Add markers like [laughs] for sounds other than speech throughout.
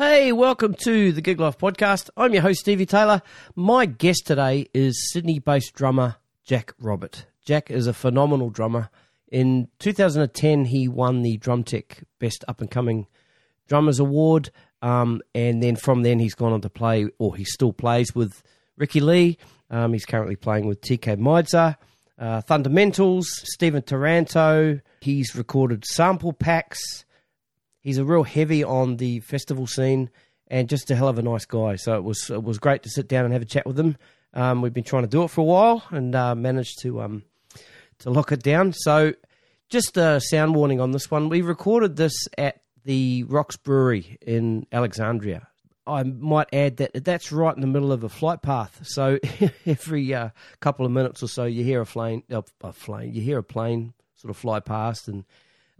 Hey, welcome to the Gig Life podcast. I'm your host, Stevie Taylor. My guest today is Sydney based drummer Jack Robert. Jack is a phenomenal drummer. In 2010, he won the Drumtech Best Up and Coming Drummers Award. Um, and then from then, he's gone on to play, or he still plays with Ricki Lee. Um, he's currently playing with Tkay Maidza, uh, Thundamentals, Stephen Taranto. He's recorded sample packs. He's a real heavy on the festival scene and just a hell of a nice guy. So it was it was great to sit down and have a chat with him. Um, we've been trying to do it for a while and uh, managed to um, to lock it down. So just a sound warning on this one. We recorded this at the Rocks Brewery in Alexandria. I might add that that's right in the middle of a flight path. So [laughs] every uh, couple of minutes or so, you hear a plane, uh, a plane, you hear a plane sort of fly past, and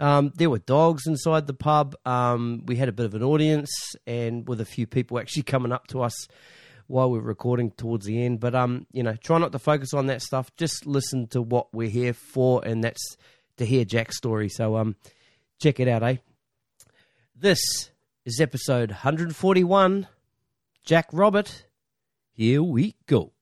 um, there were dogs inside the pub. Um, we had a bit of an audience, and with a few people actually coming up to us while we were recording towards the end. But um, you know, try not to focus on that stuff. Just listen to what we're here for, and that's to hear Jack's story. So um, check it out, eh? This is episode 141. Jack Robert. Here we go.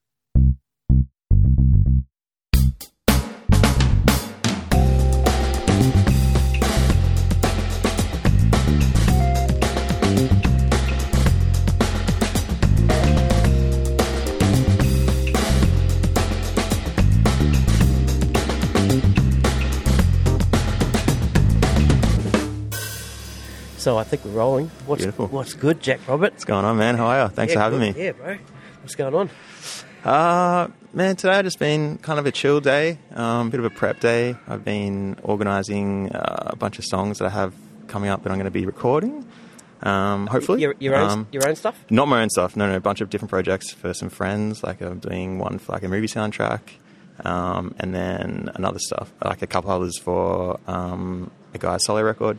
So I think we're rolling. What's, Beautiful. what's good, Jack Robert? What's going on, man? How are you? Thanks Yeah, for having good. me. Yeah, bro. What's going on? Uh, man, today I've just been kind of a chill day, um, bit of a prep day. I've been organising uh, a bunch of songs that I have coming up that I'm going to be recording. Um, hopefully, Your, your own Um, your own stuff? not my own stuff. No, no, a bunch of different projects for some friends. Like I'm doing one for like a movie soundtrack, um, and then another stuff, like a couple others for um, a guy's solo record.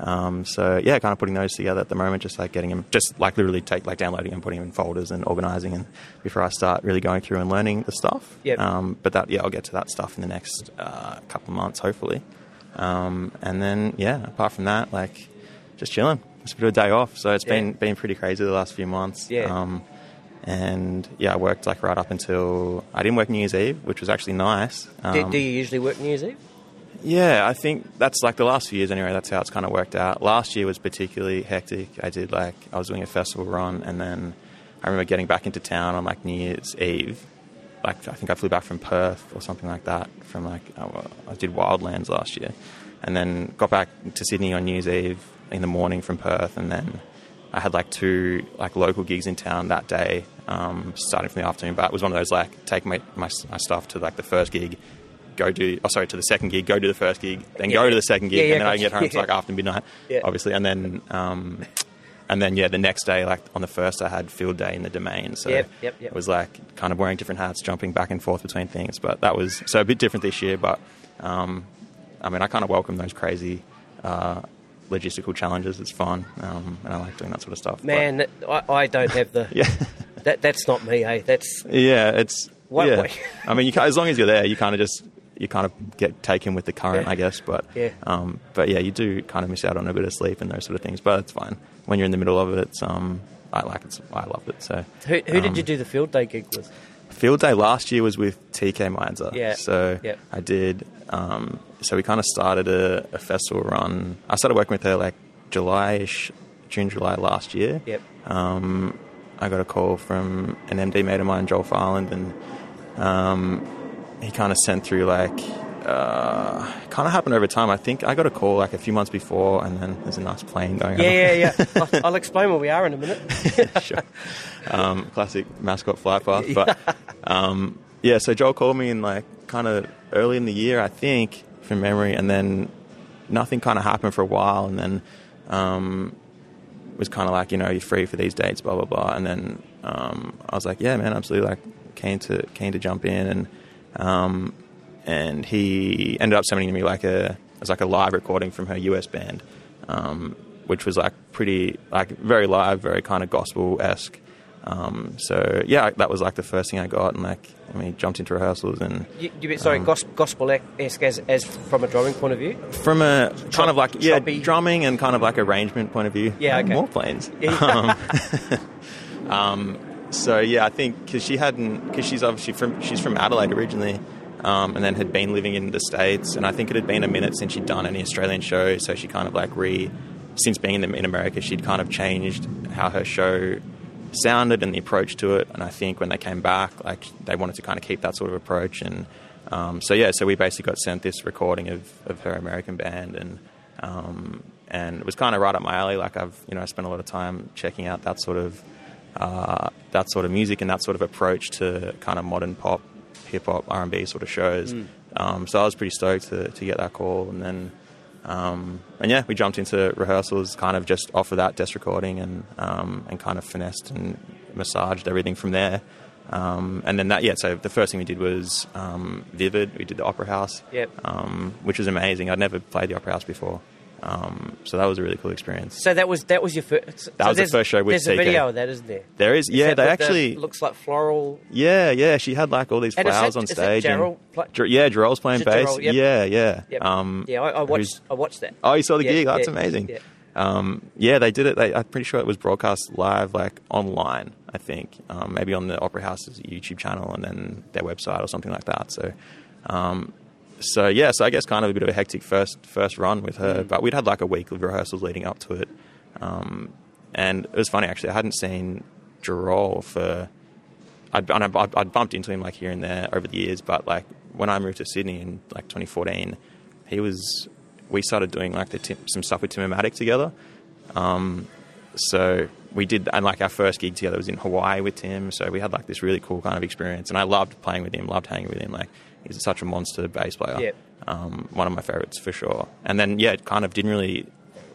Um, so yeah, kind of putting those together at the moment, just like getting them, just like literally take like downloading and putting them in folders and organizing, and before I start really going through and learning the stuff. Yep. Um, but that yeah, I'll get to that stuff in the next uh, couple of months, hopefully. Um, and then yeah, apart from that, like just chilling. It's a bit of a day off, so it's Yeah. been been pretty crazy the last few months. Yeah. Um, and yeah, I worked like right up until I didn't work New Year's Eve, which was actually nice. do, Um, do you usually work New Year's Eve? Yeah, I think that's like the last few years anyway. That's how it's kind of worked out. Last year was particularly hectic. I did like I was doing a festival run, and then I remember getting back into town on like New Year's Eve. Like I think I flew back from Perth or something like that. From like I did Wildlands last year, and then got back to Sydney on New Year's Eve in the morning from Perth, and then I had like two like local gigs in town that day, um, starting from the afternoon. But it was one of those like take my, my my stuff to like the first gig, go do oh sorry to the second gig, go do the first gig, then Yeah, go to the second gig, Yeah, yeah, and then I gotcha. get home to Yeah. like after midnight, Yeah. obviously, and then um, and then yeah, the next day like on the first I had field day in the domain, so Yep, yep, yep. it was like kind of wearing different hats, jumping back and forth between things. But that was so a bit different this year, but um, I mean I kind of welcome those crazy. Uh, logistical challenges it's fun um, and I like doing that sort of stuff Man, that- I, I don't have the. [laughs] yeah that That's not me, eh? That's. Yeah, it's Wait, yeah. wait. I mean, you can, as long as you're there, you kind of just you kind of get taken with the current, Yeah. I guess. But Yeah. um, but yeah, you do kind of miss out on a bit of sleep and those sort of things. But it's fine when you're in the middle of it. It's um, I like it. I love it. So Who, who um, did you do the field day gig with? Field day last year was with Tkay Maidza. Yeah. So Yeah. I did. Um, so we kind of started a, a festival run. I started working with her like July-ish, June, July last year. Yep. Um, I got a call from an MD mate of mine, Joel Farland, and um, he kind of sent through like. Uh, kind of happened over time. I think I got a call like a few months before, and then there's a nice plane going. Yeah, on. yeah, yeah. [laughs] I'll, I'll explain where we are in a minute. [laughs] sure. Um, classic mascot flight path. But um, yeah, so Joel called me in like kind of early in the year, I think, from memory, and then nothing kind of happened for a while, and then um, was kind of like, you know, you're free for these dates, blah blah blah, and then um, I was like, yeah, man, absolutely, like keen to keen to jump in, and um, and he ended up sending me like a it was like a live recording from her US band, um, which was like pretty like very live, very kind of gospel esque. Um, so yeah, that was like the first thing I got, and like I mean, jumped into rehearsals and You, you sorry, Um, gospel esque as, as from a drumming point of view. from a kind of like yeah, choppy. drumming and kind of like arrangement point of view. Yeah, okay. more planes. Yeah. [laughs] Um, [laughs] [laughs] um, so yeah, I think because she hadn't because she's obviously from she's from Adelaide originally, um, and then had been living in the states, and I think it had been a minute since she'd done any Australian show, so she kind of like re since being in, the, in America, she'd kind of changed how her show sounded and the approach to it, and I think when they came back, like they wanted to kind of keep that sort of approach, and um, so yeah, so we basically got sent this recording of, of her American band, and um, and it was kind of right up my alley. Like I've you know I spent a lot of time checking out that sort of uh, that sort of music and that sort of approach to kind of modern pop, hip hop, R and B sort of shows. Um, so I was pretty stoked to, to get that call, and then um, and yeah, we jumped into rehearsals, kind of just off of that desk recording, and um, and kind of finessed and massaged everything from there. Um, and then that, yeah. So the first thing we did was um, Vivid. We did the Opera House, Yep. um, which was amazing. I'd never played the Opera House before, um, so that was a really cool experience. So that was that was your first. That was the first show with There's a video of that, isn't there? There is, yeah. Is that They with the- actually, looks like floral. yeah, yeah. She had like all these And flowers that- on stage. and- Gerald Ger- yeah, Gerald's playing bass. Gerald? Yep. Yeah, yeah. Yep. Um, yeah, I, I watched. I watched that. Oh, you saw the Yeah, gig? That's yeah, amazing. yeah. Um, yeah, they did it. They, I'm pretty sure it was broadcast live, like online. I think um, maybe on the Opera House's YouTube channel and then their website or something like that. So, um, so yeah. So I guess kind of a bit of a hectic first first run with her, Mm. but we'd had like a week of rehearsals leading up to it. Um, and it was funny actually. I hadn't seen Gerol for. I'd, and I'd, I'd bumped into him like here and there over the years, but like when I moved to Sydney in like 2014, he was. We started doing like the Tim, some stuff with Timomatic together. Um, so we did, and like our first gig together was in Hawaii with Tim. So we had like this really cool kind of experience, and I loved playing with him, loved hanging with him. Like he's such a monster bass player. Yep. Um, one of my favorites for sure. And then yeah, it kind of didn't really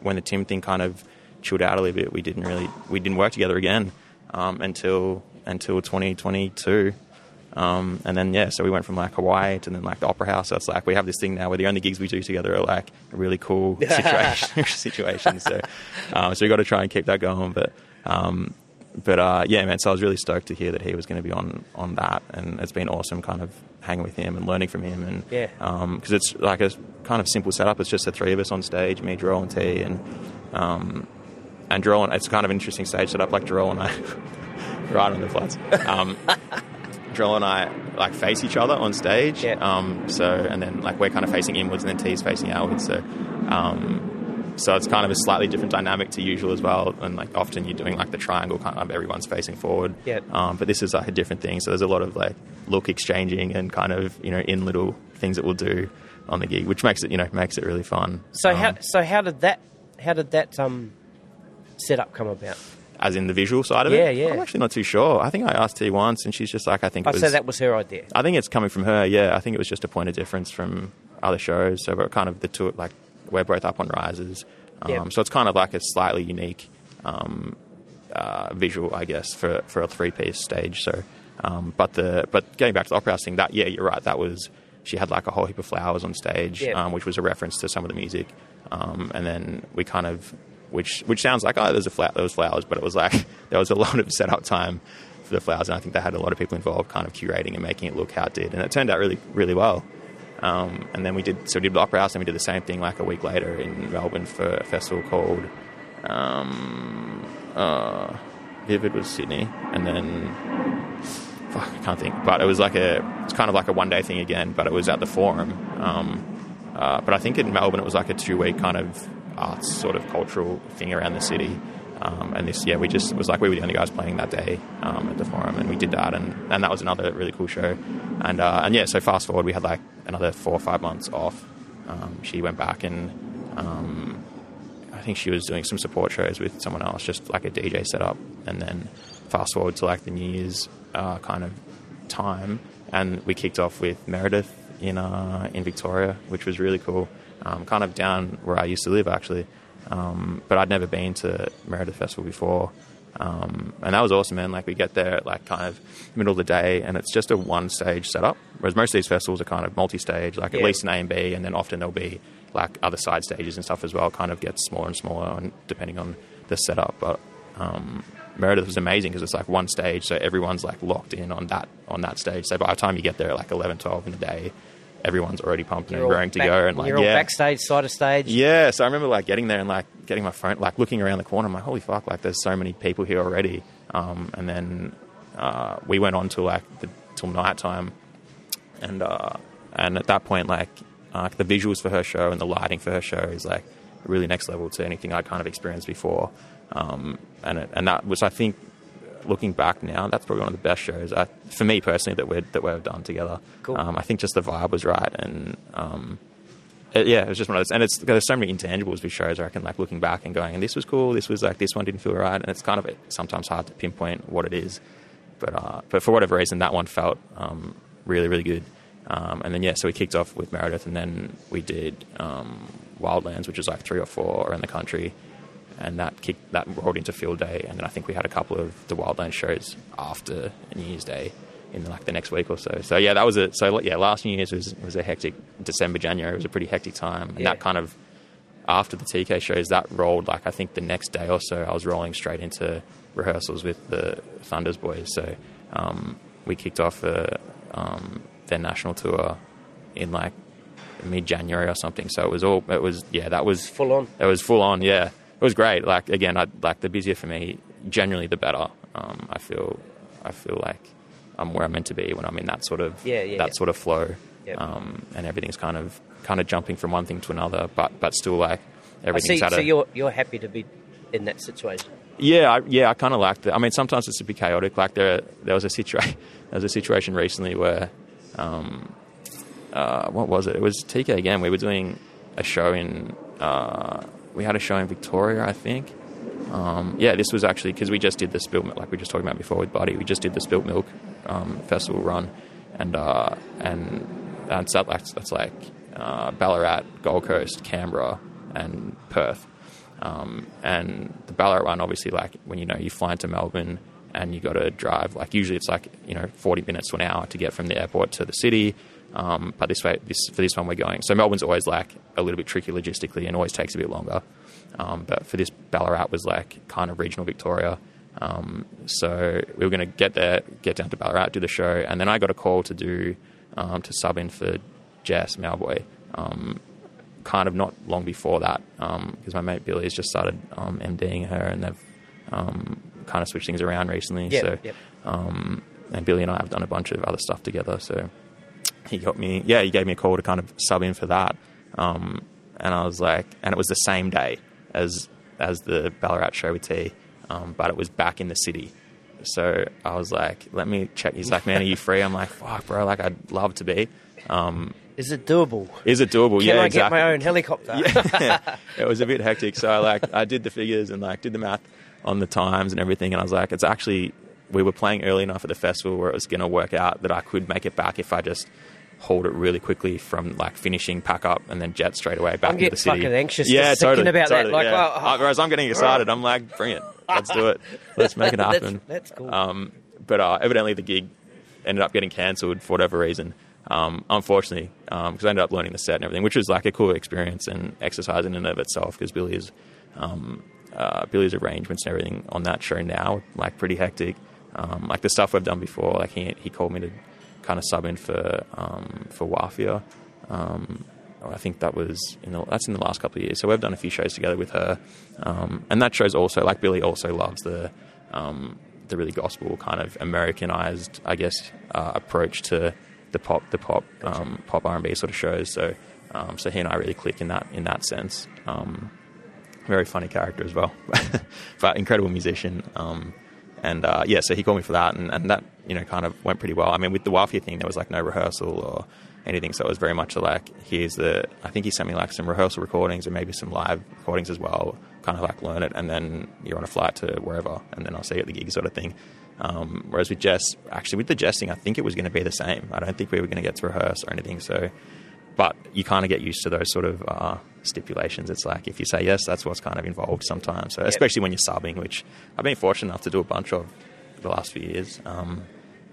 when the Tim thing kind of chilled out a little bit. We didn't really we didn't work together again um, until until 2022. Um, and then yeah, so we went from like Hawaii to then like the Opera House. So it's like we have this thing now where the only gigs we do together are like really cool [laughs] situation. [laughs] situation. So um, so we got to try and keep that going. But um, but uh, yeah, man. So I was really stoked to hear that he was going to be on on that, and it's been awesome, kind of hanging with him and learning from him. And Yeah. because it's like a kind of simple setup. It's just the three of us on stage, me, Jerome, and T, and um, and Jerome. It's kind of an interesting stage setup, like Jerome and I, [laughs] right on the flats. Um, [laughs] and I like face each other on stage. Yeah. Um, so and then like we're kind of facing inwards, and then T is facing outwards. So. Um, so it's kind of a slightly different dynamic to usual as well, and like often you're doing like the triangle, kind of everyone's facing forward. Yeah. Um, but this is like a different thing. So there's a lot of like look exchanging and kind of you know in little things that we'll do on the gig, which makes it you know makes it really fun. So Um, how so how did that how did that um setup come about? as in the visual side of Yeah, it? yeah. Yeah. I'm actually not too sure. I think I asked T once, and she's just like, I think it I was. say that was her idea. I think it's coming from her. Yeah, I think it was just a point of difference from other shows. So we're kind of the two, like we're both up on rises. Um, Yeah. So it's kind of like a slightly unique um, uh, visual, I guess, for for a three piece stage. So, um, but the but getting back to the opera house thing, that yeah, you're right. That was she had like a whole heap of flowers on stage, Yeah. um, which was a reference to some of the music. Um, and then we kind of which which sounds like oh, there's a fla- there was flowers, but it was like [laughs] there was a lot of setup time for the flowers, and I think they had a lot of people involved, kind of curating and making it look how it did, and it turned out really really well. Um, and then we did so we did Opera House, and we did the same thing like a week later in Melbourne for a festival called um, uh, Vivid was Sydney, and then fuck, I can't think, but it was like a it's kind of like a one day thing again, but it was at the Forum. Um, uh, but I think in Melbourne it was like a two week kind of arts sort of cultural thing around the city. Um, and this, yeah, we just was like we were the only guys playing that day um, at the forum, and we did that, and, and that was another really cool show. And uh, and yeah, so fast forward, we had like another four or five months off. Um, she went back and um, I think she was doing some support shows with someone else, just like a DJ setup. And then fast forward to like the New Year's uh, kind of time, and we kicked off with Meredith in uh, in Victoria, which was really cool. Um, kind of down where I used to live actually, um, but I'd never been to Meredith Festival before. Um, and that was awesome, man. Like we get there at like kind of middle of the day, and it's just a one stage setup. Whereas most of these festivals are kind of multi stage, like at least an A and B, and then often there'll be like other side stages and stuff as well. Kind of gets smaller and smaller, and depending on the setup. But um, Meredith was amazing because it's like one stage, so everyone's like locked in on that on that stage. So by the time you get there at like 11, 12 in the day, everyone's already pumping You're and raring to back- go. And like, you're all yeah, backstage, side of stage. yeah. So I remember like getting there and like getting my phone, like looking around the corner. I'm like, holy fuck! Like there's so many people here already. Um, and then uh, we went on to like the, till night time, and uh, and at that point, like uh, the visuals for her show and the lighting for her show is like really next level to anything I'd kind of experienced before. Um, and it, and that was, I think, looking back now, that's probably one of the best shows I, for me personally that we that we've done together. Cool. Um, I think just the vibe was right, and um, it, yeah, it was just one of those. And it's there's so many intangibles with shows. I reckon, like looking back and going, and this was cool. This was like this one didn't feel right, and it's kind of sometimes hard to pinpoint what it is. But uh, but for whatever reason, that one felt um, really really good. Um, and then yeah, so we kicked off with Meredith, and then we did um, Wildlands, which was like three or four around the country, and that kicked that rolled into Field Day, and then I think we had a couple of the Wildlands shows after New Year's Day in like the next week or so. So yeah, that was it. So yeah, last New Year's was was a hectic December January. It was a pretty hectic time, and Yeah. that kind of after the TK shows that rolled like I think the next day or so I was rolling straight into rehearsals with the Thunders boys. So um, we kicked off uh, um, their national tour in like mid January or something. So it was all it was yeah that was Full on. It was full on yeah. It was great. Like again, I like the busier for me. Generally, the better. Um, I feel I feel like I'm where I'm meant to be when I'm in that sort of Yeah, yeah, that yeah. sort of flow. Yep. Um, and everything's kind of kind of jumping from one thing to another, but but still like I everything's see. at So a you're you're happy to be in that situation. yeah, I, yeah, I kind of liked it. I mean, sometimes it's a bit chaotic. Like there, there was a situation, [laughs] there was a situation recently where, um, uh, what was it? It was TK again. We were doing a show in, uh, we had a show in Victoria, I think. Um, yeah, this was actually because we just did the spilt milk, like we were just talking about before with Buddy. We just did the spilt milk um, festival run, and uh, and that's that's, that's like uh, Ballarat, Gold Coast, Canberra, and Perth. Um, and the Ballarat one, obviously, like when you know you fly into Melbourne and you got to drive, like usually it's like you know forty minutes to an hour to get from the airport to the city. Um, but this way, this for this one we're going. So Melbourne's always like a little bit tricky logistically and always takes a bit longer. Um, but for this Ballarat was like kind of regional Victoria. Um, so we were going to get there, get down to Ballarat, do the show, and then I got a call to do um, to sub in for Jess Mauboy. Um, kind of not long before that, because my mate Billy has just started um, MDing her, and they've um, kind of switched things around recently. Yep, so, yep. um, and Billy and I have done a bunch of other stuff together. So he got me, yeah, he gave me a call to kind of sub in for that, um, and I was like, and it was the same day as as the Ballarat show with T, um, but it was back in the city. So I was like, let me check. He's like, man, are you free? I'm like, fuck, bro, like I'd love to be. Um, Is it doable? is it doable? Can yeah, I exactly. get my own helicopter? Yeah. [laughs] [laughs] it was a bit hectic. So I like I did the figures and like did the math on the times and everything, and I was like, it's actually we were playing early enough at the festival where it was going to work out that I could make it back if I just hauled it really quickly from like finishing pack up and then jet straight away back I'm into the getting city. fucking anxious Yeah, just thinking totally, about that. Like, yeah. well, Uh, whereas I'm getting excited. I'm like, bring it, let's do it, let's make it [laughs] happen. that's cool. Um, but uh, evidently the gig ended up getting cancelled for whatever reason. Um, unfortunately, because I ended up learning the set and everything, which was like a cool experience and exercise in and of itself. Because Billy is um, uh, Billy's arrangements and everything on that show now like pretty hectic. Um, like the stuff we've done before, like he he called me to kind of sub in for um, for Wafia. Um, I think that was in the, that's in the last couple of years. So we've done a few shows together with her, um, and that show's also like Billy also loves the um, the really gospel kind of Americanized, I guess, uh, approach to the pop the pop um, pop R and B sort of shows. So um, so he and I really click in that in that sense. Very funny character as well, [laughs] but incredible musician. And uh, yeah, so he called me for that, and, and that you know kind of went pretty well. I mean, with the Wafia thing, there was like no rehearsal or anything, so it was very much like here's the. I think he sent me like some rehearsal recordings and maybe some live recordings as well. Kind of like learn it, and then you're on a flight to wherever, and then I'll see you at the gig sort of thing. Um, whereas with Jess, actually with the Jess thing, I think it was going to be the same. I don't think we were going to get to rehearse or anything. So but you kind of get used to those sort of uh, stipulations. It's like if you say yes, that's what's kind of involved sometimes. So especially when you're subbing, which I've been fortunate enough to do a bunch of the last few years. Um,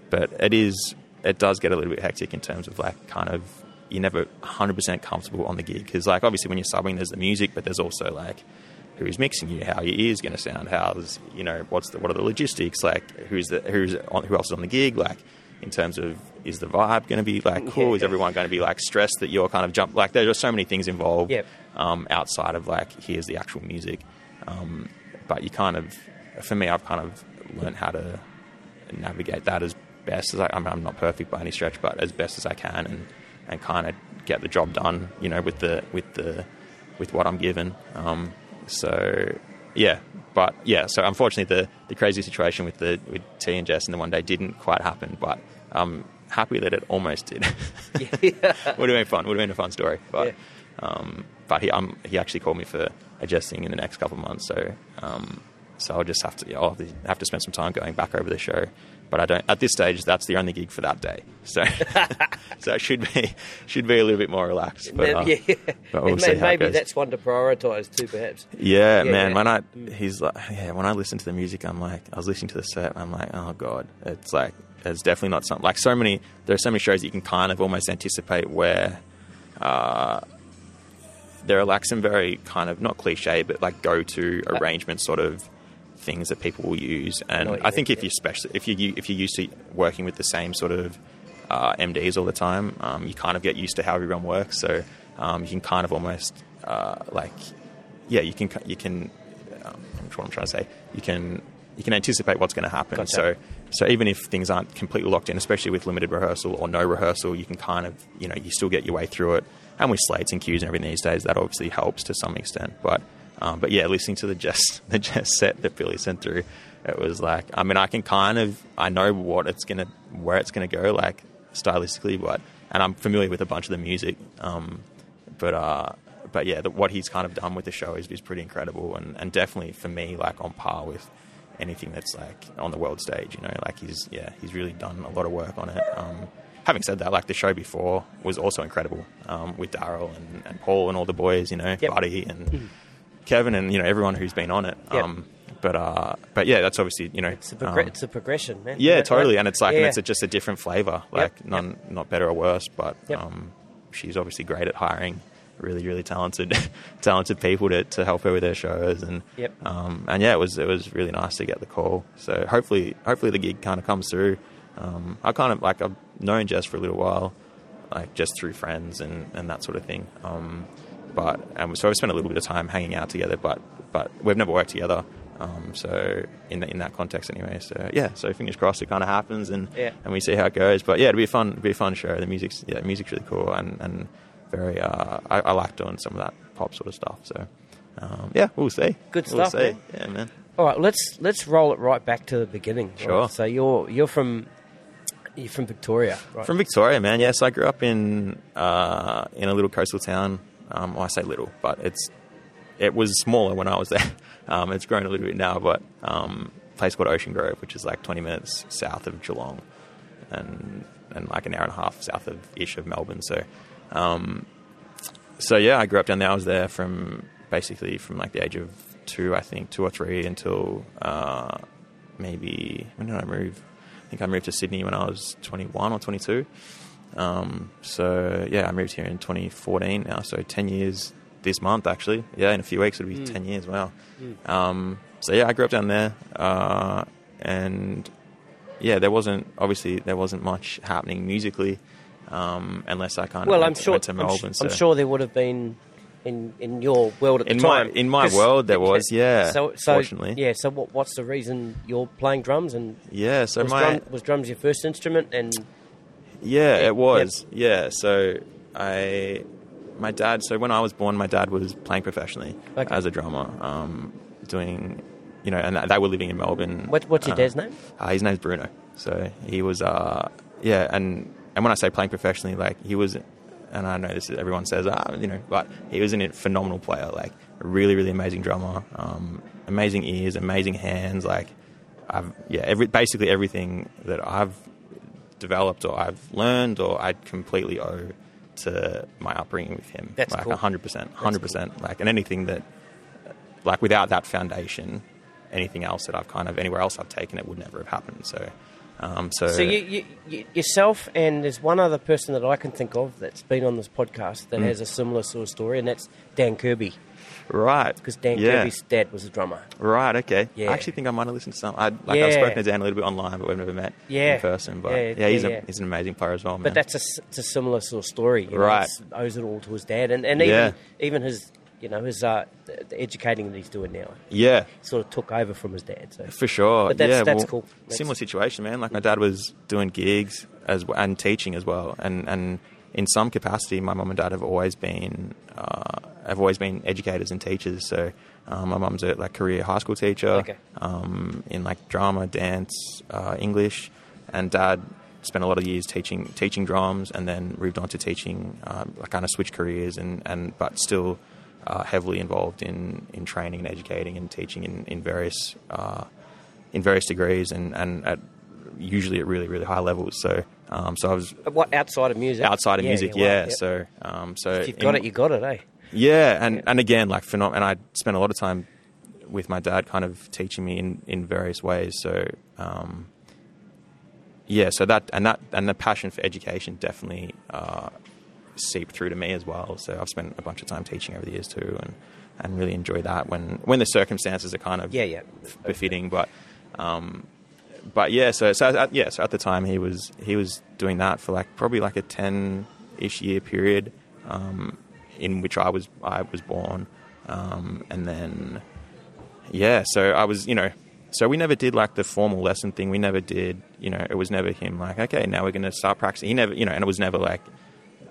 but it is it does get a little bit hectic in terms of like kind of you're never 100% comfortable on the gig because like obviously when you're subbing there's the music but there's also like who's mixing you, how your ears going to sound, how's you know what's the, what are the logistics like, who's the who's on, who else is on the gig, like in terms of is the vibe going to be like cool, Yeah. is everyone going to be like stressed that you're kind of jump like there's just so many things involved Yep. um, outside of like here's the actual music, um, but you kind of for me I've kind of learned how to navigate that as best as I, I mean, I'm not perfect by any stretch, but as best as I can, and and kind of get the job done, you know, with the with the with what I'm given. Um, so yeah, but yeah, so unfortunately, the the crazy situation with the with T and Jess and the one day didn't quite happen, but I'm happy that it almost did. [laughs] [laughs] Would have been fun. Would have been a fun story, but. Um, but he, um, he actually called me for adjusting in the next couple of months, so um, so I'll just have to yeah, I'll have to spend some time going back over the show. But I don't at this stage. That's the only gig for that day, so [laughs] so it should be should be a little bit more relaxed. But, uh, yeah, but we'll And see may- how it maybe that's one to prioritise too, perhaps. Yeah, Yeah, man. yeah. When I he's like, yeah. When I listen to the music, I'm like, I was listening to the set. I'm like, oh god, it's like it's definitely not something like so many. There are so many shows that you can kind of almost anticipate where. Uh, there are like some very kind of not cliche, but like go-to arrangement sort of things that people will use. And what I think mean, if you're especially if you if you're used to working with the same sort of uh, MDs all the time, um, you kind of get used to how everyone works. So um, you can kind of almost uh, like yeah, you can you can um, I'm sure what I'm trying to say. You can you can anticipate what's going to happen. Gotcha. So so even if things aren't completely locked in, especially with limited rehearsal or no rehearsal, you can kind of you know you still get your way through it. And with slates and cues and everything these days, that obviously helps to some extent. But um, but yeah, listening to the Jess [laughs] the Jess set that Billy sent through, it was like I mean I can kind of I know what it's gonna where it's gonna go like stylistically, but and I'm familiar with a bunch of the music. Um, but uh, but yeah, the, what he's kind of done with the show is, is pretty incredible, and, and definitely for me, like on par with anything that's like on the world stage. You know, like he's yeah, he's really done a lot of work on it. Um, having said that, like the show before was also incredible um, with Daryl and, and Paul and all the boys. You know, Yep. Buddy and Kevin and you know everyone who's been on it. Yep. Um, but uh, but yeah, that's obviously you know It's a, progre- um, it's a progression, man. yeah, Right? totally. And it's like, and it's a, just a different flavor. Like, Yep, none, not better or worse, but um, she's obviously great at hiring really, really talented, [laughs] talented people to, to help her with her shows. And Yep. um, and yeah, it was it was really nice to get the call. So hopefully, hopefully the gig kind of comes through. Um, I kind of like I've known Jess for a little while, like just through friends and, and that sort of thing. Um, but um, so I've spent a little bit of time hanging out together, but but we've never worked together. Um, so in the, in that context, anyway. So yeah, so fingers crossed it kind of happens and Yeah. and we see how it goes. But yeah, it'll be a fun, it'll be a fun show. The music's yeah, the music's really cool and and very. Uh, I, I like doing some of that pop sort of stuff. So um, yeah, we'll see. Good We'll stuff, see. man. Yeah, man. All right, let's let's roll it right back to the beginning. right? Sure. So you're you're from you're from Victoria, right? From Victoria, man. Yes, I grew up in uh, in a little coastal town. Um, well, I say little, but it's it was smaller when I was there. [laughs] Um, it's grown a little bit now, but um, place called Ocean Grove, which is like 20 minutes south of Geelong, and and like an hour and a half south of ish of Melbourne. So, um, so yeah, I grew up down there. I was there from basically from like the age of two, I think, two or three, until uh, maybe when did I move? I think I moved to Sydney when I was 21 or 22. Um, so yeah, I moved here in 2014 now, so 10 years this month actually. Yeah, in a few weeks it'll be 10 years. Wow. Um, so yeah, I grew up down there, uh, and yeah, there wasn't obviously there wasn't much happening musically, um, unless I kind of well, went, I'm sure went to I'm, Melbourne. sh- I'm sure there would have been in in your world at In the my- time. in my world there was, yeah, So, so fortunately. yeah. So what, what's the reason you're playing drums and Yeah, so was, my drum, was drums your first instrument and Yeah, Yeah, it was. Yeah, so I, my dad. So when I was born, my dad was playing professionally Okay. as a drummer, um, doing, you know, and they were living in Melbourne. what, what's your Uh, dad's name? Uh, his name's Bruno. So he was, uh, yeah, and and when I say playing professionally, like he was, and I know this is, everyone says, ah, you know, but he was a phenomenal player, like a really, really amazing drummer, um, amazing ears, amazing hands, like I've, yeah, every basically everything that I've developed or I've learned or I completely owe to my upbringing with him. That's like cool. hundred percent, hundred percent. Like, and anything that, like, without that foundation, anything else that I've kind of anywhere else I've taken it would never have happened. So, um, so, So you, you, you yourself and there's one other person that I can think of that's been on this podcast Mm. that has a similar sort of story, and that's Dan Kirby. Right. because Dan yeah. Kirby's dad was a drummer. Right. Okay. Yeah. I actually think I might have listened to some. I like Yeah. I've spoken to Dan a little bit online, but we've never met Yeah. in person. But Yeah, yeah, he's a he's an amazing player as well, man. But that's a, a similar sort of story, you know, Right. owes it all to his dad, and, and even even his you know his uh, the, educating that he's doing now yeah. sort of took over from his dad. So For sure. But that's- yeah, that's well, cool. That's- Similar situation, man. Like my dad was doing gigs as w- and teaching as well, and and in some capacity, my mum and dad have always been uh, have always been educators and teachers. So um, my mum's a like career high school teacher Okay. um, in like drama, dance, uh, English, and dad spent a lot of years teaching teaching drums, and then moved on to teaching. Um, like kind of switched careers, and and but still. Uh, heavily involved in, in training and educating and teaching in, in various uh, in various degrees and, and at usually at really really high levels. So um, so I was what outside of music? outside of music, yeah. wow, So um, so if you've got in- it, you got it, eh? yeah, and and again like phenom- and I spent a lot of time with my dad, kind of teaching me in, in various ways. So um, yeah, so that and that and the passion for education definitely uh, seeped through to me as well. So I've spent a bunch of time teaching over the years too, and and really enjoy that when when the circumstances are kind of Yeah, yeah. befitting. But um, but yeah, so so at, yeah, so at the time he was he was doing that for like probably like a ten ish year period um, in which I was I was born, um, and then yeah, so I was you know. So we never did like the formal lesson thing. We never did, you know. It was never him like, okay, now we're going to start practicing. He never, you know, and it was never like,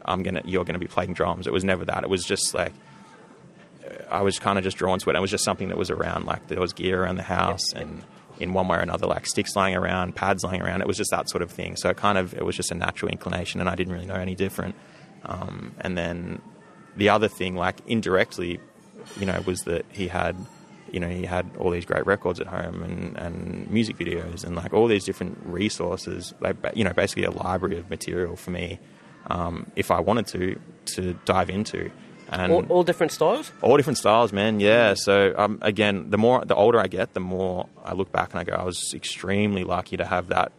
I'm gonna, you're gonna be playing drums. It was never that. It was just like, I was kind of just drawn to it. It was just something that was around. Like there was gear around the house, and in one way or another, like sticks lying around, pads lying around. It was just that sort of thing. So it kind of it was just a natural inclination, and I didn't really know any different. Um, and then the other thing, like indirectly, you know, was that he had, you know, he had all these great records at home and, and music videos and like all these different resources, like you know, basically a library of material for me, um, if I wanted to, to dive into. And All, all different styles. all different styles, man. Yeah. So um, again, the more the older I get, the more I look back and I go, I was extremely lucky to have that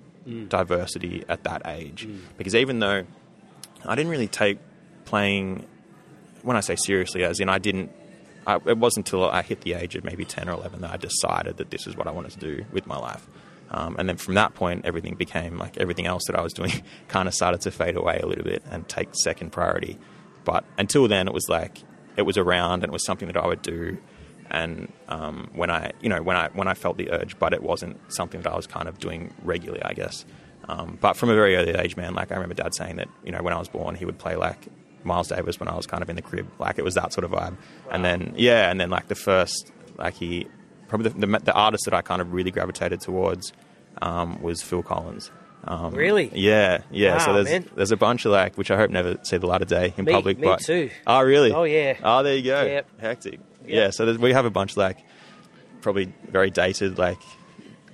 diversity at that age. Because even though I didn't really take playing, when I say seriously, as in I didn't. I, it wasn't until I hit the age of maybe ten or eleven that I decided that this is what I wanted to do with my life. Um, and then from that point, everything became like everything else that I was doing [laughs] kind of started to fade away a little bit and take second priority. But until then, it was like it was around and it was something that I would do. And um, when I, you know, when I when I felt the urge, but it wasn't something that I was kind of doing regularly, I guess. Um, but from a very early age, man, like I remember Dad saying that, you know, when I was born, he would play like Miles Davis when I was kind of in the crib, like it was that sort of vibe. And then yeah, and then like the first, like he probably the, the, the artist that I kind of really gravitated towards um, was Phil Collins. Um, Really? Yeah, yeah. so there's man. there's a bunch of like which I hope never see the light of day in Me- public. me but too. Oh really? Oh, yeah. Oh there you go. Yep. Hectic. Yep. Yeah. So we have a bunch of like probably very dated like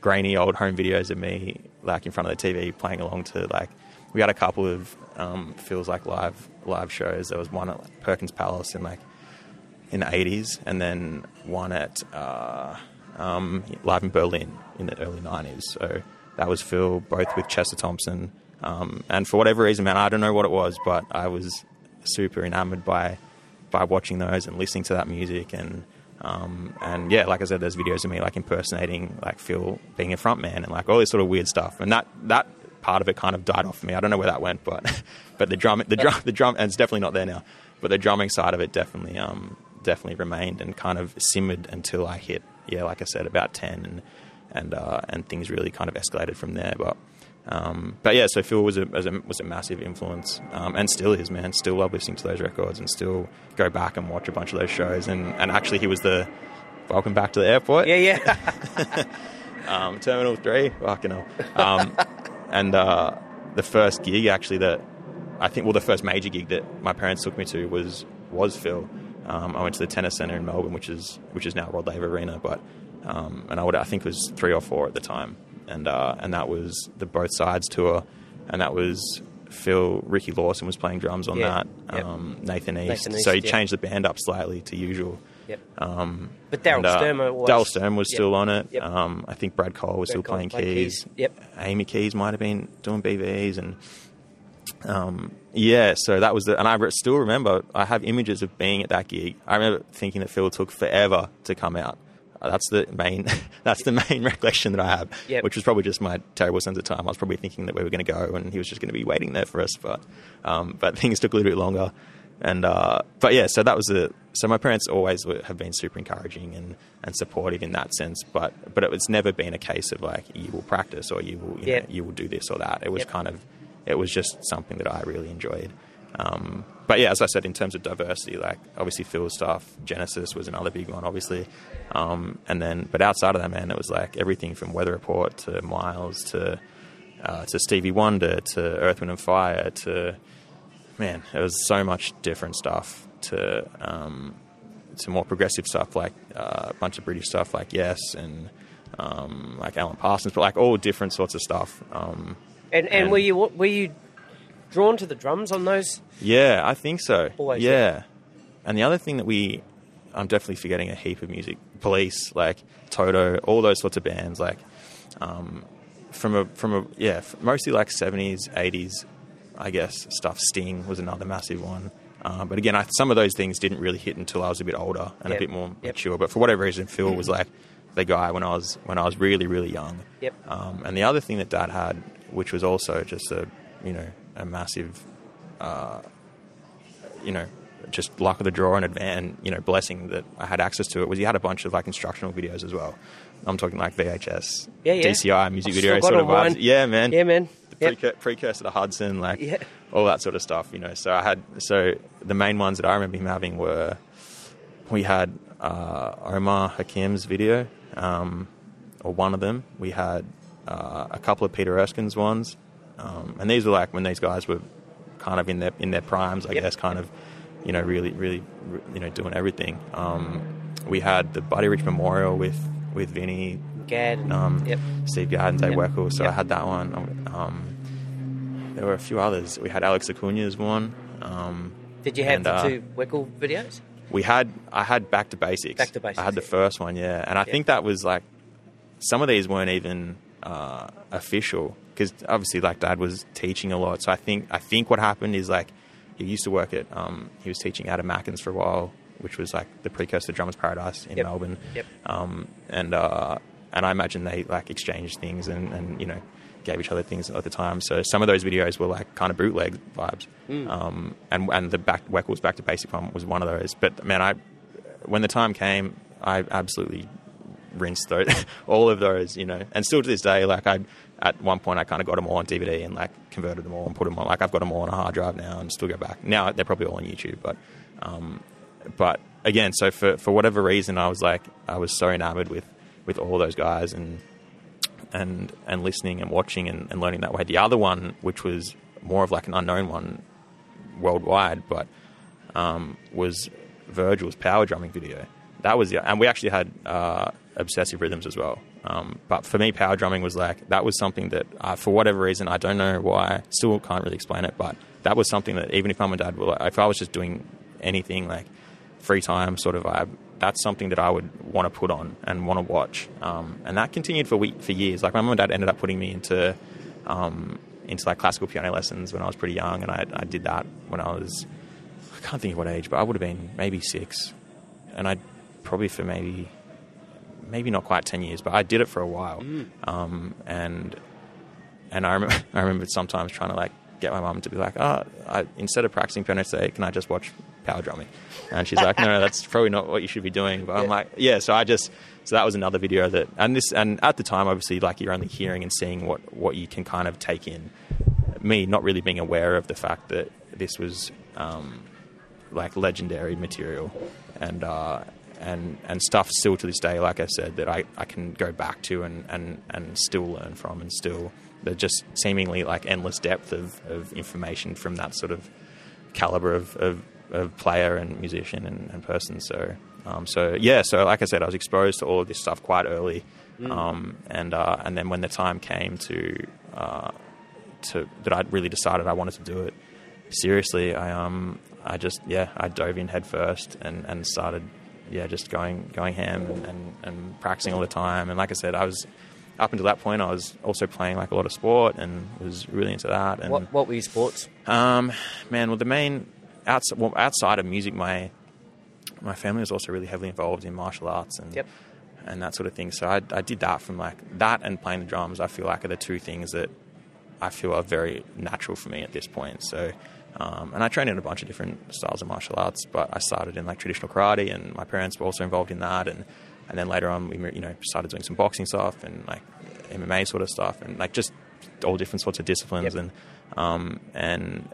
grainy old home videos of me like in front of the TV playing along to like we had a couple of um, feels like live live shows. There was one at like, Perkins Palace in like in the 80s, and then one at uh, um, live in Berlin in the early 90s. So that was Phil, both with Chester Thompson. Um, and for whatever reason, man, I don't know what it was, but I was super enamored by by watching those and listening to that music and. Um, and yeah, like I said, there's videos of me like impersonating like Phil being a front man and like all this sort of weird stuff. And that that part of it kind of died off for me. I don't know where that went, but [laughs] but the drum the drum the drum and it's definitely not there now. But the drumming side of it definitely um definitely remained and kind of simmered until I hit yeah, like I said, about ten and and uh, and things really kind of escalated from there. But um, but yeah, so Phil was a, was a was a massive influence, um, and still is, man. Still love listening to those records, and still go back and watch a bunch of those shows. And, and actually, he was the welcome back to the airport, Yeah, yeah. [laughs] um, Terminal Three, fucking hell. Um, and uh, the first gig actually that I think, well, the first major gig that my parents took me to was was Phil. Um, I went to the Tennis Centre in Melbourne, which is which is now Rod Laver Arena, but um, and I would I think it was three or four at the time, and uh, and that was the Both Sides tour, and that was Phil Ricky Lawson was playing drums on Yeah, that, yep. um, Nathan East, Nathan East, so he yeah. changed the band up slightly to usual. yep. Um, But Daryl uh, Stuermer was- Daryl Sturm was Yep. still on it. Yep. Um, I think Brad Cole was Brad still Cole playing keys. keys. Yep. Amy Keys might have been doing BVs, and um, yeah, so that was the, and I still remember. I have images of being at that gig. I remember thinking that Phil took forever to come out. Uh, that's the main. [laughs] that's the main [laughs] recollection that I have, Yep. which was probably just my terrible sense of time. I was probably thinking that we were going to go and he was just going to be waiting there for us, but um, but [laughs] things took a little bit longer. And uh, but yeah, so that was the. So my parents always were, have been super encouraging and, and supportive in that sense, but but it was never been a case of like you will practice or you will you, Yep. know, you will do this or that. It was Yep. kind of it was just something that I really enjoyed. Um, but yeah, as I said, in terms of diversity, like obviously Phil's stuff, Genesis was another big one, obviously. Um, and then, but outside of that, man, it was like everything from Weather Report to Miles to uh, to Stevie Wonder to Earth, Wind and Fire to man, it was so much different stuff to um, to more progressive stuff like uh, a bunch of British stuff like Yes and um, like Alan Parsons, but like all different sorts of stuff. Um, And, and And- were you were you drawn to the drums on those? Yeah, I think so. Always, yeah. yeah. And the other thing that we, I'm definitely forgetting a heap of music. Police, like Toto, all those sorts of bands, like um, from a from a yeah, mostly like 70s, 80s, I guess stuff. Sting was another massive one. Uh, but again, I, some of those things didn't really hit until I was a bit older and Yep. a bit more Yep. mature. But for whatever reason, Phil was like the guy when I was when I was really really young. Yep. Um, and the other thing that Dad had, which was also just a you know a massive uh, you know, just luck of the draw and advan you know, blessing that I had access to it was he had a bunch of like instructional videos as well. I'm talking like VHS, Yeah, yeah. DCI music video sort of vibes. Yeah, man. Yeah, man. The Yep. precur- precursor to Hudson, like Yeah. all that sort of stuff, you know. So I had so the main ones that I remember him having were we had uh, Omar Hakim's video, um, or one of them. We had uh, a couple of Peter Erskine's ones, um, and these were like when these guys were kind of in their in their primes, I Yep. guess, kind of you know really really you know doing everything. Um, we had the Buddy Rich Memorial with with Vinny, Gadd. um, Yep. Steve Gadd and Dave Yep. Weckl, so Yep. I had that one. Um, there were a few others. We had Alex Acuna's one. Um, Did you have and, the uh, two Weckl videos? we had I had back to basics. Back to Basics, I had the first one, yeah, and I think that was like some of these weren't even uh, official because obviously like Dad was teaching a lot. So I think I think what happened is like he used to work at um, he was teaching out of Mackins for a while, which was like the precursor to Drummers Paradise in Yep. Melbourne. Yep. Um, and uh, and I imagine they like exchanged things and, and you know gave each other things at the time. So some of those videos were like kind of bootleg vibes. Mm. Um, and and the back Weckl's back to basic one was one of those. But man, I when the time came, I absolutely rinsed those, [laughs] all of those, you know. And still to this day, like I at one point I kind of got them all on DVD and like converted them all and put them on. Like I've got them all on a hard drive now and still go back. Now they're probably all on YouTube, but um, but again, so for for whatever reason, I was like I was so enamored with with all those guys and and and listening and watching and, and learning that way. The other one, which was more of like an unknown one worldwide, but um, was Virgil's power drumming video. That was the, and we actually had uh, obsessive rhythms as well. Um, but for me, power drumming was like that was something that, for whatever reason, I don't know why, still can't really explain it. But that was something that even if mum and dad were, like, if I was just doing anything like free time sort of vibe, that's something that I would want to put on and want to watch. Um, and that continued for week, for years. Like my mum and dad ended up putting me into um, into like classical piano lessons when I was pretty young, and I, I did that when I was I can't think of what age, but I would have been maybe six, and I probably for maybe maybe not quite ten years, but I did it for a while, um, and and I remember [laughs] I remember sometimes trying to like get my mum to be like, oh, I, instead of practicing piano today, can I just watch power drumming? And she's like, no, no, that's [laughs] probably not what you should be doing. But I'm like, yeah. So I just so that was another video that and this and at the time, obviously, like you're only hearing and seeing what what you can kind of take in. Me not really being aware of the fact that this was um, like legendary material and uh, and and stuff still to this day like I said that I, I can go back to and, and, and still learn from and still there's just seemingly like endless depth of, of information from that sort of caliber of, of, of player and musician and, and person. So um, so yeah so like I said I was exposed to all of this stuff quite early um, and uh, and then when the time came to uh, to that I'd really decided I wanted to do it seriously, I um I just yeah I dove in head first and, and started yeah just going going ham and, and, and practicing all the time and like I said I was up until that point, I was also playing like a lot of sport and was really into that. And What What were your sports? um, man, well, the main outside, well, outside of music, my my family was also really heavily involved in martial arts and Yep. and that sort of thing. So I, I did that from like that and playing the drums. I feel like are the two things that I feel are very natural for me at this point. So. Um, and I trained in a bunch of different styles of martial arts, but I started in like traditional karate, and my parents were also involved in that. And, and then later on, we you know started doing some boxing stuff and like MMA sort of stuff, and like just all different sorts of disciplines. Yep. And um, and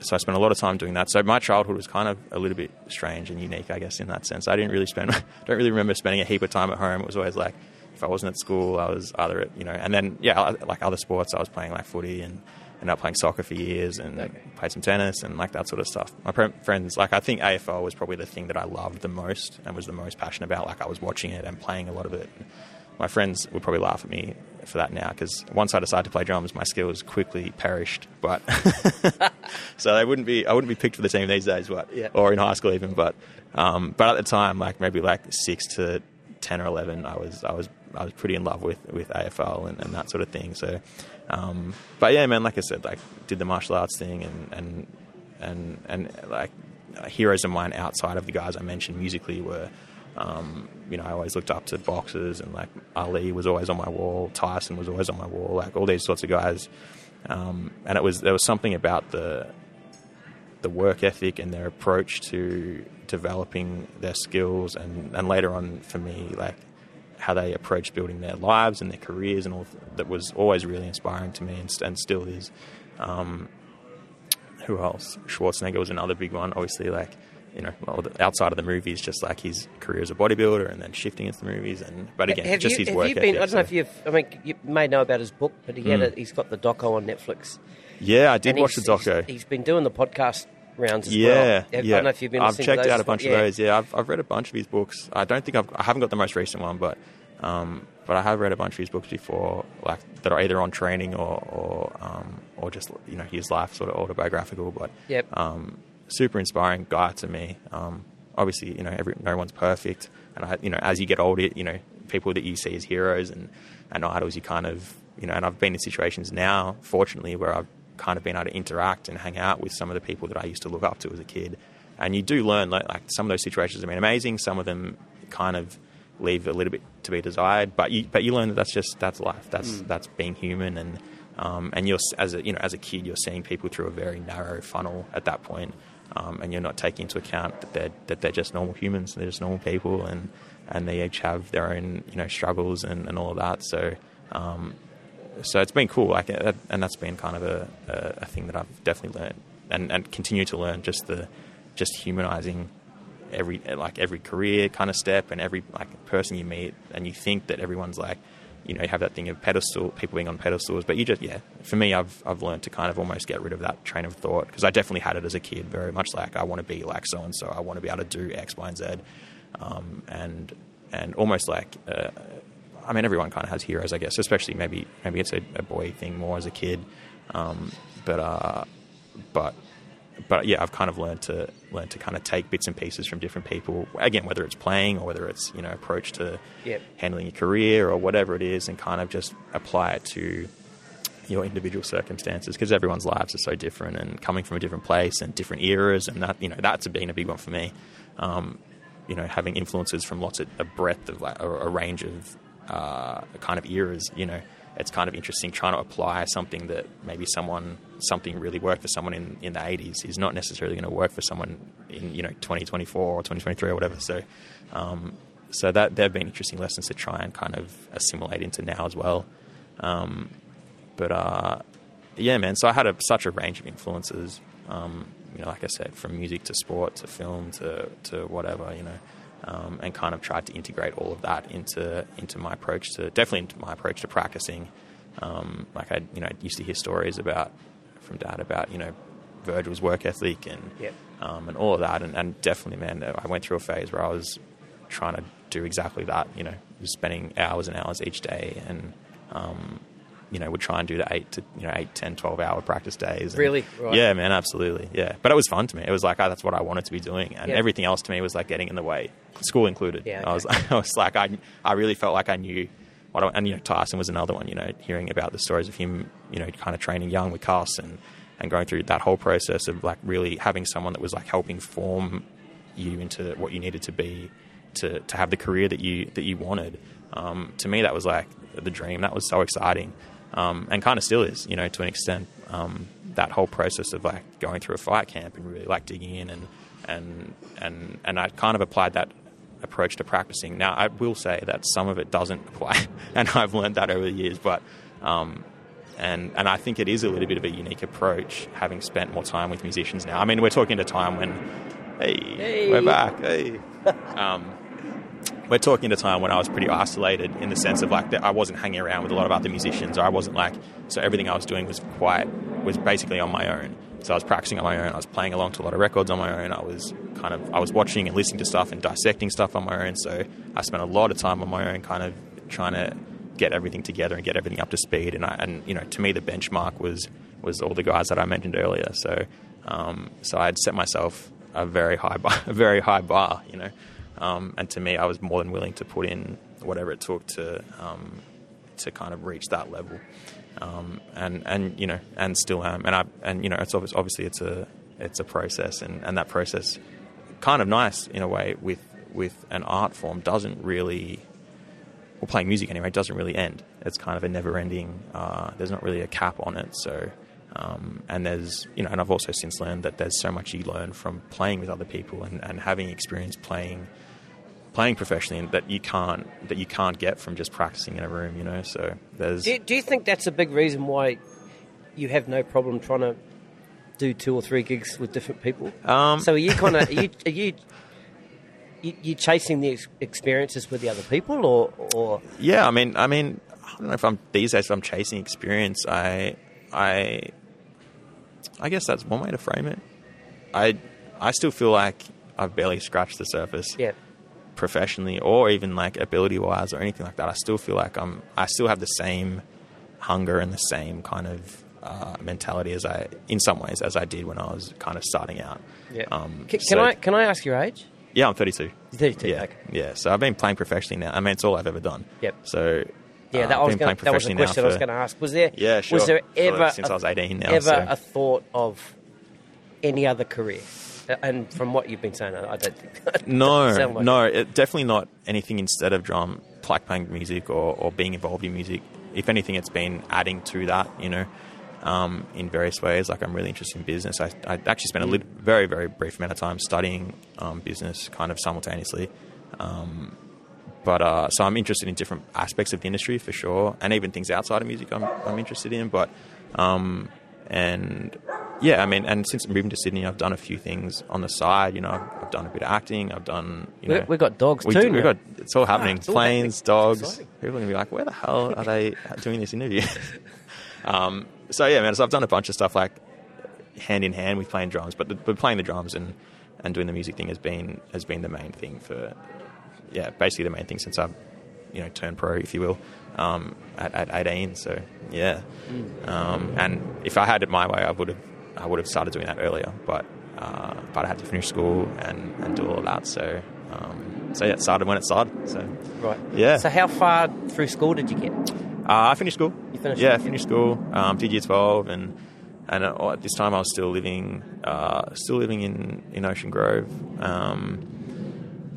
so I spent a lot of time doing that. So my childhood was kind of a little bit strange and unique, I guess, in that sense. I didn't really spend, [laughs] don't really remember spending a heap of time at home. It was always like, if I wasn't at school, I was either at, you know, and then, yeah, like other sports, I was playing like footy and ended up playing soccer for years and Okay. played some tennis and like that sort of stuff. My friends, like, I think AFL was probably the thing that I loved the most and was the most passionate about. Like, I was watching it and playing a lot of it. My friends would probably laugh at me for that now because once I decided to play drums, my skills quickly perished. But [laughs] so they wouldn't be, I wouldn't be picked for the team these days, but Yeah. or in high school even. But um, but at the time, like maybe like six to ten or eleven, I was I was I was pretty in love with with AFL and, and that sort of thing. So, um, but yeah, man, like I said, like did the martial arts thing and and and and like heroes of mine outside of the guys I mentioned musically were. Um, you know, I always looked up to boxers, and like Ali was always on my wall. Tyson was always on my wall. Like all these sorts of guys, um, and it was there was something about the the work ethic and their approach to developing their skills and, and later on for me like how they approach building their lives and their careers and all that was always really inspiring to me and, and still is um, who else Schwarzenegger was another big one obviously like you know well, the- outside of the movies just like his career as a bodybuilder and then shifting into the movies and but again have just you, his work been? ethic, I don't know if you've. I mean, you may know about his book, but he had Mm. a, he's got the doco on Netflix. yeah I did watch the doco He's, he's been doing the podcast rounds as Yeah, well. I yeah. don't know if you've been. I've checked out a bunch Yeah. of those. Yeah, I've, I've read a bunch of his books. I don't think I've I haven't got the most recent one, but um, but I have read a bunch of his books before, like that are either on training or or um, or just you know his life sort of autobiographical. But Yep. um, super inspiring guy to me. Um, obviously, you know, every, no one's perfect, and I, you know, as you get older, you know, people that you see as heroes and, and idols, you kind of, you know, and I've been in situations now, fortunately, where I've kind of been able to interact and hang out with some of the people that I used to look up to as a kid, and you do learn like, like some of those situations have been amazing, some of them kind of leave a little bit to be desired, but you but you learn that that's just that's life, that's that's being human, and um, and you're as a you know as a kid you're seeing people through a very narrow funnel at that point, um, and you're not taking into account that they're that they're just normal humans, they're just normal people, and and they each have their own you know struggles and, and all of that. So um, so it's been cool, like and that's been kind of a, a, a thing that I've definitely learned and and continue to learn just the just humanizing every like every career kind of step and every like person you meet and you think that everyone's like you know you have that thing of pedestal people being on pedestals but you just yeah. For me I've I've learned to kind of almost get rid of that train of thought because I definitely had it as a kid very much like I want to be like so and so I want to be able to do X Y and Z. Um, and and almost like uh, I mean everyone kind of has heroes I guess especially maybe maybe it's a, a boy thing more as a kid um, but uh, but but yeah, I've kind of learned to learn to kind of take bits and pieces from different people. Again, whether it's playing or whether it's you know approach to Yep. handling your career or whatever it is, and kind of just apply it to your individual circumstances because everyone's lives are so different and coming from a different place and different eras, and that you know that's been a big one for me. Um, you know, having influences from lots of a breadth of like, a, a range of uh, kind of eras. You know, it's kind of interesting trying to apply something that maybe someone something really worked for someone in, in the 80s is not necessarily going to work for someone in you know 2024 or 2023 or whatever. So, um, so that they've been interesting lessons to try and kind of assimilate into now as well. Um, but uh, yeah, man. So I had a, such a range of influences. Um, you know, like I said, from music to sport to film to to whatever. You know, um, and kind of tried to integrate all of that into into my approach to definitely into my approach to practicing. Um, like I, you know, used to hear stories about from dad about you know Virgil's work ethic and Yep. um, and all of that, and, and definitely, man, I went through a phase where I was trying to do exactly that. You know, spending hours and hours each day, and um, you know, would try and do the eight to you know eight, 10, 12 hour practice days. And- Really? Right. Yeah, man, absolutely. Yeah, but it was fun to me. It was like oh, that's what I wanted to be doing, and Yeah. everything else to me was like getting in the way, school included. Yeah, I was okay. [laughs] I was like I I really felt like I knew what I, and you know Tyson was another one. You know, hearing about the stories of him, you know, kind of training young with Cus and and going through that whole process of like really having someone that was like helping form you into what you needed to be to to have the career that you that you wanted. Um, to me, that was like the dream. That was so exciting, um, and kind of still is, you know, to an extent. Um, that whole process of like going through a fight camp and really like digging in and and and and I kind of applied that approach to practicing. Now, I will say that some of it doesn't apply, [laughs] and I've learned that over the years. But um, and and I think it is a little bit of a unique approach, having spent more time with musicians now. I mean, we're talking at a time when, hey, Hey. we're back, hey. [laughs] um, we're talking at a time when I was pretty isolated in the sense of like that I wasn't hanging around with a lot of other musicians, or I wasn't like so everything I was doing was quite was basically on my own. So I was practicing on my own. I was playing along to a lot of records on my own. I was kind of I was watching and listening to stuff and dissecting stuff on my own. So I spent a lot of time on my own, kind of trying to get everything together and get everything up to speed. And I, and you know, to me, the benchmark was was all the guys that I mentioned earlier. So um, so I'd set myself a very high bar, [laughs] a very high bar. You know, um, and to me, I was more than willing to put in whatever it took to um, to kind of reach that level. Um, and and you know, and still am. And I and you know, it's obvious, obviously it's a it's a process, and, and that process, kind of nice in a way with with an art form, doesn't really well, playing music anyway, doesn't really end. It's kind of a never ending, uh, there's not really a cap on it. So, um, and there's, you know, and I've also since learned that there's so much you learn from playing with other people and, and having experience playing playing professionally that you can't that you can't get from just practicing in a room you know so there's Do, do you think that's a big reason why you have no problem trying to do two or three gigs with different people? um, So are you kind of [laughs] are you are you you, you chasing the experiences with the other people, or or Yeah, I mean, I mean, I don't know if I'm these days. If I'm chasing experience, I, I, I guess that's one way to frame it. I, I still feel like I've barely scratched the surface yeah? Professionally, or even like ability wise, or anything like that. I still feel like I'm. I still have the same hunger and the same kind of uh, mentality as I, in some ways, as I did when I was kind of starting out. Yeah. Um, can, can so- I can I ask your age? Yeah, I'm 32. 32, Yeah, okay. yeah. So I've been playing professionally now. I mean, it's all I've ever done. Yep. So Yeah, uh, that, I I've was gonna, that was the question I was going to ask. Was there Yeah, sure. was there For- ever since a, I was 18 now, ever so- a thought of any other career? Uh, And from what you've been saying, I don't think [laughs] No, like no, it. it, definitely not anything instead of drum, like playing music or, or being involved in music. If anything, it's been adding to that, you know, um, in various ways. Like I'm really interested in business. I, I actually spent a lit- very, very brief amount of time studying um, business, kind of simultaneously. Um, but uh, so I'm interested in different aspects of the industry for sure, and even things outside of music I'm, I'm interested in. But um, and yeah, I mean, and since moving to Sydney, I've done a few things on the side. You know, I've, I've done a bit of acting. I've done you We- know we've got dogs we too. Do, we've got it's all happening. it's all Planes, happening. dogs. People are gonna be like, where the hell are they [laughs] doing this interview? [laughs] um, so yeah, man. So I've done a bunch of stuff like hand in hand with playing drums, but the, but playing the drums and, and doing the music thing has been has been the main thing for yeah, basically the main thing since I've you know turned pro, if you will, um, at, at 18. So yeah, um, and if I had it my way, I would have I would have started doing that earlier, but uh, but I had to finish school and, and do all of that. So um, so yeah, it started when it started. So Right. Yeah. So how far through school did you get? uh, I finished school. You finished school? Yeah, I finished school. Um, did year twelve, and and uh, at this time I was still living, uh, still living in in Ocean Grove. Um,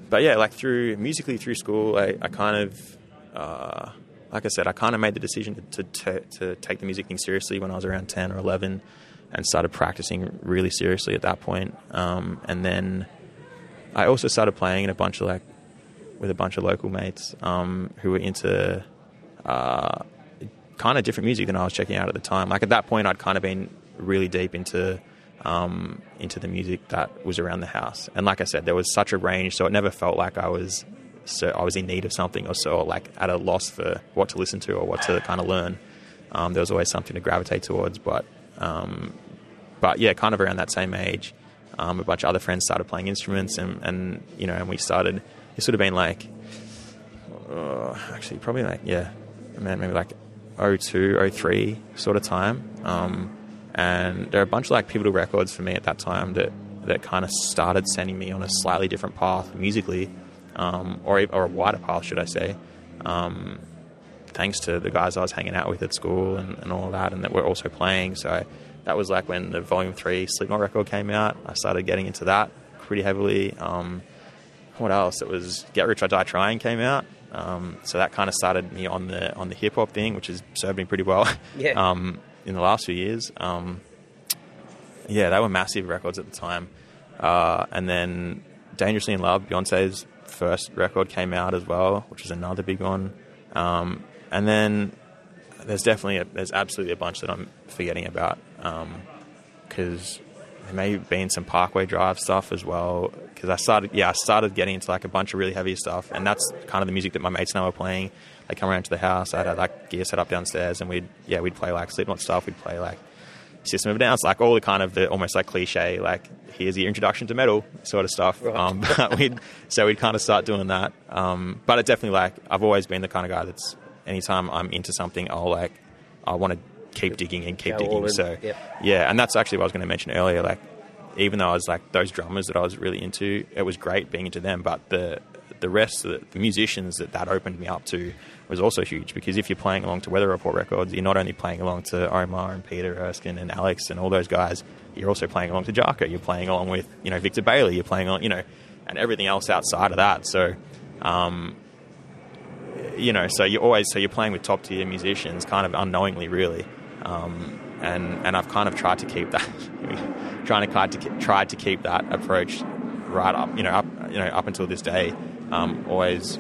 but yeah, like through musically through school, I, I kind of, uh, like I said, I kind of made the decision to, to to take the music thing seriously when I was around ten or eleven, and started practicing really seriously at that point. Um, and then I also started playing in a bunch of like with a bunch of local mates um, who were into uh, kind of different music than I was checking out at the time. Like at that point, I'd kind of been really deep into um, into the music that was around the house. And like I said, there was such a range, so it never felt like I was so I was in need of something or so like at a loss for what to listen to or what to kind of learn. Um, there was always something to gravitate towards, but um, but yeah, kind of around that same age, um, a bunch of other friends started playing instruments, and, and you know, and we started. It would have been like, uh, actually, probably like yeah, man, maybe like 02, 03 sort of time. Um, and there are a bunch of like pivotal records for me at that time that that kind of started sending me on a slightly different path musically, um, or or a wider path, should I say? Um, thanks to the guys I was hanging out with at school and, and all that, and that we're also playing. So that was like when the Volume Three Slipknot record came out. I started getting into that pretty heavily. Um, what else? It was Get Rich or Die Trying came out. Um, so that kind of started me on the on the hip hop thing, which has served me pretty well. [laughs] Yeah. um, in the last few years. Um, yeah, they were massive records at the time. Uh, and then Dangerously in Love, Beyonce's first record came out as well, which is another big one. Um, and then there's definitely a, there's absolutely a bunch that I'm forgetting about because there may have been some Parkway Drive stuff as well. Because I started, yeah, I started getting into like a bunch of really heavy stuff, and that's kind of the music that my mates and I were playing. They come around to the house. I had like gear set up downstairs, and we'd yeah, we'd play like Slipknot stuff. We'd play like System of a Down, like all the kind of the almost like cliche, like here's your introduction to metal sort of stuff. Right. Um, [laughs] but we'd so we'd kind of start doing that. Um, but it definitely like I've always been the kind of guy that's anytime I'm into something, I'll like I want to keep digging and keep digging. So Yep. yeah, and that's actually what I was going to mention earlier. Like even though I was like those drummers that I was really into, it was great being into them. But the the rest, of the, the musicians that that opened me up to was also huge because if you're playing along to Weather Report Records, you're not only playing along to Omar and Peter Erskine and Alex and all those guys, you're also playing along to Jaco. You're playing along with you know Victor Bailey. You're playing on you know and everything else outside of that. So. Um, you know, so you're always so you're playing with top tier musicians, kind of unknowingly, really. Um, and and I've kind of tried to keep that, [laughs] trying to try to tried to keep that approach right up, you know, up you know up until this day. Um, always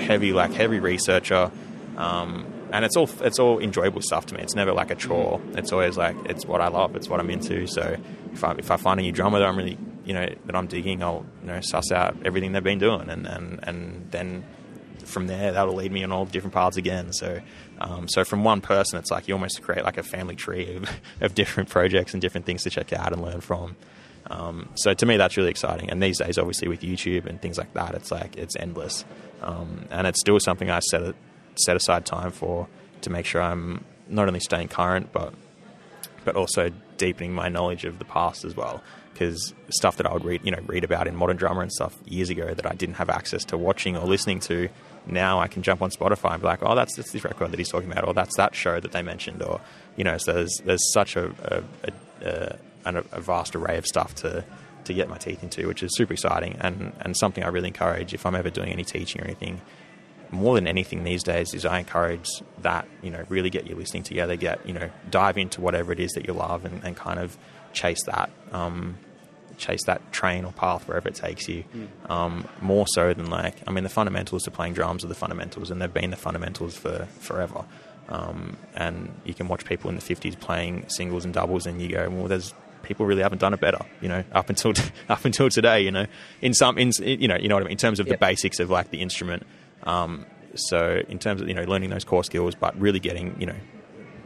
heavy, like heavy researcher, um, and it's all it's all enjoyable stuff to me. It's never like a chore. It's always like it's what I love. It's what I'm into. So if I if I find a new drummer that I'm really you know that I'm digging, I'll you know suss out everything they've been doing, and and and then from there, that'll lead me on all different paths again. So, um, so from one person, it's like you almost create like a family tree of, [laughs] of different projects and different things to check out and learn from. Um, so to me, that's really exciting. And these days, obviously, with YouTube and things like that, it's like it's endless. Um, and it's still something I set set aside time for to make sure I'm not only staying current, but but also deepening my knowledge of the past as well. Because stuff that I would read, you know, read about in Modern Drummer and stuff years ago that I didn't have access to watching or listening to, now I can jump on Spotify and be like, oh, that's, that's this record that he's talking about, or that's that show that they mentioned, or you know, so there's there's such a a, a, a, a vast array of stuff to to get my teeth into, which is super exciting and and something I really encourage if I'm ever doing any teaching or anything. More than anything these days is I encourage that, you know, really get your listening together, get, you know, dive into whatever it is that you love and, and kind of chase that, um, chase that train or path wherever it takes you. Um, more so than like, I mean, the fundamentals to playing drums are the fundamentals and they've been the fundamentals for forever. Um, and you can watch people in the 50s playing singles and doubles and you go, well, there's, people really haven't done it better, you know, up until [laughs] up until today, you know, in some, in you know, you know what I mean, in terms of Yep. the basics of like the instrument. Um, so in terms of you know learning those core skills, but really getting you know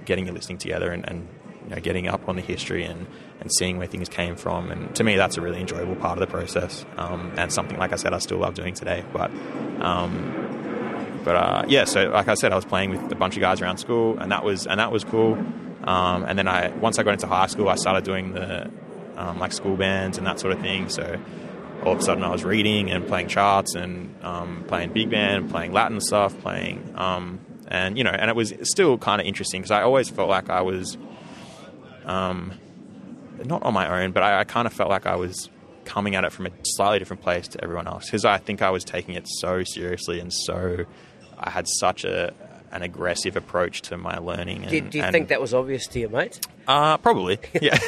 getting your listening together and, and you know, getting up on the history and, and seeing where things came from. And to me, that's a really enjoyable part of the process um, and something like I said I still love doing today. But um, but uh, yeah, so like I said, I was playing with a bunch of guys around school, and that was and that was cool. Um, and then I once I got into high school, I started doing the um, like school bands and that sort of thing. So all of a sudden, I was reading and playing charts and um, playing big band, playing Latin stuff, playing um, and you know, and it was still kind of interesting because I always felt like I was um, not on my own, but I, I kind of felt like I was coming at it from a slightly different place to everyone else because I think I was taking it so seriously and so I had such a an aggressive approach to my learning. And, Do, do you and- think that was obvious to your mates? uh, probably. [laughs] Yeah.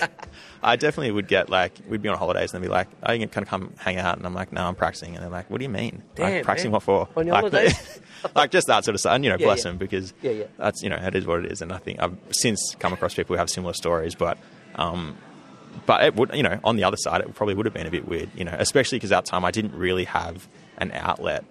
I definitely would get like, we'd be on holidays and they'd be like, oh, you can kind of come hang out. And I'm like, no, I'm practicing. And they're like, what do you mean? Damn, like, practicing man. what for? On your like, holidays? [laughs] like just that sort of stuff. And, you know, Yeah, bless yeah. them because Yeah, yeah. that's, you know, it is what it is. And I think I've since come across people who have similar stories, but, um, but it would, you know, on the other side, it probably would have been a bit weird, you know, especially because at that time I didn't really have an outlet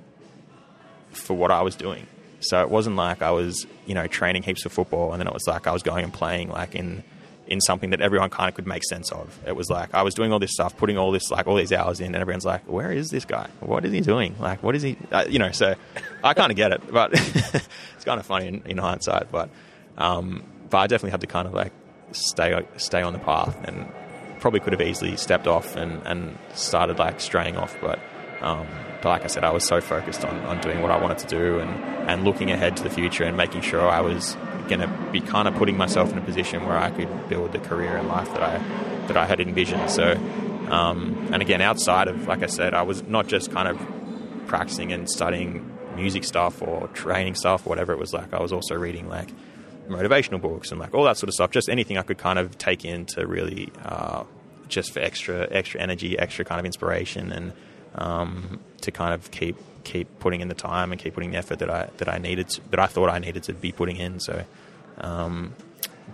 for what I was doing. So it wasn't like I was, you know, training heaps for football, and then it was like I was going and playing like in in something that everyone kind of could make sense of. It was like I was doing all this stuff, putting all this like all these hours in, and everyone's like, "Where is this guy? What is he doing? Like, what is he? Uh, you know?" So I [laughs] kind of get it, but [laughs] it's kind of funny in, in hindsight. But um, but I definitely had to kind of like stay stay on the path, and probably could have easily stepped off and and started like straying off, but Um, but like I said, I was so focused on, on doing what I wanted to do and, and looking ahead to the future and making sure I was going to be kind of putting myself in a position where I could build the career and life that I that I had envisioned. So, um, and again, outside of like I said, I was not just kind of practicing and studying music stuff or training stuff, or whatever it was like. I was also reading like motivational books and like all that sort of stuff. Just anything I could kind of take in to really uh, just for extra extra energy, extra kind of inspiration, and um, to kind of keep keep putting in the time and keep putting the effort that I that I needed to, that I thought I needed to be putting in. So, um,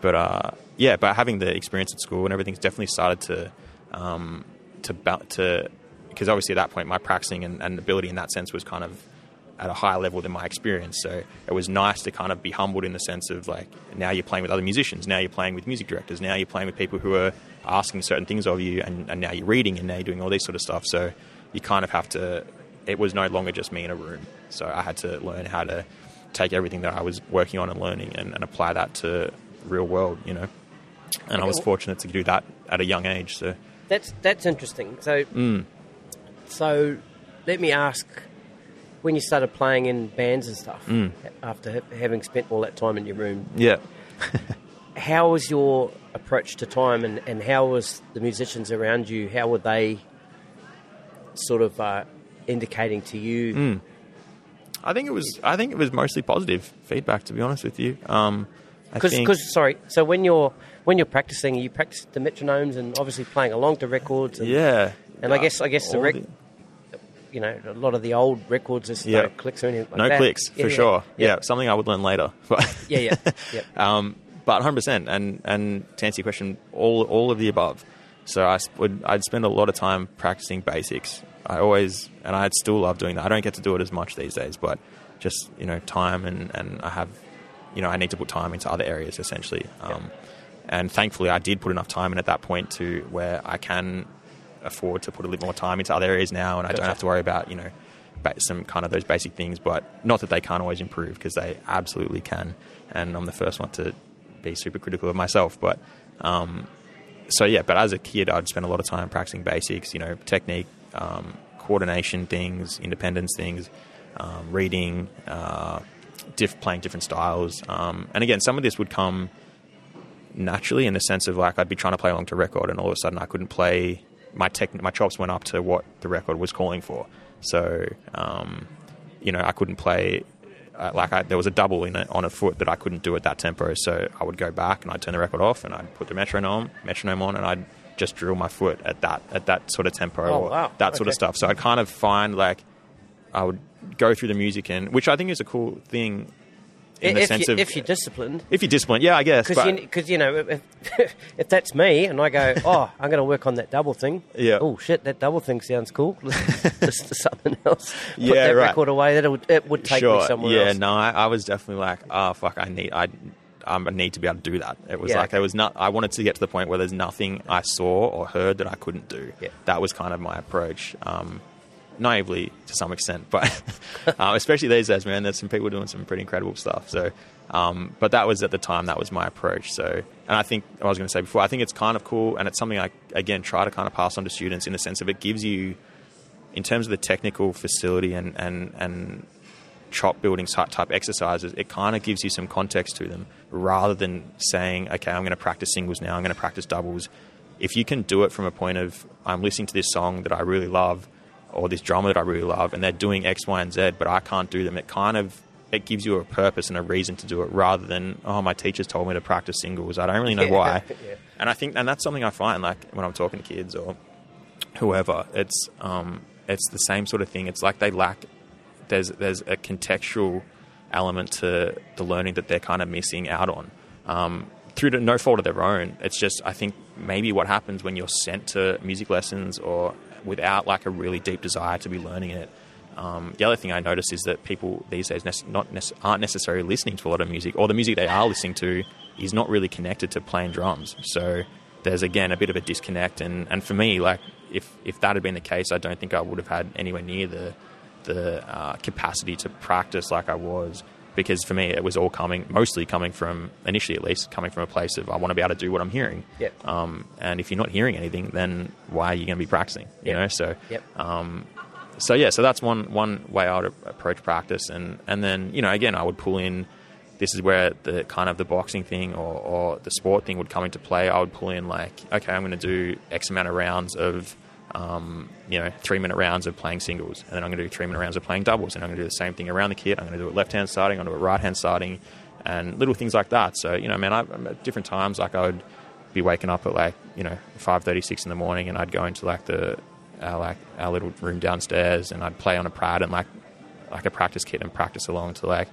but uh, yeah, but having the experience at school and everything's definitely started to um, to to because obviously at that point my practicing and, and ability in that sense was kind of at a higher level than my experience. So it was nice to kind of be humbled in the sense of like now you're playing with other musicians, now you're playing with music directors, now you're playing with people who are asking certain things of you, and, and now you're reading and now you're doing all this sort of stuff. So you kind of have to. It was no longer just me in a room. So I had to learn how to take everything that I was working on and learning and, and apply that to real world, you know. And I was fortunate to do that at a young age. So that's that's interesting. So, mm. so let me ask when you started playing in bands and stuff mm. after having spent all that time in your room. Yeah. [laughs] how was your approach to time, and, and how was the musicians around you? How were they sort of uh, indicating to you? Mm. I think it was. I think it was mostly positive feedback. To be honest with you, um, because sorry, so when you're when you're practicing, you practice the metronomes and obviously playing along to records. And, yeah, and I guess I guess the, rec- you know, a lot of the old records, there's no clicks or anything like no that. clicks, for sure. Yeah. yeah. something I would learn later. [laughs] yeah, yeah. [laughs] yeah. Um, but 100%. And, and to answer your question, all, all of the above. So I would, I'd spend a lot of time practicing basics. I always, and I'd still love doing that. I don't get to do it as much these days, but just, you know, time and, and I have, you know, I need to put time into other areas essentially. Um, And thankfully, I did put enough time in at that point to where I can afford to put a little more time into other areas now, and I don't have to worry about you know some kind of those basic things. But not that they can't always improve because they absolutely can, and I'm the first one to be super critical of myself. But um, so yeah, but as a kid, I'd spend a lot of time practicing basics, you know, technique, um, coordination things, independence things, um, reading, uh, diff- playing different styles, um, and again, some of this would come naturally in the sense of like I'd be trying to play along to record, and all of a sudden I couldn't play my tech, my chops went up to what the record was calling for. So, um, you know, I couldn't play. Uh, like I, there was a double in it on a foot that I couldn't do at that tempo, so I would go back and I'd turn the record off and I'd put the metronome metronome on and I'd just drill my foot at that at that sort of tempo oh, or wow. that sort okay. of stuff. So I'd kind of find like I would go through the music and which I think is a cool thing in the if sense you, of if you're disciplined. If you're disciplined, yeah, I guess. Because you, you, know, if, [laughs] if that's me and I go, [laughs] oh, I'm going to work on that double thing. Yeah. Oh shit, that double thing sounds cool. [laughs] Listen to something else. Put yeah, that right. record away. That would it would take sure. me somewhere yeah, else. Yeah, no, I, I, was definitely like, oh fuck, I need I. Um, I need to be able to do that. It was yeah, like okay. there was not. I wanted to get to the point where there's nothing I saw or heard that I couldn't do. Yeah. That was kind of my approach. Um, naively to some extent, but [laughs] uh, especially these days, man, there's some people doing some pretty incredible stuff. So, um, but that was at the time that was my approach. So, and I think I was going to say before, I think it's kind of cool, and it's something I again try to kind of pass on to students in the sense of it gives you, in terms of the technical facility and and and chop building type exercises, it kind of gives you some context to them rather than saying, okay, I'm going to practice singles now, I'm going to practice doubles. If you can do it from a point of I'm listening to this song that I really love or this drummer that I really love, and they're doing X, Y, and Z, but I can't do them. It kind of it gives you a purpose and a reason to do it, rather than oh, my teachers told me to practice singles. I don't really know Yeah, why. [laughs] yeah. And I think, and that's something I find like when I'm talking to kids or whoever, it's um, it's the same sort of thing. It's like they lack. There's there's a contextual element to the learning that they're kind of missing out on. Um, through to no fault of their own. It's just I think maybe what happens when you're sent to music lessons or without like a really deep desire to be learning it. Um, the other thing I notice is that people these days ne- not ne- aren't necessarily listening to a lot of music, or the music they are listening to is not really connected to playing drums. So there's again a bit of a disconnect, and, and for me, like if if that had been the case, I don't think I would have had anywhere near the the uh, capacity to practice like I was. Because for me, it was all coming, mostly coming from, initially at least, coming from a place of I want to be able to do what I'm hearing. Yep. Um, and if you're not hearing anything, then why are you going to be practicing? You Yep. know, so Yep. um, so yeah, so that's one one way I would approach practice, and and then you know again I would pull in. This is where the kind of the boxing thing or, or the sport thing would come into play. I would pull in like, okay, I'm going to do X amount of rounds of um, you know, three minute rounds of playing singles, and then I'm going to do three minute rounds of playing doubles, and I'm going to do the same thing around the kit. I'm going to do it left hand starting, I'm going to do it right hand starting, and little things like that. So you know, man, I, at different times, like I would be waking up at like you know five thirty six in the morning, and I'd go into like the our, like our little room downstairs, and I'd play on a pad and like like a practice kit and practice along to like.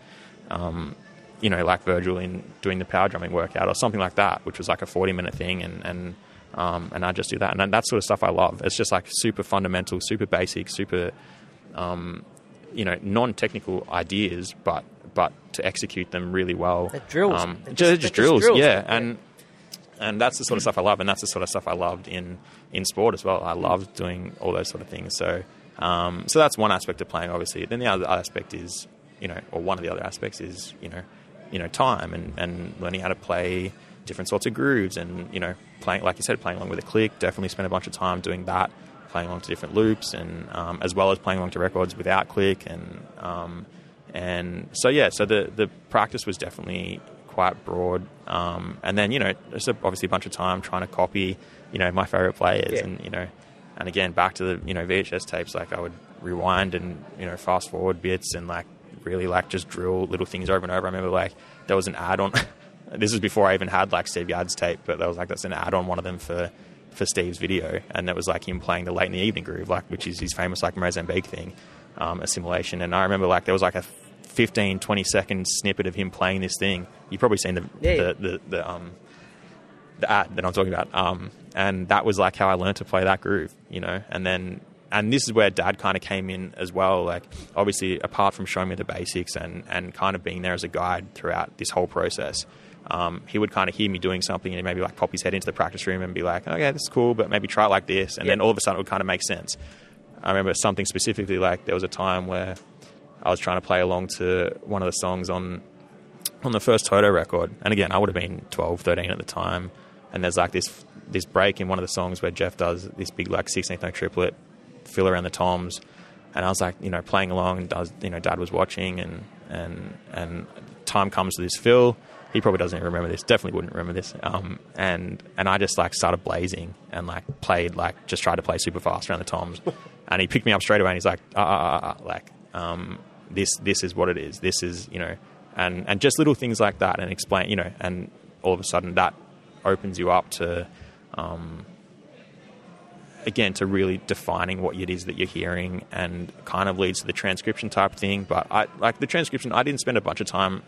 Um, you know, like Virgil in doing the power drumming workout or something like that, which was like a 40 minute thing. And, and, um, and I just do that. And that sort of stuff I love. It's just like super fundamental, super basic, super, um, you know, non technical ideas, but, but to execute them really well. It drills. Um, It just, just- just drills, drills. yeah. Yeah. And, and that's the sort of stuff I love, and that's the sort of stuff I loved in in sport as well. I loved doing all those sort of things. So, um, so that's one aspect of playing, obviously. Then the other aspect is, you know, or one of the other aspects is, you know, you know, time and, and learning how to play different sorts of grooves, and you know, playing like you said, playing along with a click. Definitely spent a bunch of time doing that, playing along to different loops, and um, as well as playing along to records without click, and um, and so yeah, so the the practice was definitely quite broad. Um, and then you know, there's obviously a bunch of time trying to copy, you know, my favorite players, Yeah. and you know, and again back to the you know VHS tapes. Like I would rewind and you know fast forward bits and like really like just drill little things over and over. I remember like there was an ad on. [laughs] this was before I even had like Steve Gadd's tape, but there was like that's an ad on one of them for for Steve's video, and that was like him playing the late in the evening groove, like which is his famous like Mozambique thing, um, assimilation. And I remember like there was like a 15, 20 second snippet of him playing this thing. You've probably seen the Yeah. the, the, the um the ad that I'm talking about. Um, and that was like how I learned to play that groove, you know. And then, and this is where Dad kind of came in as well. Like, obviously, apart from showing me the basics and and kind of being there as a guide throughout this whole process, um, he would kind of hear me doing something and maybe like pop his head into the practice room and be like, "Okay, this is cool, but maybe try it like this." And then all of a sudden, it would kind of make sense. I remember something specifically like there was a time where I was trying to play along to one of the songs on on the first Toto record, and again, I would have been 12, 13 at the time, and there's like this this break in one of the songs where Jeff does this big like 16th note triplet, fill around the toms, and I was like, you know, playing along, and does you know, Dad was watching, and and and time comes to this fill. He probably doesn't even remember this. Definitely wouldn't remember this. Um, and and I just like started blazing and like played like just tried to play super fast around the toms, [laughs] and he picked me up straight away and he's like, ah, ah, ah, ah, like um, this this is what it is. This is you know, and and just little things like that, and explain you know, and all of a sudden that opens you up to, um, again, to really defining what it is that you're hearing, and kind of leads to the transcription type thing. But I like the transcription. I didn't spend a bunch of time,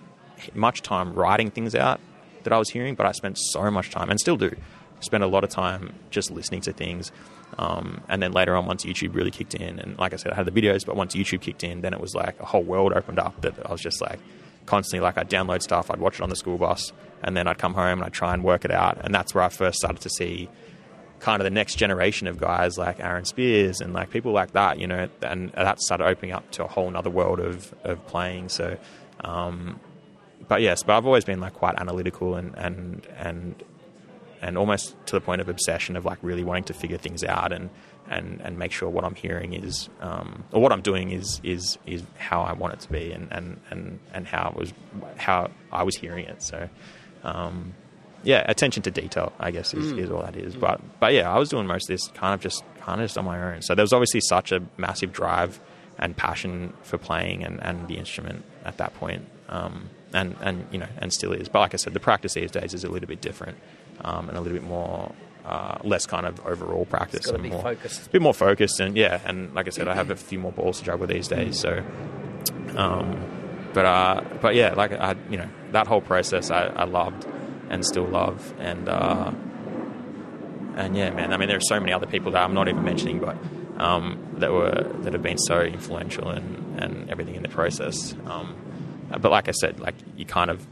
much time writing things out that I was hearing, but I spent so much time, and still do, spend a lot of time just listening to things. Um, and then later on, once YouTube really kicked in, and like I said, I had the videos, but once YouTube kicked in, then it was like a whole world opened up that I was just like constantly like I'd download stuff, I'd watch it on the school bus, and then I'd come home and I'd try and work it out. And that's where I first started to see kind of the next generation of guys like Aaron Spears and like people like that, you know, and that started opening up to a whole other world of, of playing. So, um, but yes, but I've always been like quite analytical and, and, and, and almost to the point of obsession of like really wanting to figure things out and, and, and make sure what I'm hearing is, um, or what I'm doing is, is, is how I want it to be and, and, and, and how it was, how I was hearing it. So, um, yeah, attention to detail, I guess, is, is all that is. But but yeah, I was doing most of this kind of just kind of just on my own. So there was obviously such a massive drive and passion for playing and, and the instrument at that point. Um, and and you know and still is. But like I said, the practice these days is a little bit different um, and a little bit more. Uh, less kind of overall practice and more focused. a bit more focused and yeah and like I said I have a few more balls to juggle these days so um, but uh, but yeah, like I, you know, that whole process I, I loved and still love, and uh, and yeah, man. I mean, there are so many other people that I'm not even mentioning, but um, that were that have been so influential and and everything in the process. Um, but like I said, like you kind of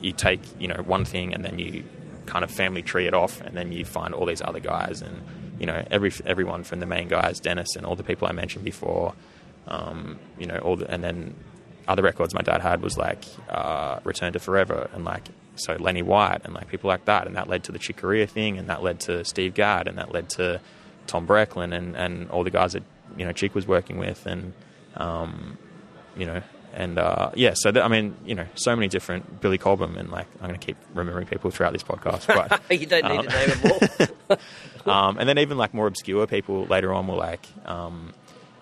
you take you know one thing and then you kind of family tree it off, and then you find all these other guys, and you know every everyone from the main guys, Dennis, and all the people I mentioned before. Um, you know, all the, and then other records my dad had was like uh, Return to Forever and like so Lenny White and like people like that, and that led to the Chick Corea thing, and that led to Steve Gadd, and that led to Tom Brechtlein and, and all the guys that you know Chick was working with, and um, you know, and uh, yeah, so th- I mean, you know, so many different Billy Cobham, and like I'm going to keep remembering people throughout this podcast, but [laughs] you don't need Um, to name them all. [laughs] [laughs] um, and then even like more obscure people later on were like um,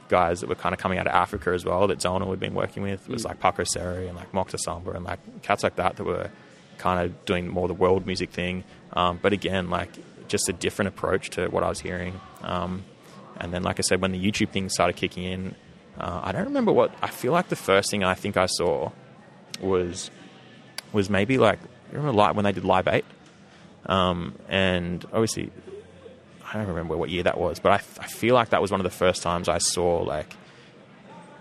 guys that were kind of coming out of Africa as well that Zawinul had been working with was like Paco Séry and like Mokhtar Samba and like cats like that that were kind of doing more the world music thing. Um, but again, like just a different approach to what I was hearing. Um, and then, like I said, when the YouTube thing started kicking in, uh, I don't remember what I feel like the first thing I think I saw was was maybe like remember live when they did Live Eight, um, and obviously I don't remember what year that was, but I, I feel like that was one of the first times I saw like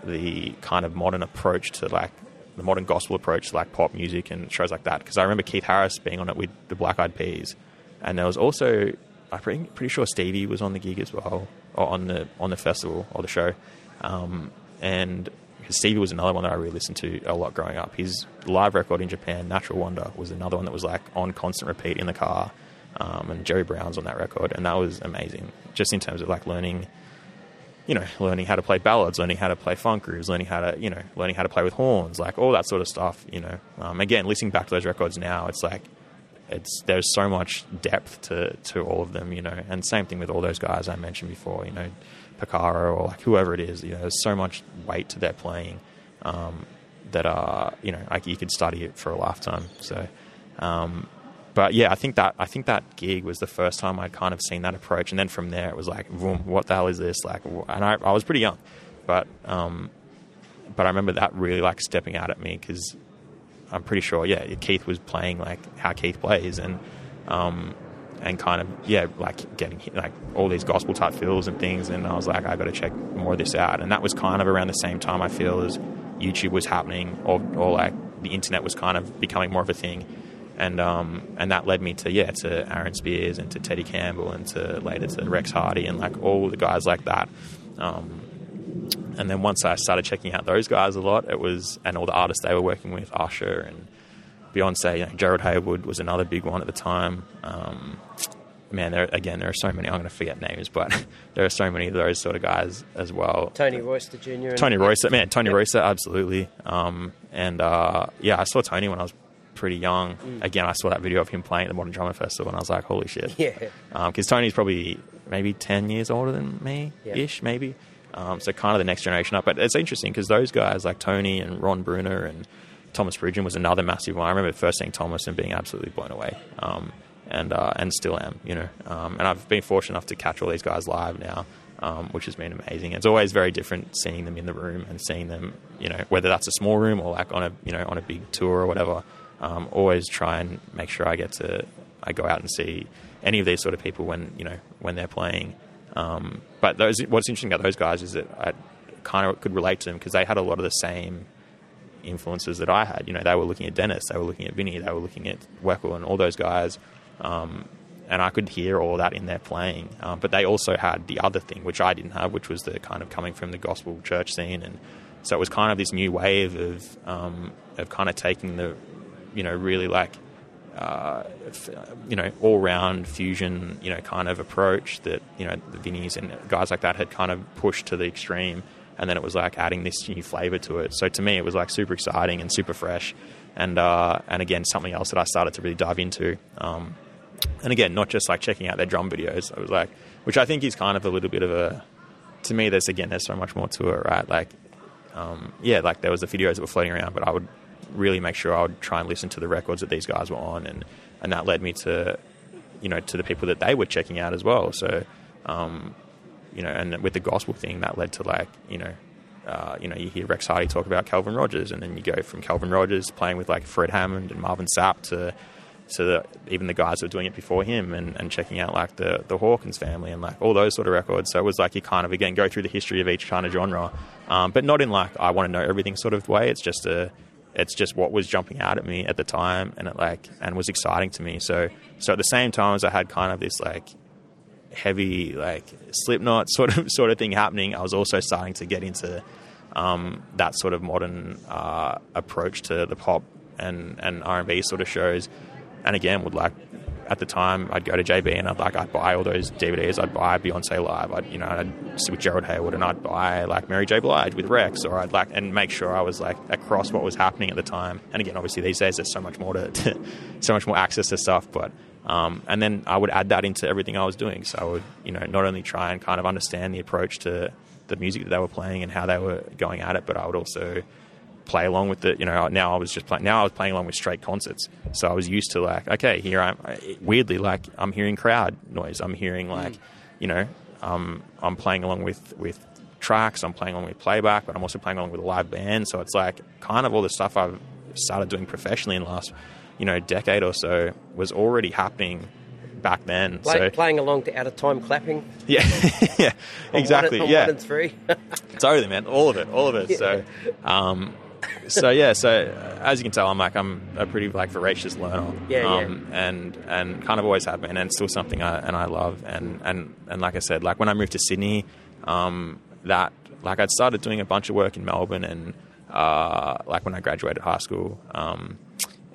the kind of modern approach to like the modern gospel approach to like pop music and shows like that. Because I remember Keith Harris being on it with the Black Eyed Peas, and there was also I'm pretty, pretty sure Stevie was on the gig as well, or on the on the festival or the show, um, and. Stevie was another one that I really listened to a lot growing up. His live record in Japan, Natural Wonder, was another one that was like on constant repeat in the car um, and Gerry Brown's on that record, and that was amazing. Just in terms of like learning, you know, learning how to play ballads, learning how to play funk grooves, learning how to, you know, learning how to play with horns, like all that sort of stuff. You know, um, again, listening back to those records now, it's like it's there's so much depth to to all of them. You know, and same thing with all those guys I mentioned before. You know, Picaro or like whoever it is. You know, there's so much weight to their playing. Um, that are you know like you could study it for a lifetime. So, um, but yeah, I think that I think that gig was the first time I'd kind of seen that approach, and then from there it was like, Vroom, what the hell is this? Like, and I, I was pretty young, but um, but I remember that really like stepping out at me because I'm pretty sure, yeah, Keith was playing like how Keith plays, and um, and kind of yeah, like getting like all these gospel type feels and things, and I was like, I got to check more of this out, and that was kind of around the same time I feel as YouTube was happening, or or like the internet was kind of becoming more of a thing and um, and that led me to yeah to Aaron Spears and to Teddy Campbell and to later to Rex Hardy and like all the guys like that. Um, and then once I started checking out those guys a lot, it was and all the artists they were working with, Usher and Beyonce, you know, Gerald Heyward was another big one at the time. Um, man, there again there are so many. I'm going to forget names, but [laughs] there are so many of those sort of guys as well. Tony Royster Jr. Tony Royster, man, Tony Royster, absolutely. Um, and uh, yeah, I saw Tony when I was pretty young. Again, I saw that video of him playing at the Modern Drummer Festival, and I was like, holy shit. [laughs] Yeah. Because Tony's probably maybe 10 years older than me Yeah. ish, maybe. Um, so kind of the next generation up. But it's interesting because those guys like Tony and Ron Bruner and Thomas Pridgen was another massive one. I remember first seeing Thomas and being absolutely blown away. Um, and uh, and still am, you know. Um, and I've been fortunate enough to catch all these guys live now, um, which has been amazing. It's always very different seeing them in the room and seeing them, you know, whether that's a small room or like on a you know on a big tour or whatever. Um, always try and make sure I get to I go out and see any of these sort of people when you know when they're playing. Um, but those, what's interesting about those guys is that I kind of could relate to them because they had a lot of the same influences that I had. You know, they were looking at Dennis, they were looking at Vinnie, they were looking at Weckl and all those guys. Um, and I could hear all that in their playing. Um, but they also had the other thing, which I didn't have, which was the kind of coming from the gospel church scene. And so it was kind of this new wave of, um, of kind of taking the, you know, really like, uh, you know, all round fusion, you know, kind of approach that, you know, the Vinnies and guys like that had kind of pushed to the extreme. And then it was like adding this new flavor to it. So to me, it was like super exciting and super fresh. And, uh, and again, something else that I started to really dive into. Um, and again, not just like checking out their drum videos. I was like, which I think is kind of a little bit of a, to me, there's again, there's so much more to it, right? Like, um, yeah, like there was the videos that were floating around, but I would really make sure I would try and listen to the records that these guys were on, and and that led me to, you know, to the people that they were checking out as well. So, um, you know, and with the gospel thing, that led to like, you know. Uh, you know, you hear Rex Hardy talk about Calvin Rodgers, and then you go from Calvin Rodgers playing with like Fred Hammond and Marvin Sapp to to the, even the guys that were doing it before him and, and checking out like the, the Hawkins family and like all those sort of records. So it was like you kind of again go through the history of each kind of genre, um, but not in like I want to know everything sort of way. It's just a it's just what was jumping out at me at the time and it like and was exciting to me. So so at the same time as I had kind of this like heavy like Slipknot sort of [laughs] sort of thing happening, I was also starting to get into um, that sort of modern uh, approach to the pop and and R and B sort of shows, and again would like at the time, I'd go to JB and I'd like I'd buy all those DVDs. I'd buy Beyonce Live. I'd you know I'd sit with Gerald Heyward and I'd buy like Mary J Blige with Rex, or I'd like and make sure I was like across what was happening at the time. And again, obviously these days there's so much more to, to [laughs] so much more access to stuff, but. Um, and then I would add that into everything I was doing. So I would, you know, not only try and kind of understand the approach to the music that they were playing and how they were going at it, but I would also play along with it. You know, now I was just playing. Now I was playing along with straight concerts, so I was used to like, okay, here I'm. Weirdly, like I'm hearing crowd noise. I'm hearing like, mm. you know, um, I'm playing along with with tracks. I'm playing along with playback, but I'm also playing along with a live band. So it's like kind of all the stuff I've started doing professionally in the last you know decade or so was already happening back then. Play, so playing along to out of time clapping. Yeah, [laughs] yeah, exactly. One, yeah, one three. [laughs] totally, man. All of it, all of it. Yeah. So, um, so yeah. So as you can tell, I'm like I'm a pretty like voracious learner. Yeah, um, yeah. And and kind of always have been, and still something I and I love. And and and like I said, like when I moved to Sydney, um, that like I'd started doing a bunch of work in Melbourne, and uh, like when I graduated high school. Um,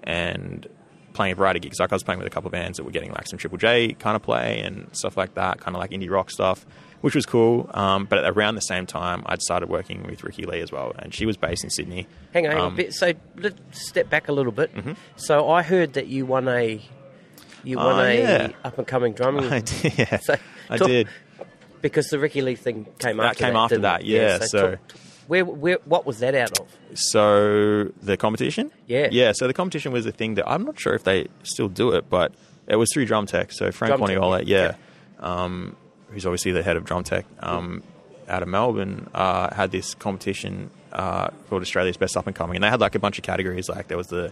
and playing a variety of gigs. Like I was playing with a couple of bands that were getting like some Triple J kind of play and stuff like that, kind of like indie rock stuff, which was cool. Um, but around the same time, I'd started working with Ricki Lee as well, and she was based in Sydney. Hang on, hang um, on a bit. So let's step back a little bit. Mm-hmm. So I heard that you won a you won uh, a yeah. up and coming drumming. [laughs] I did. Yeah, so, I did. Because the Ricki Lee thing came that after came that, after that. Yeah. yeah so, so talk, where, where, what was that out of? So the competition, yeah, yeah. So the competition was a thing that I'm not sure if they still do it, but it was through Drum Tech. So Frank Corniola, yeah, yeah. Um, who's obviously the head of Drum Tech um, out of Melbourne, uh, had this competition uh, called Australia's Best Up and Coming, and they had like a bunch of categories. Like there was the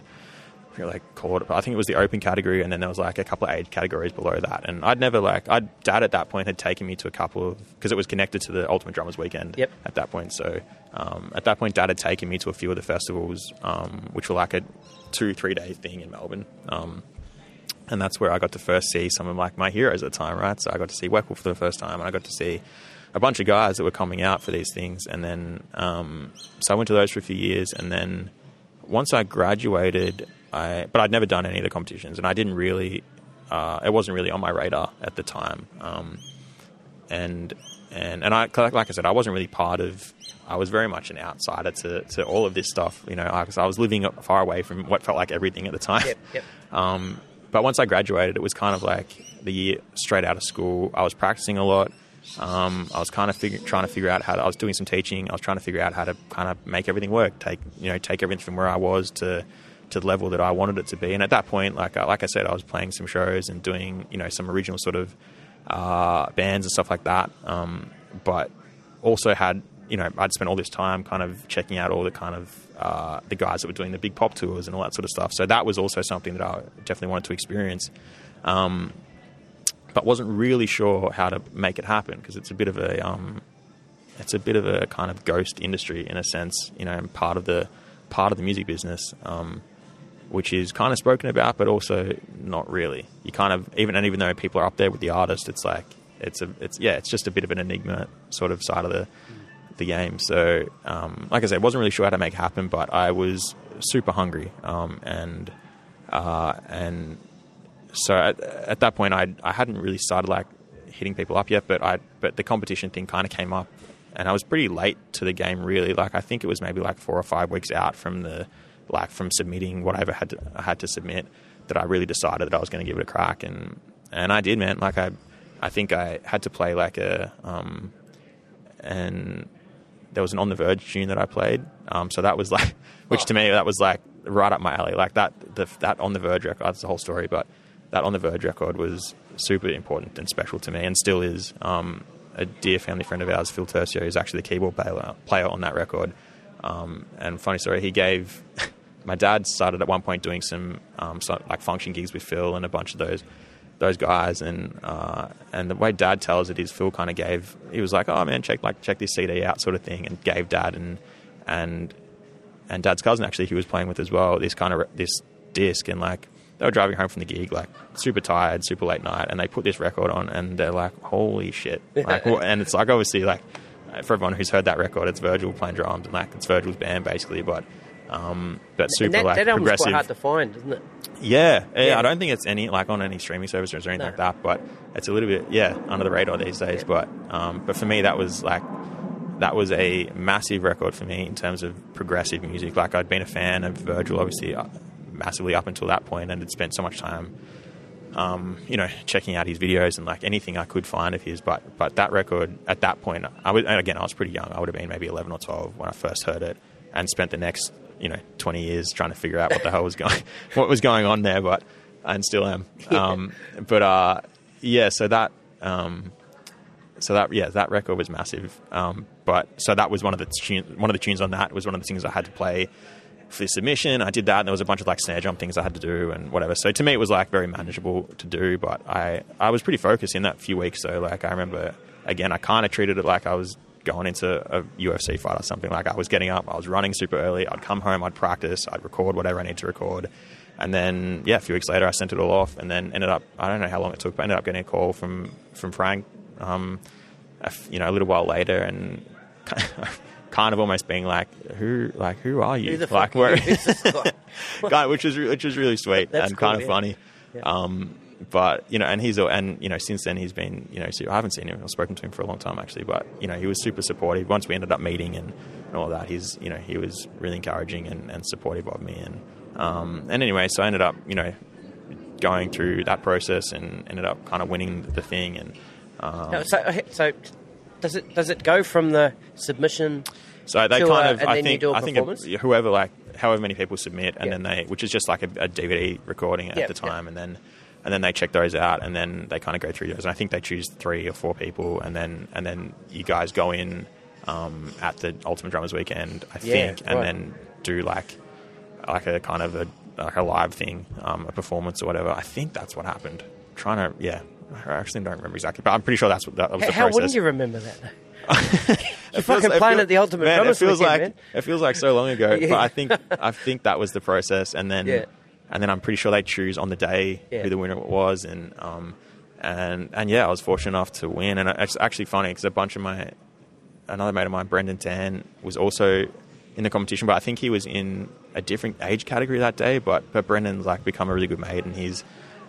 like called I think it was the open category and then there was like a couple of age categories below that. And I'd never like I'd dad at that point had taken me to a couple of because it was connected to the Ultimate Drummers Weekend yep. at that point. So um, at that point dad had taken me to a few of the festivals um, which were like a two three day thing in Melbourne. Um, and that's where I got to first see some of like my heroes at the time right? So I got to see Weckl for the first time and I got to see a bunch of guys that were coming out for these things. And then um, so I went to those for a few years and then once I graduated I, but I'd never done any of the competitions, and I didn't really. Uh, it wasn't really on my radar at the time, um, and and and I like I said, I wasn't really part of. I was very much an outsider to, to all of this stuff, you know, because I was living far away from what felt like everything at the time. Yep, yep. [laughs] Um, but once I graduated, it was kind of like the year straight out of school. I was practicing a lot. Um, I was kind of trying to figure out how to, I was doing some teaching. I was trying to figure out how to kind of make everything work. Take you know take everything from where I was to to the level that I wanted it to be. And at that point, like uh, like I said, I was playing some shows and doing you know some original sort of uh, bands and stuff like that. Um, but also had you know I'd spent all this time kind of checking out all the kind of uh, the guys that were doing the big pop tours and all that sort of stuff. So that was also something that I definitely wanted to experience. Um, but wasn't really sure how to make it happen because it's a bit of a um, it's a bit of a kind of ghost industry in a sense, you know, and part of the part of the music business. Um, which is kind of spoken about, but also not really. You kind of even and even though people are up there with the artist, it's like it's a it's yeah, it's just a bit of an enigma sort of side of the the game. So um, like I said, I wasn't really sure how to make it happen, but I was super hungry, um, and uh, and so at, at that point, I I hadn't really started like hitting people up yet, but I but the competition thing kind of came up, and I was pretty late to the game really. Like I think it was maybe like four or five weeks out from the like from submitting whatever I had to, I had to submit, that I really decided that I was going to give it a crack, and and I did, man. Like I, I think I had to play like a, um, and there was an On the Virg tune that I played, um, so that was like, [laughs] which to me that was like right up my alley. Like that, the, that On the Virg record. That's the whole story, but that On the Virg record was super important and special to me, and still is. Um, a dear family friend of ours, Phil Turcio, is actually the keyboard player, player on that record. Um, and funny story, he gave [laughs] my dad started at one point doing some um, so, like function gigs with Phil and a bunch of those those guys, and uh, and the way Dad tells it is Phil kind of gave he was like, oh man, check like check this CD out, sort of thing, and gave Dad and and and Dad's cousin actually he was playing with as well this kind of this disc, and like they were driving home from the gig like super tired, super late night, and they put this record on, and they're like, holy shit, like, and it's like obviously like for everyone who's heard that record, it's Virgil playing drums and like it's Virgil's band basically, but Um, but super that, like that progressive. quite hard to find, isn't it? Yeah, yeah, Yeah. I don't think it's any like on any streaming services or anything No. like that. But it's a little bit yeah under the radar these days. Yeah. But um, but for me that was like that was a massive record for me in terms of progressive music. Like I'd been a fan of Virgil obviously uh, massively up until that point, and had spent so much time. Um, you know, checking out his videos and like anything I could find of his, but but that record at that point, I was and again I was pretty young. I would have been maybe eleven or twelve when I first heard it, and spent the next you know twenty years trying to figure out what the hell was [laughs] going what was going on there. But and still am. [laughs] Um, but uh, yeah, so that um, so that yeah, that record was massive. Um, but so that was one of the tunes, one of the tunes on that was one of the things I had to play for the submission. I did that, and there was a bunch of like snare drum things I had to do and whatever. So to me, it was like very manageable to do. But I I was pretty focused in that few weeks. So like I remember again, I kind of treated it like I was going into a UFC fight or something. Like I was getting up, I was running super early. I'd come home, I'd practice, I'd record whatever I need to record. And then, yeah, a few weeks later, I sent it all off, and then ended up. I don't know how long it took, but ended up getting a call from from Frank, um, you know, a little while later, and [laughs] kind of almost being like, "Who, like, who are you?" Who the like, where- [laughs] guy? which was which was really sweet That's and cool, kind of yeah. funny. Yeah. Um, but you know, and he's and you know, since then he's been you know, I haven't seen him. I've spoken to him for a long time actually, but you know, he was super supportive. Once we ended up meeting and, and all that, he's you know, he was really encouraging and, and supportive of me. And um, and anyway, so I ended up you know going through that process and ended up kind of winning the thing. And um, so, so does it does it go from the submission? So they to, kind of, I think, I think whoever like, however many people submit, and Yeah. then they, which is just like a, a DVD recording at Yeah, the yeah. time, and then, and then they check those out, and then they kind of go through those. And I think they choose three or four people, and then, and then you guys go in um, at the Ultimate Drummers Weekend, I Yeah, think, and right. then do like, like a kind of a like a live thing, um, a performance or whatever. I think that's what happened. trying to, yeah. I actually don't remember exactly, but I'm pretty sure that's what that was How, the how process. wouldn't you remember that? It fucking feels- playing at the Ultimate man, it feels weekend, like man. it feels like so long ago. Yeah. But I think [laughs] I think that was the process, and then Yeah. and then I'm pretty sure they choose on the day Yeah. who the winner was, and um and and yeah, I was fortunate enough to win, and it's actually funny because a bunch of my another mate of mine, Brendan Tan, was also in the competition, but I think he was in a different age category that day. But but Brendan's like become a really good mate, and he's.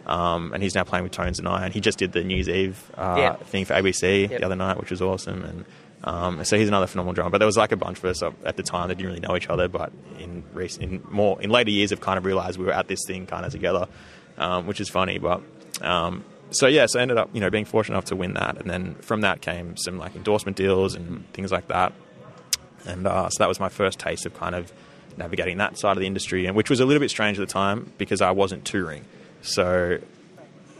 Um, and he's now playing with Tones and I, and he just did the New Year's Eve uh, Yeah. thing for ABC Yep. the other night, which was awesome. And um, so he's another phenomenal drummer. But there was like a bunch of us at the time that didn't really know each other, but in recent, in more in later years, have kind of realised we were at this thing kind of together, um, which is funny. But um, so yeah, so I ended up you know being fortunate enough to win that, and then from that came some like endorsement deals and things like that. And uh, so that was my first taste of kind of navigating that side of the industry, and which was a little bit strange at the time because I wasn't touring. So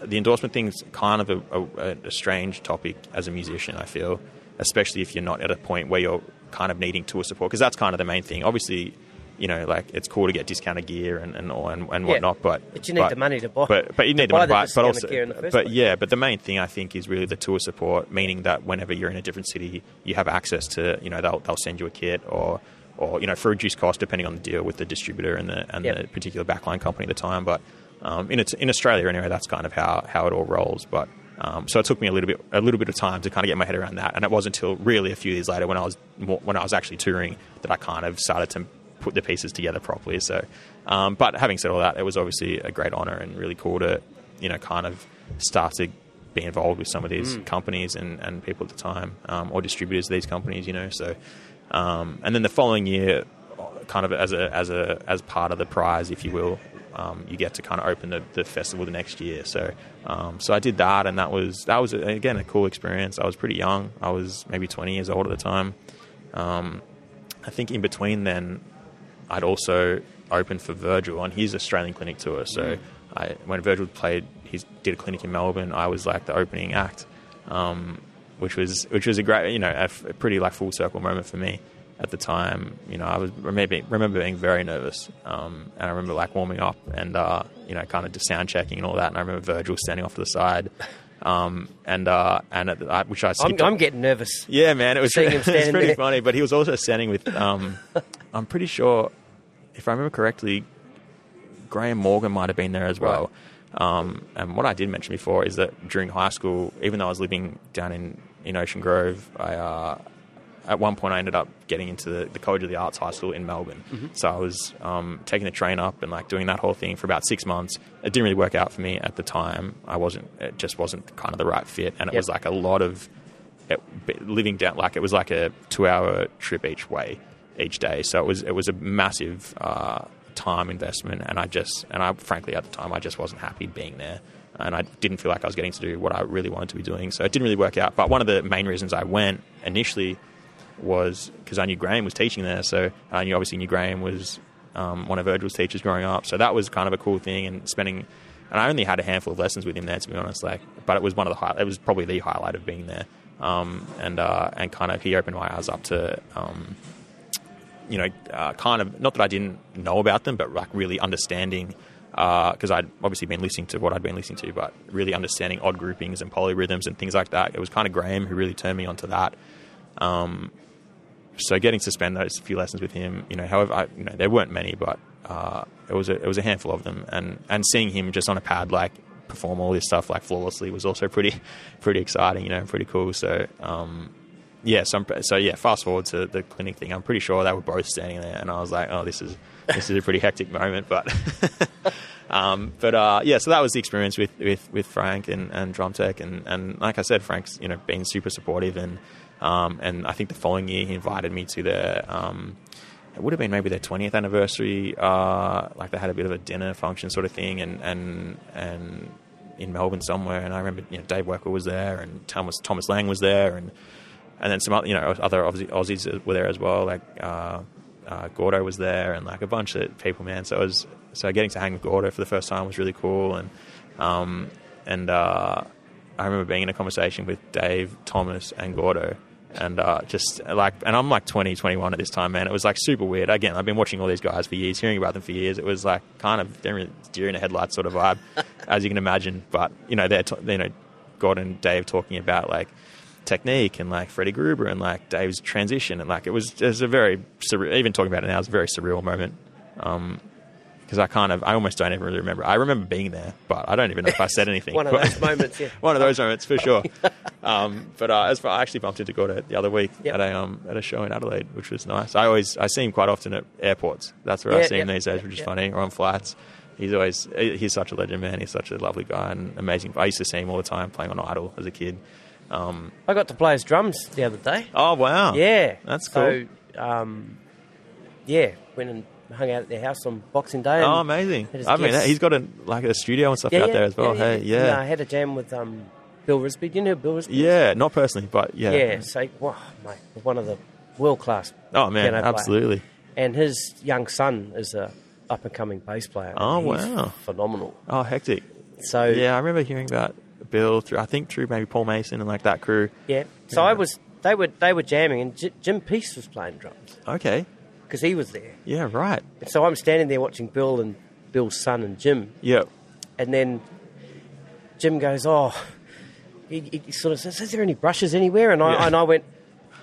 the endorsement thing's kind of a, a, a strange topic as a musician. I feel, especially if you're not at a point where you're kind of needing tour support, because that's kind of the main thing. Obviously, you know, like it's cool to get discounted gear and and and, and Yeah. whatnot, but But you need the money to buy- But but you need to the money to the buy, but also, gear in the first but place. yeah, but the main thing I think is really the tour support, meaning that whenever you're in a different city, you have access to, you know, they'll they'll send you a kit or or you know for reduced cost depending on the deal with the distributor and the and Yep. the particular backline company at the time. But um, in in Australia anyway, that's kind of how how it all rolls. But um, so it took me a little bit a little bit of time to kind of get my head around that, and it wasn't until really a few years later when I was more, when I was actually touring that I kind of started to put the pieces together properly. So, um, but having said all that, it was obviously a great honor and really cool to you know kind of start to be involved with some of these companies and, and people at the time um, or distributors of these companies. You know, so um, and then the following year, kind of as a as a as part of the prize, if you will, um, you get to kind of open the, the festival the next year. So um, so I did that, and that was that was again a cool experience. I was pretty young. I was maybe twenty years old at the time. Um, I think in between then, I'd also opened for Virgil on his Australian clinic tour. So I, when Virgil played, he did a clinic in Melbourne. I was like the opening act, um, which was which was a great, you know, a, a pretty like full circle moment for me at the time. You know, I was remember remember being very nervous, um, and I remember like warming up and uh, you know, kind of just sound checking and all that. And I remember Virgil standing off to the side. Um, and uh, and at the, I- which I I'm, skipped I'm getting nervous. yeah, man, it was, [laughs] it was pretty there. funny. But he was also standing with, um, I'm pretty sure, if I remember correctly, Graham Morgan might have been there as well. Um, and what I did mention before is that during high school, even though I was living down in, in Ocean Grove, I uh, at one point I ended up getting into the, the College of the Arts High School in Melbourne. Mm-hmm. So I was um, taking the train up and like doing that whole thing for about six months. It didn't really work out for me at the time. I wasn't. It just wasn't kind of the right fit, and it Yep. was like a lot of it, living down. Like it was like a two-hour trip each way each day. So it was it was a massive uh, time investment, and I just and I frankly at the time I just wasn't happy being there. And I didn't feel like I was getting to do what I really wanted to be doing. So it didn't really work out. But one of the main reasons I went initially was because I knew Graham was teaching there. So I knew obviously knew Graham was um, one of Virgil's teachers growing up. So that was kind of a cool thing. And spending, and I only had a handful of lessons with him there to be honest. Like, but it was one of the high, it was probably the highlight of being there. Um, and uh, and kind of he opened my eyes up to. Um, you know, uh, kind of not that I didn't know about them, but like really understanding because I'd obviously been listening to what I'd been listening to, but really understanding odd groupings and polyrhythms and things like that. It was kind of Graham who really turned me onto that. Um, so getting to spend those few lessons with him, you know, however, I, you know, there weren't many, but uh, it was a, it was a handful of them, and and seeing him just on a pad like perform all this stuff like flawlessly was also pretty [laughs] pretty exciting, you know, pretty cool. So. Um, yeah, so, so yeah. Fast forward to the clinic thing. I'm pretty sure they were both standing there, and I was like, "Oh, this is [laughs] this is a pretty hectic moment." But, [laughs] um, but uh, yeah. So that was the experience with, with, with Frank and, and drum tech, and, and like I said, Frank's you know been super supportive, and um, and I think the following year he invited me to their um, it would have been maybe their 20th anniversary. Uh, like they had a bit of a dinner function sort of thing, and and and in Melbourne somewhere. And I remember you know Dave Weckl was there, and Thomas Thomas Lang was there, and and then some other, you know, other Aussie- Aussies were there as well. Like uh, uh, Gordo was there, and like a bunch of people, man. So it was so getting to hang with Gordo for the first time was really cool, and um, and uh, I remember being in a conversation with Dave, Thomas, and Gordo. And uh, just like, and I'm like 20, 21 at this time, man. It was like super weird. Again, I've been watching all these guys for years, hearing about them for years. It was like kind of deer in a headlight sort of vibe, [laughs] as you can imagine. But you know, they're t- you know, Gordon, and Dave talking about like technique and like Freddie Gruber and like Dave's transition and like it was it was a very surreal, even talking about it now it's a very surreal moment because I kind of I almost don't even really remember I remember being there but I don't even know if I said anything [laughs] One of But- those [laughs] moments, yeah. one of those moments for sure [laughs] um, but uh, as far, I actually bumped into Gordo the other week Yep. at a um, at a show in Adelaide which was nice I always I see him quite often at airports that's where I Yeah, see him these days yep, which is yep. funny or on flights He's always he's such a legend, man. He's such a lovely guy and amazing. I used to see him all the time playing on Idol as a kid. Um, I got to play his drums the other day. oh wow, Yeah, that's cool. So, um, yeah, went and hung out at their house on Boxing Day. Oh, amazing! I mean, he's got a like a studio and stuff yeah, out yeah, there as well. Yeah, hey, yeah, No, I had a jam with um, Bill Risby. Do you know Bill Risby? is? yeah, not personally, but yeah. Yeah, so wow, mate, one of the world class. Oh man, piano player. absolutely. And his young son is a up and coming bass player. Oh, He's wow. phenomenal. Oh, hectic. So Yeah, I remember hearing about Bill through. I think through maybe Paul Mason and like that crew. yeah. So I was they were they were jamming, and J- Jim Peace was playing drums Okay. Because he was there. Yeah. Right. And so I'm standing there watching Bill and Bill's son and Jim, Yeah. and then Jim goes, "Oh," he, he sort of says, "Is there any brushes anywhere?" And I Yeah. and I went,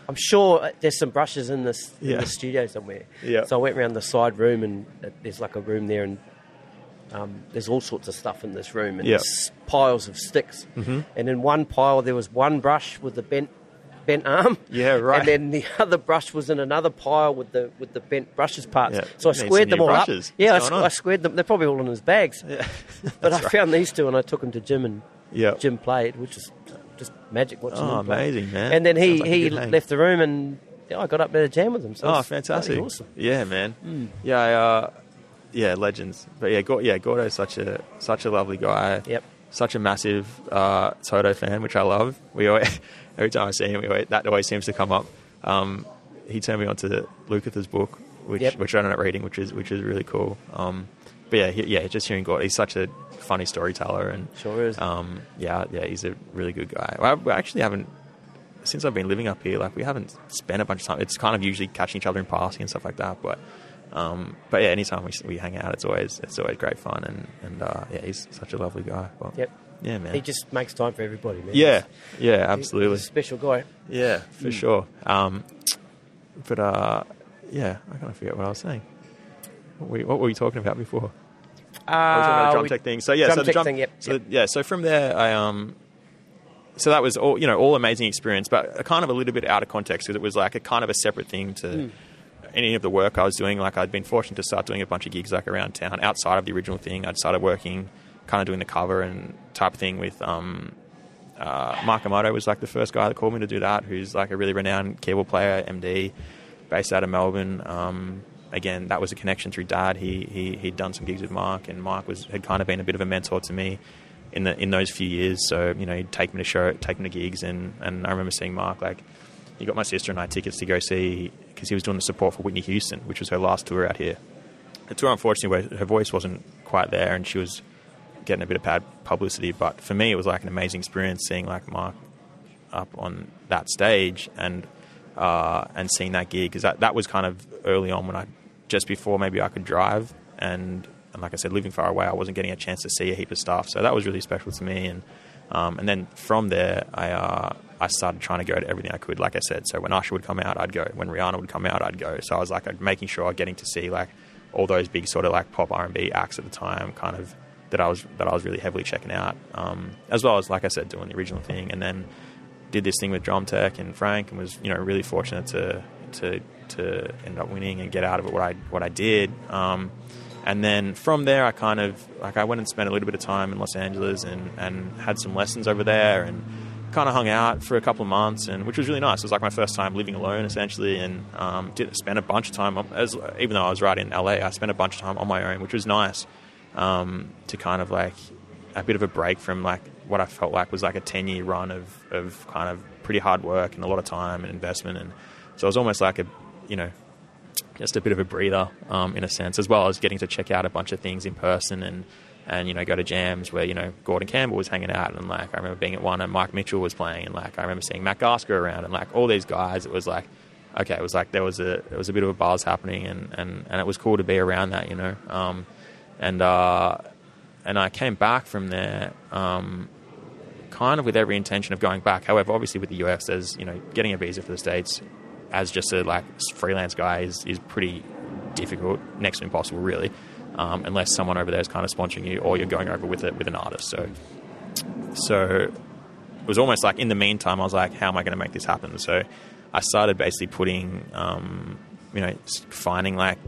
"I'm sure there's some brushes in this in Yeah. the studio somewhere." Yeah. So I went around the side room, and uh, there's like a room there, and um, there's all sorts of stuff in this room, and there's piles of sticks. Mm-hmm. And in one pile there was one brush with the bent bent arm. Yeah, right. And then the [laughs] other brush was in another pile with the with the bent brushes parts. Yeah. So I squared them all brushes. up. Yeah, I, What's squ- going on? I squared them. They're probably all in his bags. Yeah. [laughs] But I found these two and I took them to Jim and Yeah. Jim played, which is just magic watching Oh, play. amazing, man. And then he, like he left the room and yeah, I got up there to jam with him. So Oh, fantastic! Awesome. Yeah, man. Yeah, I, uh, yeah, legends. But yeah, Gor- yeah, Gordo's such a such a lovely guy. Yep. Such a massive uh, Toto fan, which I love. We always, [laughs] every time I see him, we always, that always seems to come up. Um, he turned me on to Lucas's book, which Yep. which I ended up reading, which is which is really cool. Um, but yeah, he, yeah, just hearing Gordo, he's such a funny storyteller, and Sure is. um, yeah, yeah, he's a really good guy. I, we actually haven't since I've been living up here. Like we haven't spent a bunch of time. It's kind of usually catching each other in passing and stuff like that. But um, but yeah, anytime we, we hang out, it's always it's always great fun. And and uh, yeah, he's such a lovely guy. But, Yep. Yeah, man. He just makes time for everybody, man. yeah, yeah, absolutely. He's a special guy. Yeah, for sure. Um, but uh, yeah, I kind of forget what I was saying. What were, we, what were we talking about before? I was talking about the Uh, drum we- tech thing. So yeah, so the tech drum thing, yep, So yep. yeah, so from there, I um, so that was all you know, all amazing experience, but kind of a little bit out of context because it was like a kind of a separate thing to any of the work I was doing. Like I'd been fortunate to start doing a bunch of gigs like around town outside of the original thing. I'd started working, kind of doing the cover and type thing with um, uh, Mark Amato was like the first guy that called me to do that. Who's like a really renowned keyboard player, MD, based out of Melbourne. Um, again, that was a connection through Dad. He he he'd done some gigs with Mark, and Mark was had kind of been a bit of a mentor to me in the in those few years. So you know, he'd take me to show, take me to gigs, and and I remember seeing Mark like he got my sister and I tickets to go see because he was doing the support for Whitney Houston, which was her last tour out here. The tour, unfortunately, where her voice wasn't quite there, and she was getting a bit of bad publicity. But for me, it was like an amazing experience seeing like Mark up on that stage and uh, and seeing that gig because that, that was kind of early on when I just before maybe I could drive and and like I said, living far away, I wasn't getting a chance to see a heap of stuff. So that was really special to me. And um, and then from there, I uh, I started trying to go to everything I could. Like I said, so when Usher would come out, I'd go. When Rihanna would come out, I'd go. So I was like making sure I'm getting to see like all those big sort of like pop R and B acts at the time, kind of that I was that I was really heavily checking out, um, as well as like I said, doing the original thing, and then did this thing with Drum Tech and Frank, and was you know really fortunate to to to end up winning and get out of it what I what I did. Um, and then from there, I kind of like I went and spent a little bit of time in Los Angeles and, and had some lessons over there and kind of hung out for a couple of months and which was really nice. It was like my first time living alone essentially and um, did spend a bunch of time as even though I was right in LA, I spent a bunch of time on my own, which was nice um, to kind of like a bit of a break from like what I felt like was like a ten year run of of kind of pretty hard work and a lot of time and investment and so it was almost like a you know just a bit of a breather um, in a sense, as well as getting to check out a bunch of things in person and and you know go to jams where you know Gordon Campbell was hanging out and like I remember being at one and Mike Mitchell was playing and like I remember seeing Matt Garstka around and like all these guys. It was like okay, it was like there was a it was a bit of a buzz happening and and, and it was cool to be around that, you know. Um, and uh, and I came back from there. Um, kind of with every intention of going back. However, obviously with the US, there's you know getting a visa for the states as just a like freelance guy is, is pretty difficult, next to impossible, really, um, unless someone over there is kind of sponsoring you or you're going over with it with an artist. So, so it was almost like in the meantime, I was like, how am I going to make this happen? So, I started basically putting, um, you know, finding like,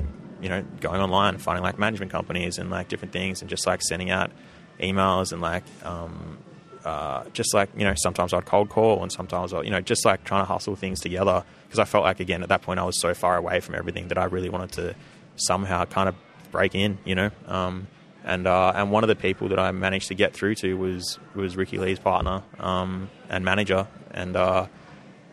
you know, going online, finding like management companies and like different things, and just like sending out emails and like um, uh, just like you know sometimes I'd cold call and sometimes I you know just like trying to hustle things together because I felt like again at that point I was so far away from everything that I really wanted to somehow kind of break in you know? Um, and uh, and one of the people that I managed to get through to was was Ricki Lee's partner um, and manager. And uh,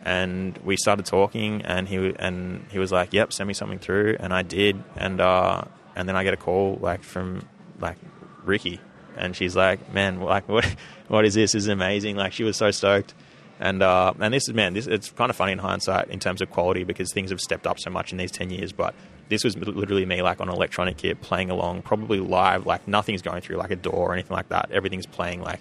and we started talking and he and he was like yep send me something through. And I did. And uh, and then I get a call like from like Ricki and she's like, "Man, like what? [laughs] What is this? this is amazing!" Like she was so stoked. And uh, and this is man, this it's kind of funny in hindsight in terms of quality because things have stepped up so much in these ten years. But this was literally me like on an electronic kit playing along, probably live, like nothing's going through like a door or anything like that. Everything's playing like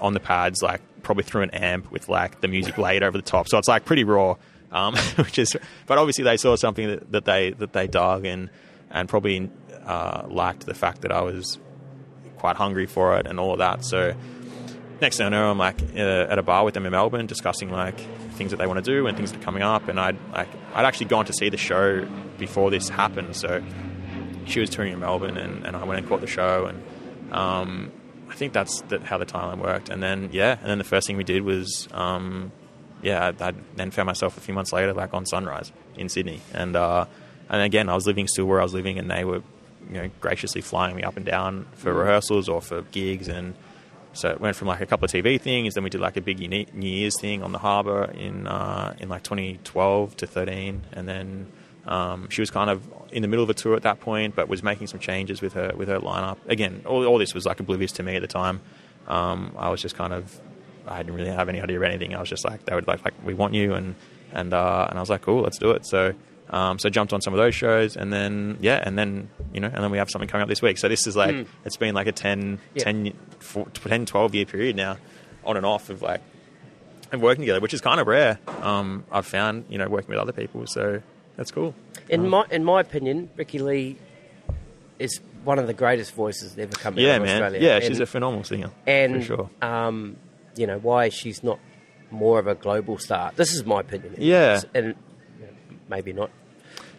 on the pads, like probably through an amp with like the music [laughs] laid over the top. So it's like pretty raw, um, [laughs] which is. But obviously they saw something that, that they that they dug and and probably uh, liked the fact that I was quite hungry for it and all of that. So next thing I know, I'm like uh, at a bar with them in Melbourne discussing like things that they want to do and things that are coming up. And I'd like I'd actually gone to see the show before this happened. So she was touring in Melbourne, and, and I went and caught the show. And um, I think that's the, how the timeline worked. And then yeah, and then the first thing we did was um, yeah, I, I then found myself a few months later like on Sunrise in Sydney, and uh, and again I was living still where I was living, and they were you know graciously flying me up and down for mm. rehearsals or for gigs and so it went from like a couple of TV things, then we did like a big New Year's thing on the harbour in uh, in like 2012 to 13, and then um, she was kind of in the middle of a tour at that point, but was making some changes with her with her lineup. Again, all, all this was like oblivious to me at the time. Um, I was just kind of I didn't really have any idea of anything. I was just like they would like like we want you and and uh, and I was like cool, let's do it. So um, so jumped on some of those shows, and then yeah, and then you know, and then we have something coming up this week. So this is like mm. it's been like a 10, yeah. 10, 4, 10, 12 year period now, on and off of like and working together, which is kind of rare. Um, I've found you know working with other people, so that's cool. In um, my in my opinion, Ricki Lee is one of the greatest voices that ever come yeah, out of man. Australia. Yeah, and, she's a phenomenal singer. And for sure. Um, you know, why she's not more of a global star. This is my opinion. Yeah. and maybe not.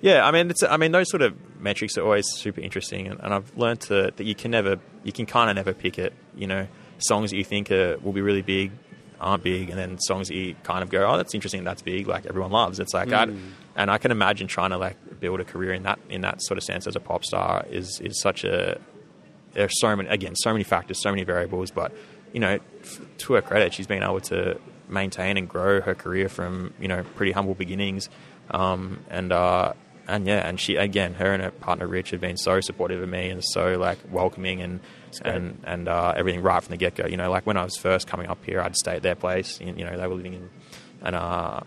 Yeah, I mean, it's, I mean, those sort of metrics are always super interesting, and, and I've learned to, that you can never, you can kind of never pick it. You know, songs that you think are, will be really big aren't big, and then songs that you kind of go, oh, that's interesting, that's big, like everyone loves. It's like, I'd, mm. and I can imagine trying to like build a career in that in that sort of sense as a pop star is is such a there's so many again so many factors, so many variables, but you know, f- to her credit, she's been able to maintain and grow her career from you know pretty humble beginnings, um, and uh, and yeah, and she again, her and her partner Rich have been so supportive of me and so like welcoming and and and uh, everything right from the get go. You know, like when I was first coming up here, I'd stay at their place. You know, they were living in and uh,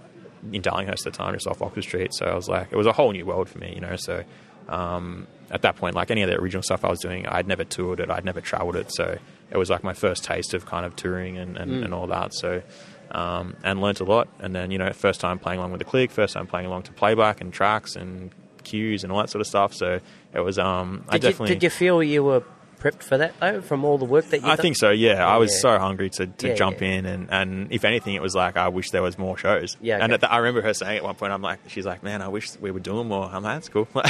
in Darlinghurst at the time, just off Oxford Street. So I was like, it was a whole new world for me. You know, so. Um, at that point, like any of the original stuff I was doing, I'd never toured it, I'd never traveled it, so it was like my first taste of kind of touring and, and, and all that. So, um, and learnt a lot. And then, you know, first time playing along with the click, first time playing along to playback and tracks and cues and all that sort of stuff. So it was, um, I Did you, definitely. did you feel you were prepped for that though, from all the work that you? I think so. Yeah, I was Yeah. so hungry to, to Yeah, jump in, and, and if anything, it was like I wish there was more shows. Yeah, and okay. at the, I remember her saying at one point, I'm like, she's like, man, I wish we were doing more. I'm like, that's cool, [laughs] but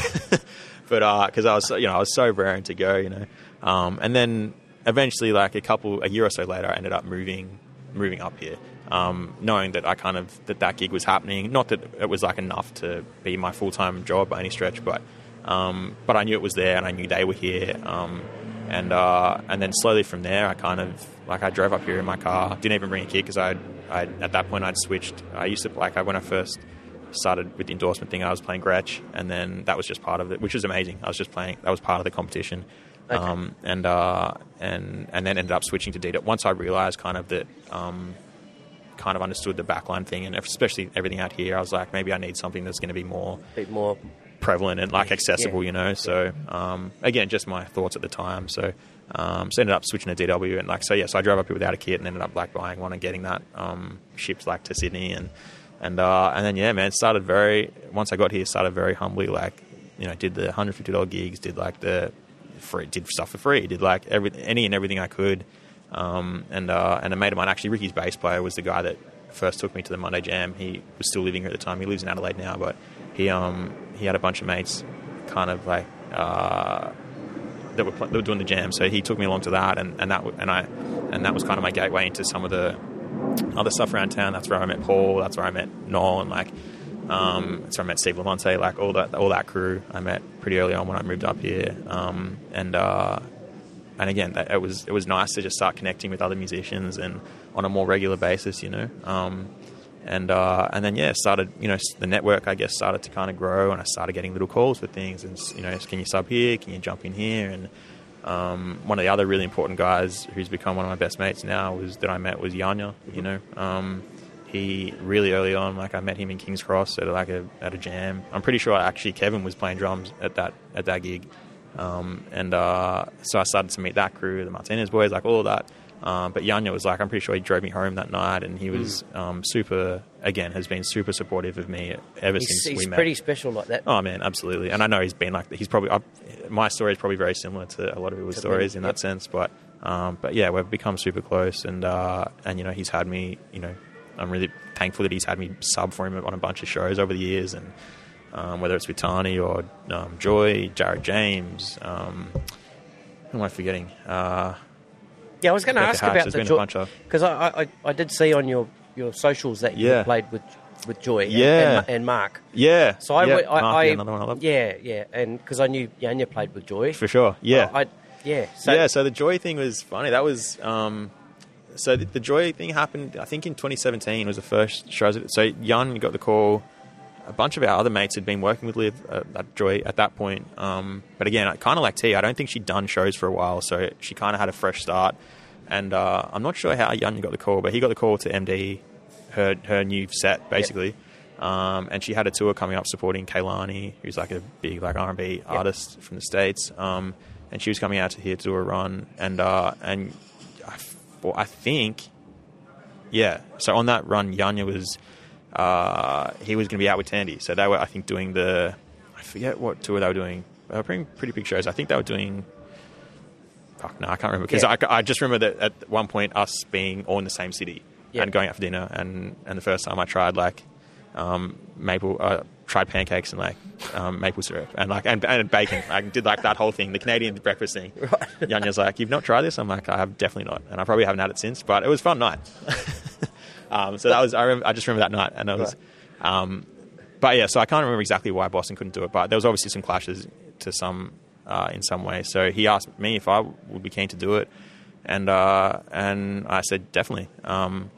because I was so- you know I was so raring to go, you know, um, and then eventually, like a couple a year or so later, I ended up moving moving up here. Um, knowing that I kind of that that gig was happening, not that it was like enough to be my full time job by any stretch, but um, but I knew it was there, and I knew they were here. Um, and uh, and then slowly from there, I kind of like I drove up here in my car. Didn't even bring a kit because I I at that point I'd switched. I used to like I when I first started with the endorsement thing, I was playing Gretsch, and then that was just part of it, which was amazing. I was just playing that was part of the competition. Okay. Um, and uh, and and then ended up switching to DW. Once I realized kind of that, um, kind of understood the backline thing, and especially everything out here, I was like, maybe I need something that's going to be more bit more. prevalent and like accessible, Yeah. you know. So um, again, just my thoughts at the time. So um, so ended up switching to DW and like so yeah. So I drove up here without a kit and ended up like buying one and getting that um, shipped like to Sydney and and uh, and then yeah, man, it started very. Once I got here, started very humbly like you know did the hundred fifty dollar gigs, did like the free, did stuff for free, did like every any and everything I could. Um, and uh, and a mate of mine, actually Ricki's bass player, was the guy that first took me to the Monday Jam. He was still living here at the time. He lives in Adelaide now, but he um he had a bunch of mates, kind of like uh, that were that were doing the jam. So he took me along to that, and, and that and I and that was kind of my gateway into some of the other stuff around town. That's where I met Paul. That's where I met Noel, and like um, that's where I met Steve Lamonte. Like all that all that crew, I met pretty early on when I moved up here. Um, and uh, and again, that, it was it was nice to just start connecting with other musicians and on a more regular basis, you know. Um, and uh, and then yeah, started you know the network I guess started to kind of grow, and I started getting little calls for things, and you know, can you sub here? Can you jump in here? And um, one of the other really important guys who's become one of my best mates now was that I met was Yanya. You know, um, he really early on, like I met him in King's Cross at like a at a jam. I'm pretty sure actually Kevin was playing drums at that at that gig, um, and uh, so I started to meet that crew, the Martinez boys, like all of that. Um, but Yanya was like, I'm pretty sure he drove me home that night, and he was um, super. Again, has been super supportive of me ever He's, since he's we met. He's pretty special like that. Oh man, absolutely. And I know he's been like he's probably I, my story is probably very similar to a lot of people's To stories in yep. that sense. But um, but yeah, we've become super close, and uh, and you know he's had me. You know, I'm really thankful that he's had me sub for him on a bunch of shows over the years, and um, whether it's with Tani or um, Joy, Jared James. Um, who am I forgetting? Uh, Yeah, I was going to ask Hatch, about there's the joy because I, I I did see on your your socials that you Yeah. played with with Joy and- Yeah. and, and Mark. yeah. So I yeah, I, Mark, I yeah, another one I love. yeah yeah and because I knew Yanya played with Joy for sure. Yeah. I, yeah so yeah, so the Joy thing was funny. That was um, so the, the Joy thing happened. I think in 2017 was the first show. So Yun got the call. A bunch of our other mates had been working with Liv uh, at Joy at that point. Um, but again, I kind of like T, I don't think she'd done shows for a while, so she kind of had a fresh start. And uh, I'm not sure how Yun got the call, but he got the call to MD, her her new set basically. Um, and she had a tour coming up supporting Kehlani, who's like a big like R&B artist from the states. Um, and she was coming out to here to do a run, and uh, and I, well, I think, yeah. So on that run, Yanya was uh, he was going to be out with Tandy, so they were I think doing the I forget what tour they were doing. They were pretty pretty big shows. I think they were doing fuck no, I can't remember because Yeah. I, I just remember that at one point us being all in the same city Yeah. and going out for dinner, and and the first time I tried like um, maple, uh, tried pancakes and like um, maple syrup and like and, and bacon. I did like that whole thing, the Canadian breakfast thing. [laughs] Right. Yanya's like, "You've not tried this?" I'm like, "I have definitely not," and I probably haven't had it since. But it was a fun night. [laughs] um, so that was I, remember, I just remember that night, and it was. Um, but yeah, so I can't remember exactly why Boston couldn't do it, but there was obviously some clashes to some uh, in some way. So he asked me if I would be keen to do it, and uh, and I said definitely. Um,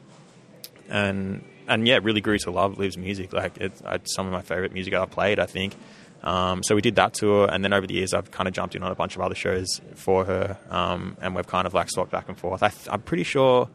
and and yeah, really grew to love Liv's music. Like it's, it's some of my favorite music I've played. I think. Um, so we did that tour, and then over the years, I've kind of jumped in on a bunch of other shows for her, um, and we've kind of like swapped back and forth. I th- I'm pretty sure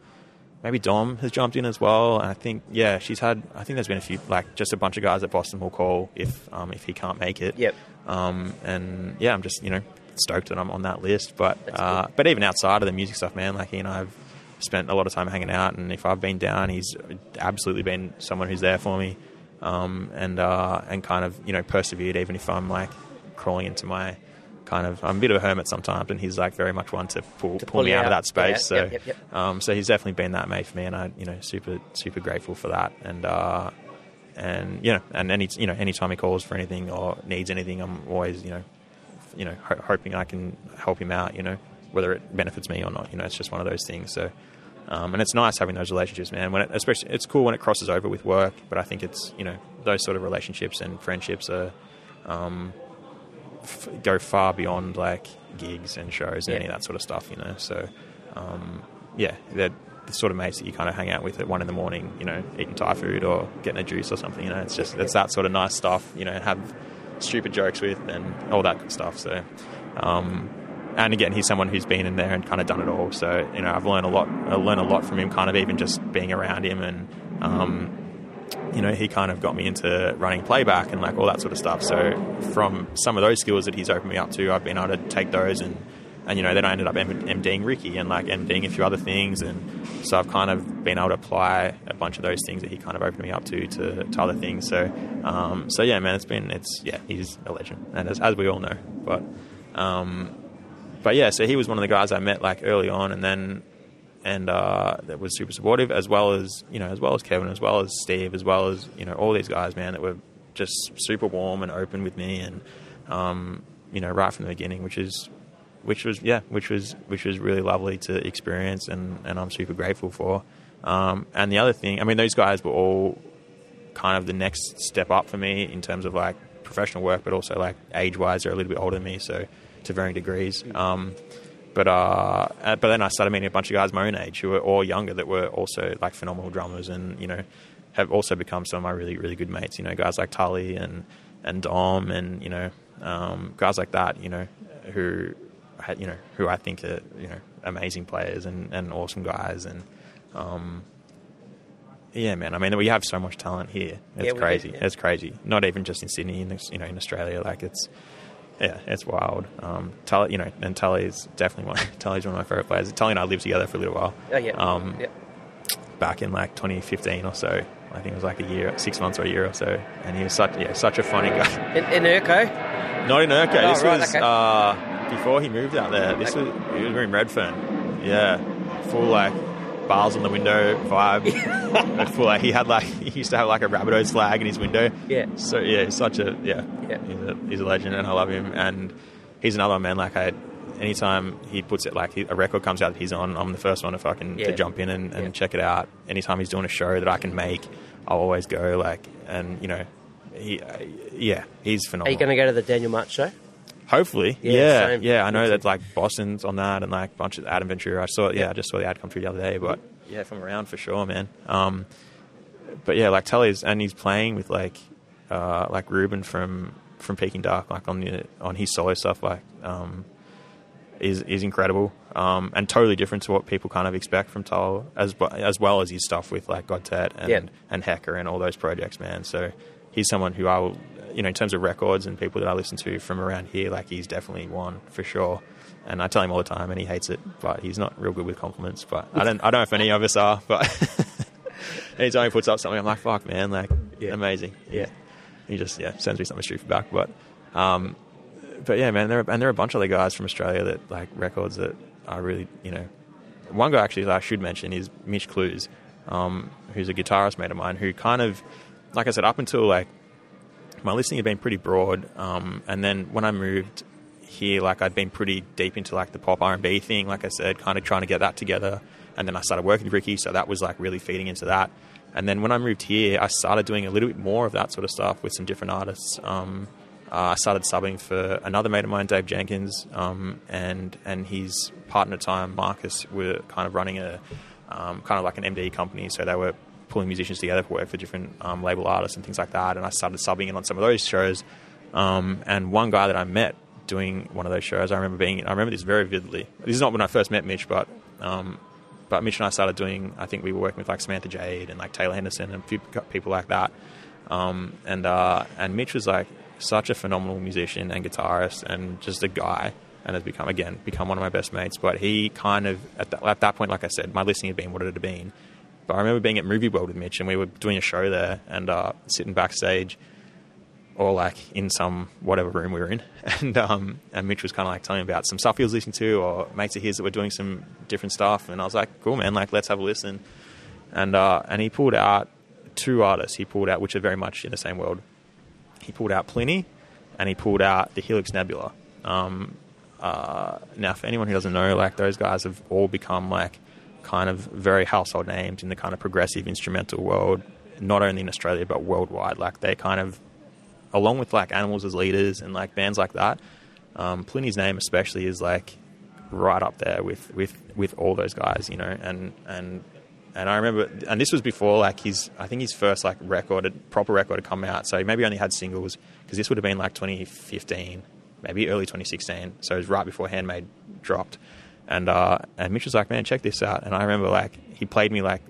maybe Dom has jumped in as well. And I think yeah, she's had. I think there's been a few like just a bunch of guys that Boston will call if um, if he can't make it. Yep. Um, and yeah, I'm just you know stoked that I'm on that list. But uh, but even outside of the music stuff, man, like he and I've spent a lot of time hanging out. And if I've been down, he's absolutely been someone who's there for me. Um, and uh, and kind of you know persevered even if I'm like crawling into my kind of I'm a bit of a hermit sometimes, and he's like very much one to pull, pull, pull me you out, of that space. Yeah, so yep, yep. um, so he's definitely been that mate for me, and I, you know, super, super grateful for that. And uh, and you know, and any, you know, anytime he calls for anything or needs anything, I'm always, you know, you know, ho- hoping I can help him out. You know, whether it benefits me or not. You know, it's just one of those things. So. Um, and it's nice having those relationships, man. When it, especially, it's cool when it crosses over with work. But I think it's you know those sort of relationships and friendships are um, f- go far beyond like gigs and shows and Yeah. any of that sort of stuff, you know. So, um, yeah, they're the sort of mates that you kind of hang out with at one in the morning, you know, eating Thai food or getting a juice or something. You know, it's just it's that sort of nice stuff, you know, have stupid jokes with and all that good stuff. So, um, and again, he's someone who's been in there and kind of done it all. So, you know, I've learned a lot. I learned a lot from him, kind of even just being around him and. Um, you know, he kind of got me into running playback and like all that sort of stuff. So from some of those skills that he's opened me up to, I've been able to take those and, and you know, then I ended up MDing Ricki and like MDing a few other things. And so I've kind of been able to apply a bunch of those things that he kind of opened me up to, to, to other things. So, um, so yeah, man, it's been, it's, yeah, he's a legend. And as, as we all know, but, um, but yeah, so he was one of the guys I met like early on, and then and uh, that was super supportive, as well as you know, as well as Kevin, as well as Steve, as well as you know, all these guys, man, that were just super warm and open with me, and um, you know, right from the beginning, which is which was yeah, which was which was really lovely to experience, and and I'm super grateful for. Um, and the other thing, I mean, those guys were all kind of the next step up for me in terms of like professional work, but also like age wise, they're a little bit older than me, so to varying degrees. Um, but uh, but then I started meeting a bunch of guys my own age who were all younger that were also like phenomenal drummers, and you know have also become some of my really really good mates. You know, guys like Tully and and Dom, and you know um, guys like that. You know who had you know who I think are you know amazing players and, and awesome guys and. Um, yeah, man. I mean, we have so much talent here. It's Yeah, we do, crazy. yeah. It's crazy. Not even just in Sydney, in this, you know, in Australia. Like it's, yeah, it's wild. Um, Tully, you know, and Tully's definitely one. [laughs] Tully's one of my favorite players. Tully and I lived together for a little while. Oh, yeah. Um, yeah. back in like 2015 or so. I think it was like a year, six months or a year or so. And he was such, yeah, such a funny guy. [laughs] In, in Erko? Not in Erko. Oh, this right, was okay. uh, before he moved out there. This was he was in Redfern. Yeah, full like bars on the window vibe. [laughs] full like he had like he used to have like a Rabbitohs flag in his window. Yeah. So yeah, he's such a yeah. Yeah. He's a he's a legend, and I love him. And he's another man. Like I. Anytime he puts it, like a record comes out that he's on, I'm the first one to fucking Yeah. to jump in and, and Yeah. check it out. Anytime he's doing a show that I can make, I'll always go. Like, and you know, he, yeah, he's phenomenal. Are you going to go to the Daniel March show? Hopefully, Yeah, yeah, same. yeah. I know that like Boston's on that, and like a bunch of Adam Ventura. I saw, yeah, I just saw the ad come through the other day. But yeah, if I'm around for sure, man. Um, but yeah, like Tully's, and he's playing with like, uh, like Ruben from from Peking Duk, like on the on his solo stuff, like, um, is is incredible, um, and totally different to what people kind of expect from Tull, as well, as well as his stuff with like Godtet and Yeah. and Hacker and all those projects, man. So he's someone who I will, you know, in terms of records and people that I listen to from around here, like he's definitely one for sure. And I tell him all the time, and he hates it, but he's not real good with compliments. But I don't, I don't know if any of us are. But [laughs] anytime he puts up something, I'm like, fuck, man, like Yeah. amazing. Yeah. He just yeah sends me something stupid back. But um, but yeah, man, there are, and there are a bunch of other guys from Australia that like records that I really, you know, one guy actually that I should mention is Mitch Clues, um, who's a guitarist mate of mine who kind of, like I said, up until like my listening had been pretty broad, um, and then when I moved here, like I'd been pretty deep into like the pop R and B thing, like I said, kind of trying to get that together, and then I started working with Ricki, so that was like really feeding into that. And then when I moved here, I started doing a little bit more of that sort of stuff with some different artists. Um, uh, I started subbing for another mate of mine, Dave Jenkins, um, and and his partner time, Marcus, were kind of running a um, kind of like an MD company. So they were pulling musicians together for work for different um, label artists and things like that. And I started subbing in on some of those shows. Um, and one guy that I met doing one of those shows, I remember being, I remember this very vividly. This is not when I first met Mitch, but um, but Mitch and I started doing. I think we were working with like Samantha Jade and like Taylor Henderson and a few people like that. Um, and uh, and Mitch was like such a phenomenal musician and guitarist and just a guy and has become again become one of my best mates. But he kind of at, at that point, like I said, my listening had been what it had been. But I remember being at Movie World with Mitch and we were doing a show there and uh, sitting backstage or like in some whatever room we were in, [laughs] and um, and Mitch was kind of like telling me about some stuff he was listening to, or mates of his that were doing some different stuff, and I was like, cool man, like let's have a listen, and uh, and he pulled out two artists. He pulled out which are very much in the same world. He pulled out Plini, and he pulled out the Helix Nebula. Um, uh, now, for anyone who doesn't know, like those guys have all become like kind of very household names in the kind of progressive instrumental world, not only in Australia but worldwide. Like they kind of along with like Animals as Leaders and like bands like that, um, Plini's name especially is like right up there with, with, with all those guys, you know, and and and I remember, and this was before like his, I think his first like record, proper record had come out. So he maybe only had singles because this would have been like 2015, maybe early 2016. So it was right before Handmade dropped, and uh, and Mitch was like, man, check this out. And I remember like he played me like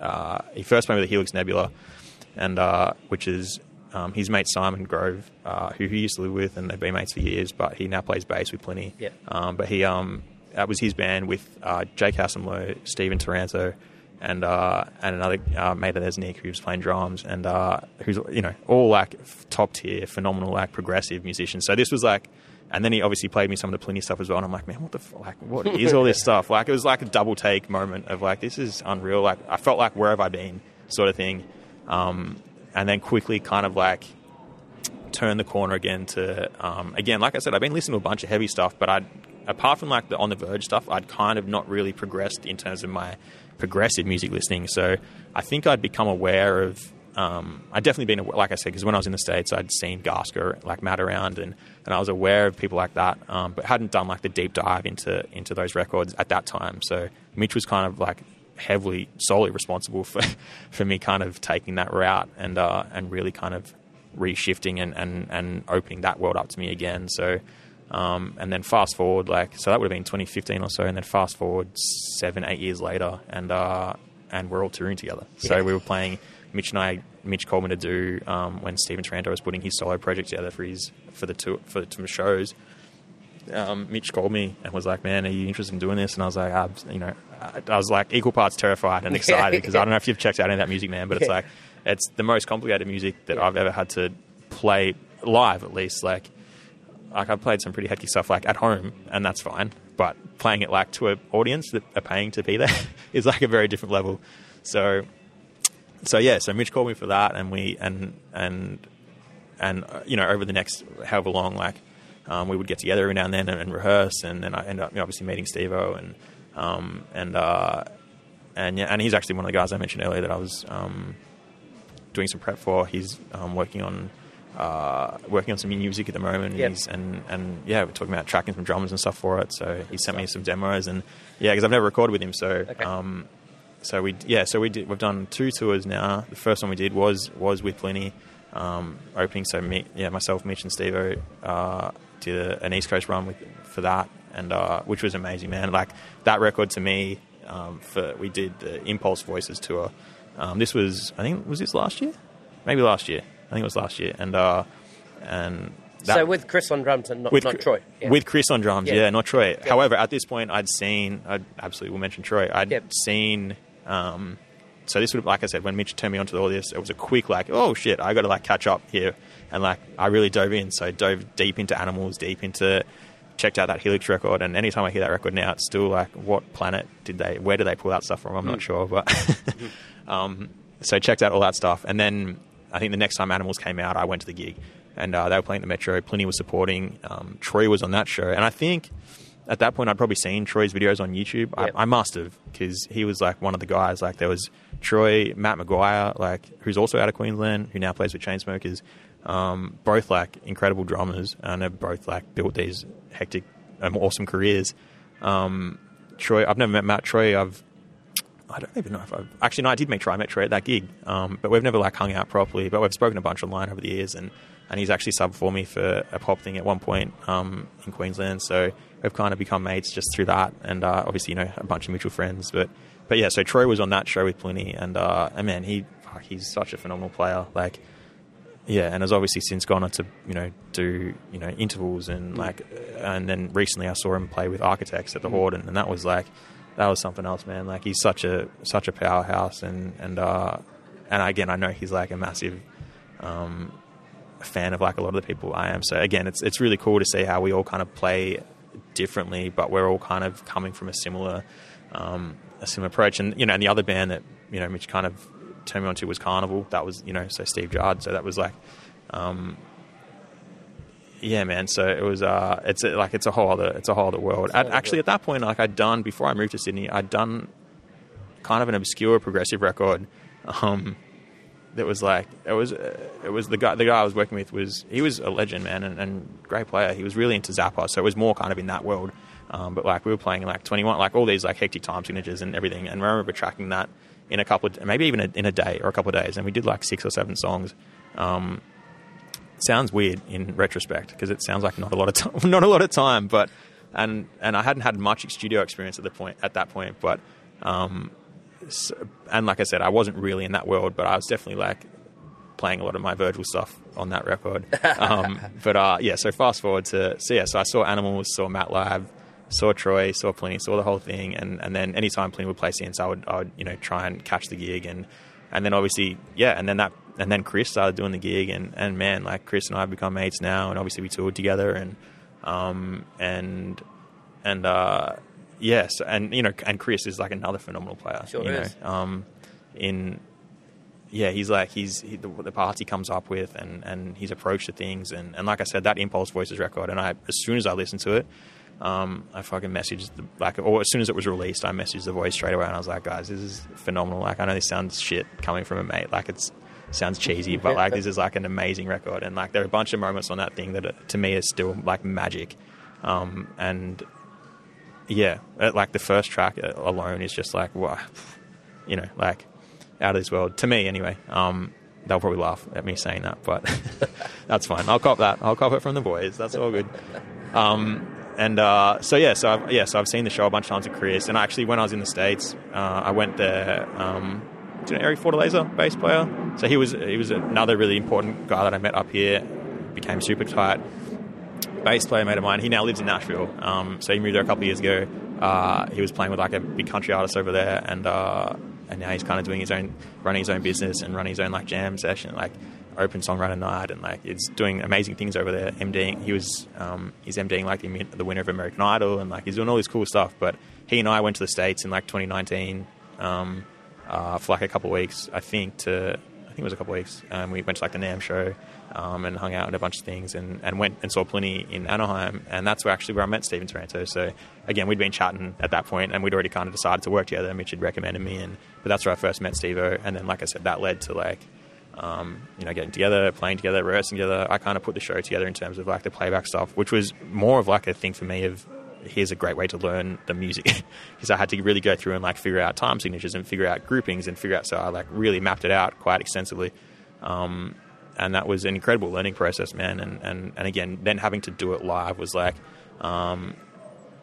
uh, he first played with the Helix Nebula, and uh, which is um, his mate Simon Grove, uh, who he used to live with, and they've been mates for years, but he now plays bass with Plini. Yeah. Um, but he um, that was his band with uh, Jake Howsam Lowe, Stephen Taranto, and uh, and another uh, mate of theirs, Nick, who was playing drums, and uh, who's you know all like top tier, phenomenal, like progressive musicians. So this was like. And then he obviously played me some of the Plini stuff as well, and I'm like, man, what the f- like, what is all this [laughs] stuff? Like, it was like a double take moment of like, this is unreal. Like, I felt like where have I been, sort of thing. Um, and then quickly kind of like turn the corner again to um, again like i said i've been listening to a bunch of heavy stuff but I'd, apart from like the On the Virg stuff i'd kind of not really progressed in terms of my progressive music listening so i think i'd become aware of um, I'd definitely been, like I said, because when I was in the States, I'd seen Garstka like Matt around and, and I was aware of people like that, um, but hadn't done like the deep dive into, into those records at that time. So Mitch was kind of like heavily solely responsible for [laughs] for me kind of taking that route and uh, and really kind of reshifting and, and, and opening that world up to me again. So um, and then fast forward like so that would have been 2015 or so, and then fast forward seven eight years later, and uh, and we're all touring together. Yeah. So we were playing. Mitch and I, Mitch called me to do um, when Stephen Taranto was putting his solo project together for his for the tour, for the shows um, Mitch called me and was like, "Man, are you interested in doing this?" And I was like, I, "You know, I was like equal parts terrified and [laughs] excited because I don't know if you've checked out any of that music, man, but it's like it's the most complicated music that I've ever had to play live, at least. Like, like I've played some pretty hefty stuff like at home, and that's fine. But playing it like to an audience that are paying to be there [laughs] is like a very different level. So, so yeah, so Mitch called me for that, and we and and and uh, you know over the next however long, like um, we would get together every now and then and, and rehearse, and then I ended up you know, obviously meeting Stevo and um, and uh, and yeah, and he's actually one of the guys I mentioned earlier that I was um, doing some prep for. He's um, working on uh, working on some new music at the moment, yep. and, and and yeah, we're talking about tracking some drums and stuff for it. So he sent me some demos, and yeah, because I've never recorded with him, so. Okay. Um, so we yeah, so we did. We've done two tours now. The first one we did was was with Plini, um, opening. So me, yeah, myself, Mitch, and Stevo uh, did a, an East Coast run with, for that, and uh, which was amazing, man. Like that record to me, um, for we did the Impulse Voices tour. Um, this was, I think, was this last year? Maybe last year. I think it was last year, and uh, and. That, so with Chris on drums and not, with, not Troy. Yeah. With Chris on drums, yeah, yeah not Troy. Yeah. However, at this point, I'd seen. I absolutely will mention Troy. I'd seen. Um, so this would, like I said, when Mitch turned me onto all this, it was a quick like, oh shit, I got to like catch up here and like I really dove in. So I dove deep into animals, deep into checked out that Helix record, and anytime I hear that record now, it's still like, what planet did they? Where did they pull that stuff from? I'm not sure, but [laughs] um, so checked out all that stuff, and then I think the next time Animals came out, I went to the gig, and uh, they were playing the Metro. Plini was supporting. Um, Troy was on that show, and I think at that point I'd probably seen Troy's videos on YouTube. Yep. I, I must have because he was like one of the guys. Like there was Troy, Matt McGuire, like who's also out of Queensland, who now plays with Chainsmokers. Um, both like incredible drummers, and they've both like built these hectic, um, awesome careers. Um, Troy, I've never met Matt Troy. I've I don't even know if I've actually no, I did meet Troy. I met Troy at that gig, um, but we've never like hung out properly. But we've spoken a bunch online over the years, and and he's actually subbed for me for a pop thing at one point um, in Queensland. So we've kind of become mates just through that, and uh, obviously you know a bunch of mutual friends. But but yeah, so Troy was on that show with Plini, and uh, and man, he fuck, he's such a phenomenal player. Like yeah, and has obviously since gone on to you know do you know intervals and like, and then recently I saw him play with Architects at the Hordern, and that was like that was something else, man. Like he's such a such a powerhouse, and and uh, and again, I know he's like a massive um, fan of like a lot of the people I am. So again, it's it's really cool to see how we all kind of play differently, but we're all kind of coming from a similar um, a similar approach. And you know, and the other band that you know, which kind of turned me onto was Karnivool. That was you know, so Steve Judd. So that was like. Um, yeah, man. So it was. Uh, it's a, like it's a whole other. It's a whole other world. Actually, at that point, like I'd done before I moved to Sydney, I'd done kind of an obscure progressive record. Um, that was like it was. Uh, it was the guy. The guy I was working with was he was a legend, man, and, and great player. He was really into Zappa, so it was more kind of in that world. Um, but like we were playing like twenty one, like all these like hectic time signatures and everything. And I remember tracking that in a couple, of, maybe even a, in a day or a couple of days, and we did like six or seven songs. Um, sounds weird in retrospect because it sounds like not a lot of time, [laughs] not a lot of time, but and and I hadn't had much studio experience at the point at that point, but um, so, and like I said, I wasn't really in that world, but I was definitely like playing a lot of my Virgil stuff on that record. [laughs] Um, but uh, yeah, so fast forward to so yeah, so I saw Animals, saw Matt Lab, saw Troy, saw Plini, saw the whole thing, and, and then anytime Plini would play synths, I would I would you know try and catch the gig, and and then obviously yeah, and then that and then Chris started doing the gig, and, and man, like Chris and I have become mates now, and obviously we toured together, and um, and and uh, yes, and you know, and Chris is like another phenomenal player. Sure you is. Know, um, in yeah, he's like he's he, the, the parts he comes up with, and, and his approach to things, and, and like I said, that Impulse Voices record, and I as soon as I listened to it, um, I fucking messaged the, like, or as soon as it was released, I messaged the voice straight away, and I was like, guys, this is phenomenal. Like, I know this sounds shit coming from a mate, like it's sounds cheesy, but [laughs] like this is like an amazing record, and like there are a bunch of moments on that thing that uh, to me is still like magic, um, and yeah, like the first track uh, alone is just like wow, you know, like out of this world to me anyway. Um, they'll probably laugh at me saying that, but [laughs] that's fine. I'll cop that. I'll cop it from the boys. That's all good. Um, and uh, so yeah, so I've, yeah, so I've seen the show a bunch of times with Chris, and actually when I was in the states, uh, I went there. Um, do you know Eric Fortaleza, bass player? So he was he was another really important guy that I met up here. Became super tight. Bass player mate of mine. He now lives in Nashville. Um, so he moved there a couple of years ago. Uh, he was playing with like a big country artist over there, and uh, and now he's kind of doing his own, running his own business and running his own like jam session, like open songwriter night, and like it's doing amazing things over there. MDing, he was um, he's MDing like the, the winner of American Idol, and like he's doing all this cool stuff. But he and I went to the states in like 2019 um, uh, for like a couple of weeks, I think. To I think it was a couple of weeks. Um, we went to like the NAMM show um, and hung out and a bunch of things, and, and went and saw Plini in Anaheim, and that's where actually where I met Stephen Taranto. So again, we'd been chatting at that point, and we'd already kind of decided to work together. And Mitch had recommended me, and but that's where I first met Stevo, and then like I said, that led to like um, you know, getting together, playing together, rehearsing together. I kind of put the show together in terms of like the playback stuff, which was more of like a thing for me of here's a great way to learn the music [laughs] because I had to really go through and like figure out time signatures and figure out groupings and figure out. So I like really mapped it out quite extensively. Um, and that was an incredible learning process, man. And, and, and again, then having to do it live was like, um,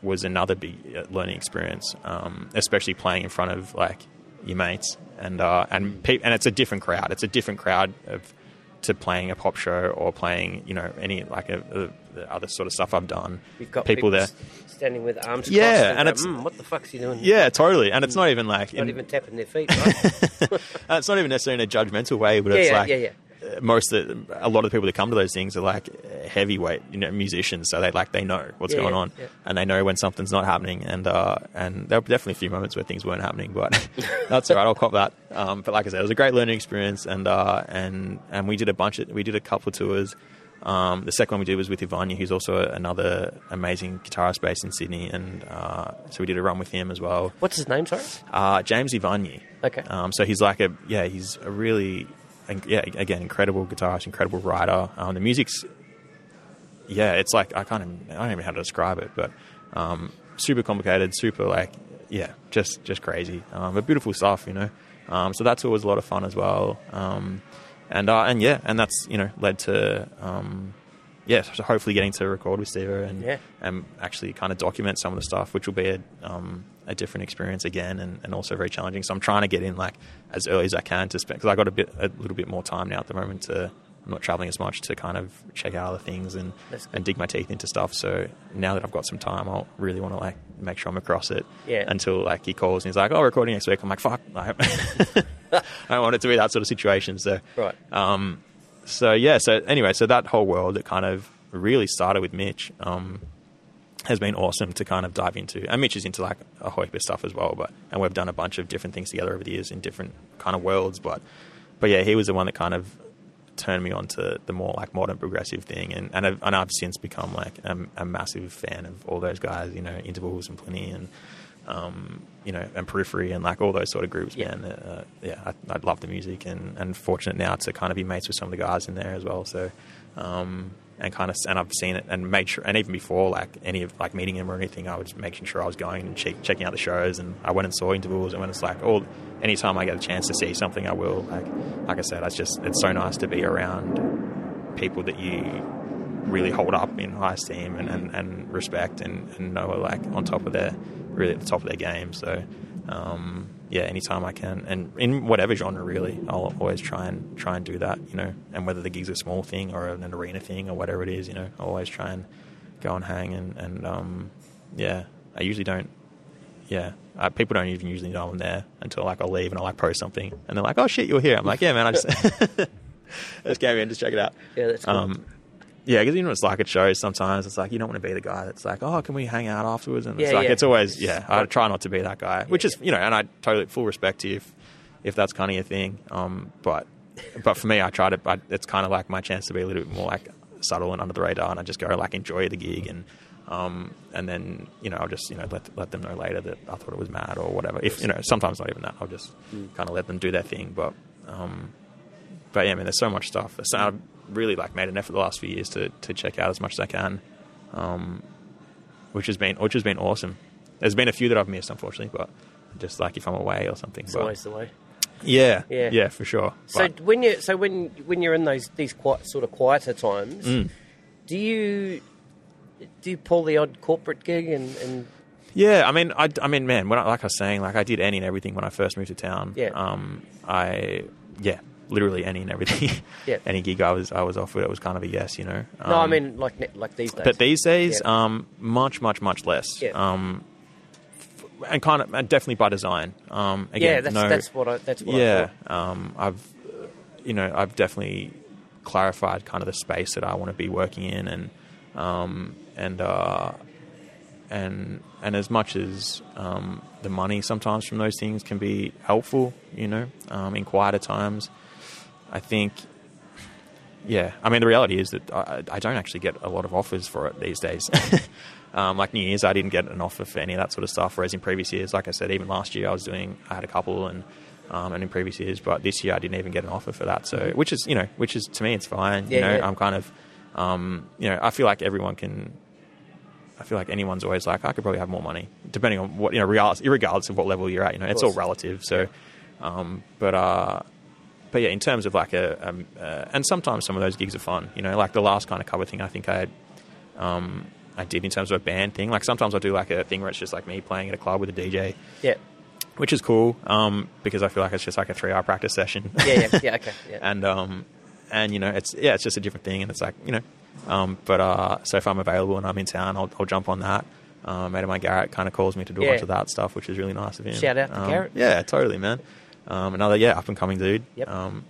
was another big uh, learning experience, um, especially playing in front of like your mates and uh, and pe- and it's a different crowd. It's a different crowd of to playing a pop show or playing you know any like a, a, the other sort of stuff I've done. You've got people, people, there. standing with arms Yeah, crossed. and go, it's- "Mm, what the fuck's he doing? Yeah, totally. And it's not even like not even tapping their feet. [laughs] Right? uh, it's not even necessarily in a judgmental way, but yeah, it's yeah, like yeah, yeah. uh, most of the, a lot of the people that come to those things are like heavyweight you know musicians, so they like they know what's Yeah, going on yeah. and they know when something's not happening. And uh, and there were definitely a few moments where things weren't happening, but [laughs] that's all right. I'll cop that. Um, but like I said, it was a great learning experience, and uh, and and we did a bunch of we did a couple of tours. Um, the second one we did was with Ivanya, who's also another amazing guitarist based in Sydney, and uh, so we did a run with him as well. What's his name? Sorry. Uh, James Ivany. Okay. Um, so he's like a yeah, he's a really yeah again incredible guitarist, incredible writer. Um, the music's yeah, it's like I can't I don't even know how to describe it, but um, super complicated, super like yeah, just just crazy, um, but beautiful stuff, you know. Um, so that's always a lot of fun as well, um, and uh, and yeah, and that's you know led to. Yeah, so hopefully getting to record with Steve and Yeah. and actually kind of document some of the stuff, which will be a, um, a different experience again, and, and also very challenging. So I'm trying to get in like as early as I can to spend because I got a bit a little bit more time now at the moment to. I'm not traveling as much to kind of check out other things and and dig my teeth into stuff. So now that I've got some time, I'll really want to like make sure I'm across it. Yeah. Until like he calls and he's like, "Oh, recording next week." I'm like, "Fuck!" I don't want it to be that sort of situation. So Right. um, so yeah, so anyway, so that whole world that kind of really started with Mitch um, has been awesome to kind of dive into. And Mitch is into like a whole heap of stuff as well, but and we've done a bunch of different things together over the years in different kind of worlds. But but yeah, he was the one that kind of turned me on to the more like modern progressive thing, and and I've, and I've since become like a, a massive fan of all those guys, you know, Intervals and Plini and. Um, you know, and Periphery and like all those sort of groups, Yeah. man. Uh, yeah, I, I love the music and, and fortunate now to kind of be mates with some of the guys in there as well. So, um, and kind of, and I've seen it and made sure, and even before like any of like meeting him or anything, I was making sure I was going and check, checking out the shows. And I went and saw intervals, and when it's like, all anytime I get a chance to see something, I will. Like, like I said, it's just it's so nice to be around people that you really hold up in high esteem and, and, and respect and, and know are like on top of their really at the top of their game. So um, yeah, anytime I can, and in whatever genre really, I'll always try and try and do that. You know, and whether the gig's a small thing or an arena thing or whatever it is, you know, I'll always try and go and hang and and um, yeah, I usually don't. Yeah, uh, people don't even usually know I'm there until like I'll leave and I like post something and they're like, "Oh shit, you're here." I'm like, "Yeah, man, I just I just came in, just check it out." Yeah, that's cool. Um, yeah, because you know it's like at shows sometimes it's like you don't want to be the guy that's like, oh, can we hang out afterwards? And it's Yeah, like yeah. it's always yeah. I try not to be that guy, which is you know, and I totally full respect to you if if that's kind of your thing. Um, but but for me, I try to. I, it's kind of like my chance to be a little bit more like subtle and under the radar, and I just go like enjoy the gig and. Um, and then you know I'll just you know let let them know later that I thought it was mad or whatever. If you know sometimes not even that I'll just kind of let them do their thing. But um, but yeah, I mean, there's so much stuff. Really like made an effort the last few years to, to check out as much as I can, um, which has been which has been awesome. There's been a few that I've missed, unfortunately, but just like if I'm away or something. it's But always the way. yeah, Yeah. yeah, for sure. So But, when you so when when you're in those these quite sort of quieter times, Mm. do you do you pull the odd corporate gig and, and yeah, I mean, I, I mean, man, when I, like I was saying, like I did any and everything when I first moved to town. Yeah. Um, I yeah, literally any and everything. [laughs] Yeah. any gig I was I was offered, it was kind of a yes, you know. no, I Um, mean like like these days. But these days, Yeah. um, much, much, much less. Yeah. Um, f- and kind of, and definitely by design. Um, again, yeah, that's no, that's what I that's what I yeah. thought. Um, I've, you know, I've definitely clarified kind of the space that I want to be working in, and um, and uh, and and as much as um, the money sometimes from those things can be helpful, you know, um, in quieter times, I think yeah, I mean the reality is that I, I don't actually get a lot of offers for it these days. [laughs] um, like New Year's, I didn't get an offer for any of that sort of stuff. Whereas in previous years, like I said, even last year I was doing, I had a couple, and um, and in previous years, but this year I didn't even get an offer for that. So which is you know, which is to me it's fine. Yeah, you know, yeah. I'm kind of, um, you know, I feel like everyone can. I feel like anyone's always like, I could probably have more money, depending on what you know, regardless, irregardless of what level you're at. You know, it's all relative. So, um, but uh, but yeah, in terms of like a, um, uh, and sometimes some of those gigs are fun. You know, like the last kind of cover thing I think I had, um, I did in terms of a band thing. Like sometimes I do like a thing where it's just like me playing at a club with a DJ, Yeah, which is cool um, because I feel like it's just like a three hour practice session. yeah, yeah, yeah. Okay, [laughs] yeah. and um, and you know, it's yeah, it's just a different thing, and it's like you know, um, but uh, so if I'm available and I'm in town, I'll, I'll jump on that. Um, mine, Garrett, kind of calls me to do a Yeah. bunch of that stuff, which is really nice of him. Shout out to Um, Garrett. Yeah, totally, man. Um, another yeah, up and coming dude. Yep. Um,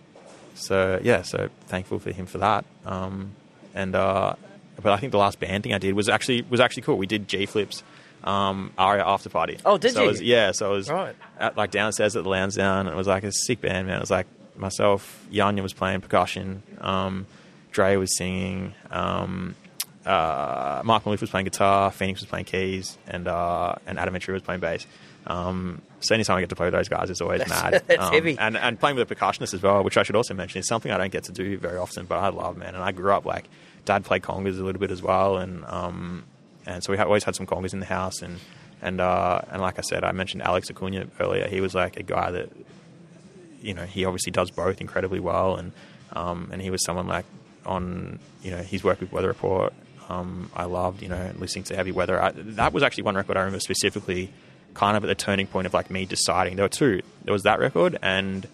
so yeah, so thankful for him for that. Um, and uh, but I think the last band thing I did was actually was actually cool. We did G Flip's. Um, Aria after party. Oh, did so you? Was, yeah, so it was Right. at, like downstairs at the Lansdowne. And it was like a sick band, man. It was like myself, Yanya was playing percussion, um, Dre was singing, um, uh, Mark Maloof was playing guitar, Phoenix was playing keys, and uh, and Adam Ventura was playing bass. Um, so anytime I get to play with those guys, it's always That's- mad. [laughs] that's Um, heavy. And and playing with a percussionist as well, which I should also mention, is something I don't get to do very often, but I love, man. And I grew up like dad played congas a little bit as well, and um, and so we always had some congas in the house, and and uh, and like I said, I mentioned Alex Acuna earlier. He was like a guy that you know, he obviously does both incredibly well, and um, and he was someone like on, you know, he's worked with Weather Report. Um, I loved, you know, listening to Heavy Weather. I, that was actually one record I remember specifically, kind of at the turning point of like me deciding. There were two. There was that record and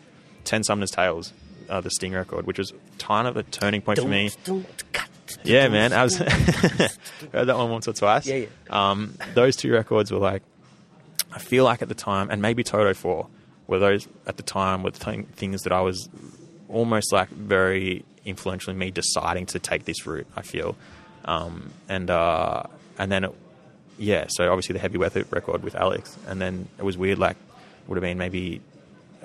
Ten Summoner's Tales, uh, the Sting record, which was kind of a turning point for me. Yeah, man. I was [laughs] heard that one once or twice. Yeah, Um, those two records were like, I feel like at the time, and maybe Toto Four were those at the time were th- things that I was almost like very influential in me deciding to take this route. I feel, um, and uh, and then it, yeah. So obviously the heavy weather record with Alex, and then it was weird. Like would have been maybe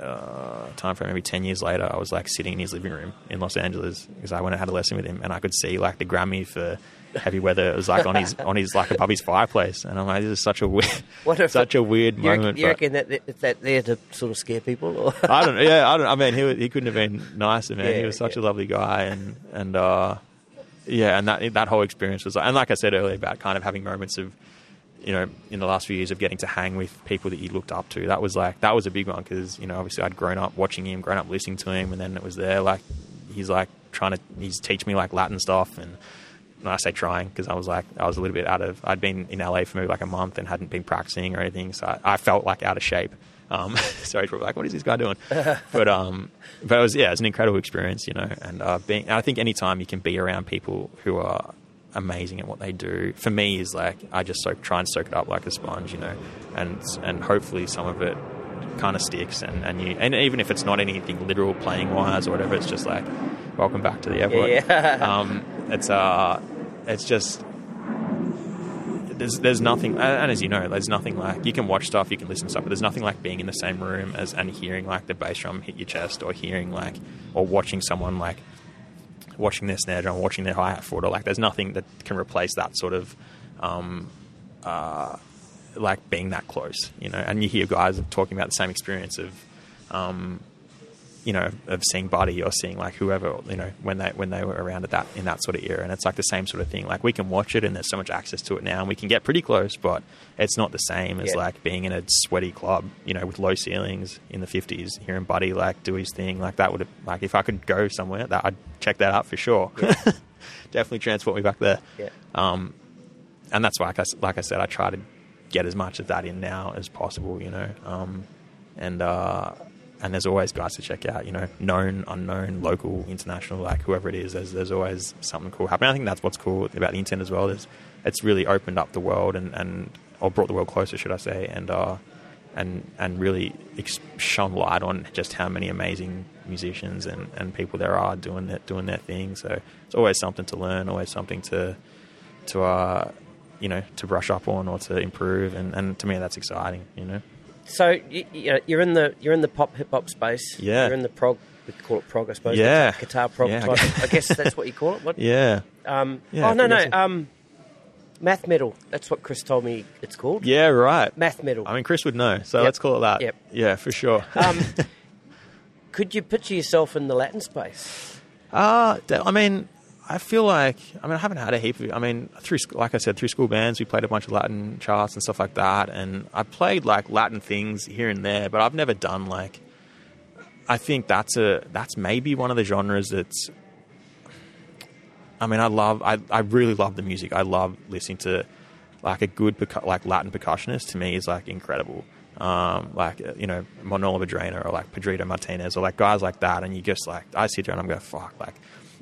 uh, time frame maybe 10 years later i was like sitting in his living room in los angeles because i went and had a lesson with him and i could see like the grammy for heavy weather it was like on his [laughs] on his like above his fireplace and i'm like this is such a weird [laughs] What if- such a weird You reckon, moment you reckon that, that there to sort of scare people? Or? [laughs] I don't. Know, yeah, I don't. I mean, he he couldn't have been nicer, man. Yeah, he was such yeah. a lovely guy, and and uh, yeah, and that that whole experience was, and like I said earlier about kind of having moments of, you know, in the last few years of getting to hang with people that you looked up to. That was like that was a big one because you know obviously I'd grown up watching him, grown up listening to him, and then it was there like he's like trying to he's teach me like Latin stuff and. And I say trying because I was like I was a little bit out of I'd been in LA for maybe like a month and hadn't been practicing or anything, so I, I felt like out of shape. Um, [laughs] so people were like, "What is this guy doing?" [laughs] but um, but it was yeah, it was an incredible experience, you know. And uh, being, I think anytime you can be around people who are amazing at what they do, for me is like I just soak, try and soak it up like a sponge, you know, and and hopefully some of it kind of sticks and, and you and even if it's not anything literal playing wise or whatever, it's just like welcome back to the airport. Yeah. [laughs] um, it's uh, it's just there's there's nothing, and and as you know, there's nothing like you can watch stuff, you can listen to stuff, but there's nothing like being in the same room as and hearing like the bass drum hit your chest, or hearing like or watching someone like watching their snare drum, watching their hi hat foot, or like there's nothing that can replace that sort of um, uh, like being that close, you know. And you hear guys talking about the same experience of um, you know, of seeing Buddy or seeing like whoever, you know, when they when they were around at that in that sort of era, and it's like the same sort of thing. Like we can watch it, and there's so much access to it now, and we can get pretty close, but it's not the same as Yeah. like being in a sweaty club, you know, with low ceilings in the '50s, hearing Buddy like do his thing. Like that would have, like if I could go somewhere, that I'd check that out for sure. [laughs] Definitely transport me back there. Yeah. Um, and that's why, like I, s- like I said, I try to get as much of that in now as possible, you know. Um, and uh, and there's always guys to check out, you know, known, unknown, local, international, like whoever it is. There's there's always something cool happening. I think that's what's cool about the internet as well. Is it's really opened up the world and, and or brought the world closer, should I say, and uh, and and really shone light on just how many amazing musicians and, and people there are doing that doing their thing. So it's always something to learn, always something to to uh, you know to brush up on or to improve, and, and to me that's exciting. You know, So you, you you're in the you're in the pop hip hop space. Yeah. You're in the prog. We call it prog, I suppose. Yeah. Guitar, guitar prog. Yeah, I guess. I guess that's what you call it. What? [laughs] yeah, Um, Yeah, oh no no. Um, math metal. That's what Chris told me it's called. yeah, right. Math metal. I mean, Chris would know, so Yep. let's call it that. Yep. Yeah, for sure. um, [laughs] could you picture yourself in the Latin space? Uh, I mean, I feel like I mean I haven't had a heap of. I mean, through like I said, through school bands, we played a bunch of Latin charts and stuff like that, and I played like Latin things here and there, but I've never done like. I think that's a that's maybe one of the genres that's. I mean, I love I I really love the music. I love listening to like a good percu- like Latin percussionist. To me, is like incredible. Um, like uh, you know Manolo Badrena or like Pedrito Martinez or like guys like that, and you just like I sit there and I'm going fuck like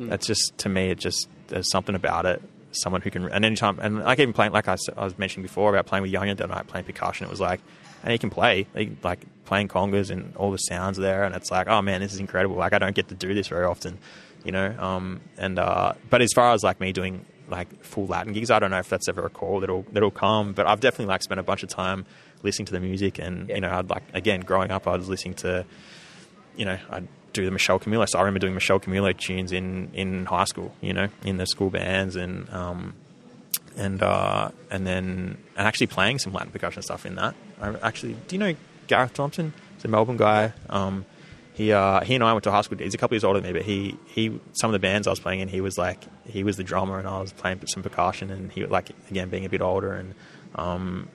that's just to me it just there's something about it. Someone who can and anytime and like even playing like I was mentioning before about playing with Young and night playing percussion, it was like and he can play he, like playing congas and all the sounds there, and it's like oh man this is incredible. Like I don't get to do this very often. you know. Um, and uh, but as far as like me doing like full Latin gigs, I don't know if that's ever a call that'll that'll come. But I've definitely like spent a bunch of time listening to the music, and Yeah. you know, I'd like again growing up, I was listening to, you know, I'd do the Michel Camilo. So I remember doing Michel Camilo tunes in in high school, you know, in the school bands and. Um, and uh, and then and actually playing some Latin percussion stuff in that. I actually, do you know Gareth Thompson? He's a Melbourne guy. Um, he uh, he and I went to high school. He's a couple years older than me, but he he some of the bands I was playing in, he was like he was the drummer, and I was playing some percussion, and he like again being a bit older, and um,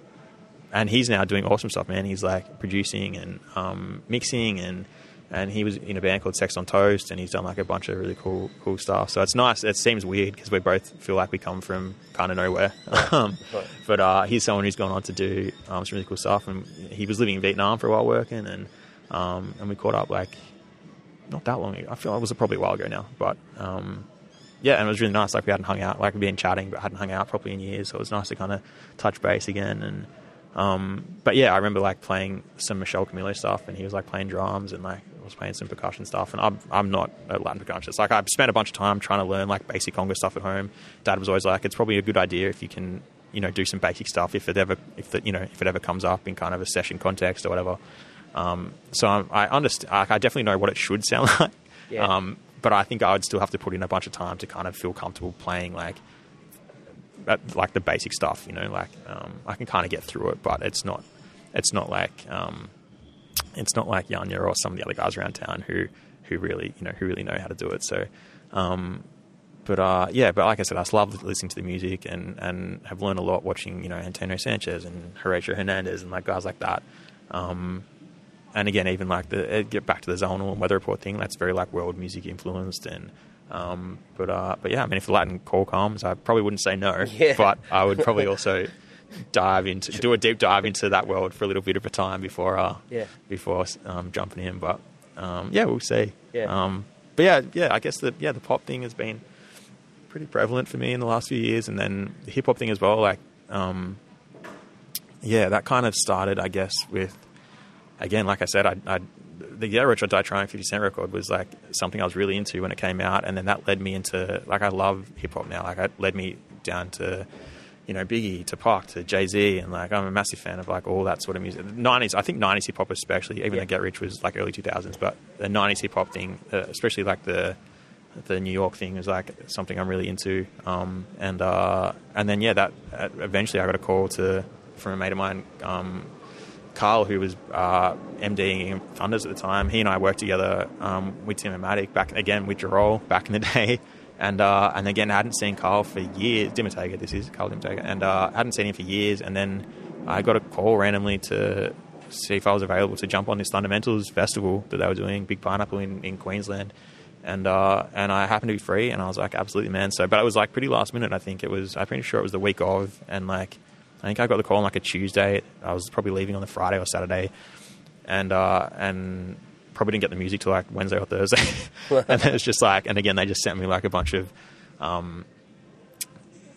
and he's now doing awesome stuff, man. He's like producing and um, mixing and. And he was in a band called Sex on Toast, and he's done like a bunch of really cool, cool stuff. So it's nice. It seems weird because we both feel like we come from kind of nowhere. [laughs] um, Right. but uh, he's someone who's gone on to do um, some really cool stuff. And he was living in Vietnam for a while working, and um, and we caught up like not that long ago. I feel like it was probably a while ago now, but um, yeah, and it was really nice. Like we hadn't hung out, like we'd been chatting, but hadn't hung out properly in years. So it was nice to kind of touch base again. And um, but yeah, I remember like playing some Michel Camilo stuff, and he was like playing drums, and like was playing some percussion stuff. And I'm I'm not a Latin percussionist. Like I've spent a bunch of time trying to learn like basic conga stuff at home. Dad was always like, it's probably a good idea if you can you know do some basic stuff if it ever if the, you know if it ever comes up in kind of a session context or whatever. Um, so I'm, I understand. I definitely know what it should [laughs] sound like. Yeah. Um, but I think I would still have to put in a bunch of time to kind of feel comfortable playing like at, like the basic stuff. You know, like um, I can kind of get through it, but it's not it's not like um, it's not like Yanya or some of the other guys around town who who really you know who really know how to do it. So. Um, but uh, yeah, but like I said, I love listening to the music and, and have learned a lot watching you know Antonio Sanchez and Horacio Hernandez and like guys like that. Um, and again, even like the uh, get back to the Zawinul and weather report thing, that's very like world music influenced. And um, but uh, but yeah, I mean, if the Latin call comes, I probably wouldn't say no. [laughs] Yeah. But I would probably also dive into do a deep dive into that world for a little bit of a time before uh, Yeah. before um, jumping in. But um, yeah, we'll see. Yeah. Um, but yeah, yeah, I guess the yeah the pop thing has been pretty prevalent for me in the last few years, and then the hip hop thing as well. Like, um, yeah, that kind of started, I guess, with again, like I said, I, I the Get Rich or Die Tryin' Fifty Cent record was like something I was really into when it came out, and then that led me into like I love hip hop now. Like, it led me down to you know Biggie, to Pac, to Jay Z, and like I'm a massive fan of like all that sort of music. Nineties, I think nineties hip hop especially, even Yeah. though Get Rich was like early two thousands, but the nineties hip hop thing, uh, especially like the the New York thing is like something I'm really into. Um, and uh, and then yeah, that uh, eventually I got a call to from a mate of mine, um, Carl, who was uh, MDing in Thunders at the time. He and I worked together um, with Timomatic back again with Jarol back in the [laughs] day. And uh, and again, I hadn't seen Carl for years. Dimmertager, this is Carl Dimmertager, and uh, hadn't seen him for years. And then I got a call randomly to see if I was available to jump on this Thundamentals festival that they were doing, Big Pineapple in, in Queensland and uh, and I happened to be free, and I was like, absolutely, man. So, but it was like pretty last minute. I think it was. I'm pretty sure it was the week of, and like, I think I got the call on like a Tuesday. I was probably leaving on the Friday or Saturday, and uh, and probably didn't get the music till like Wednesday or Thursday, [laughs] and then it's just like, and again, they just sent me like a bunch of. Um,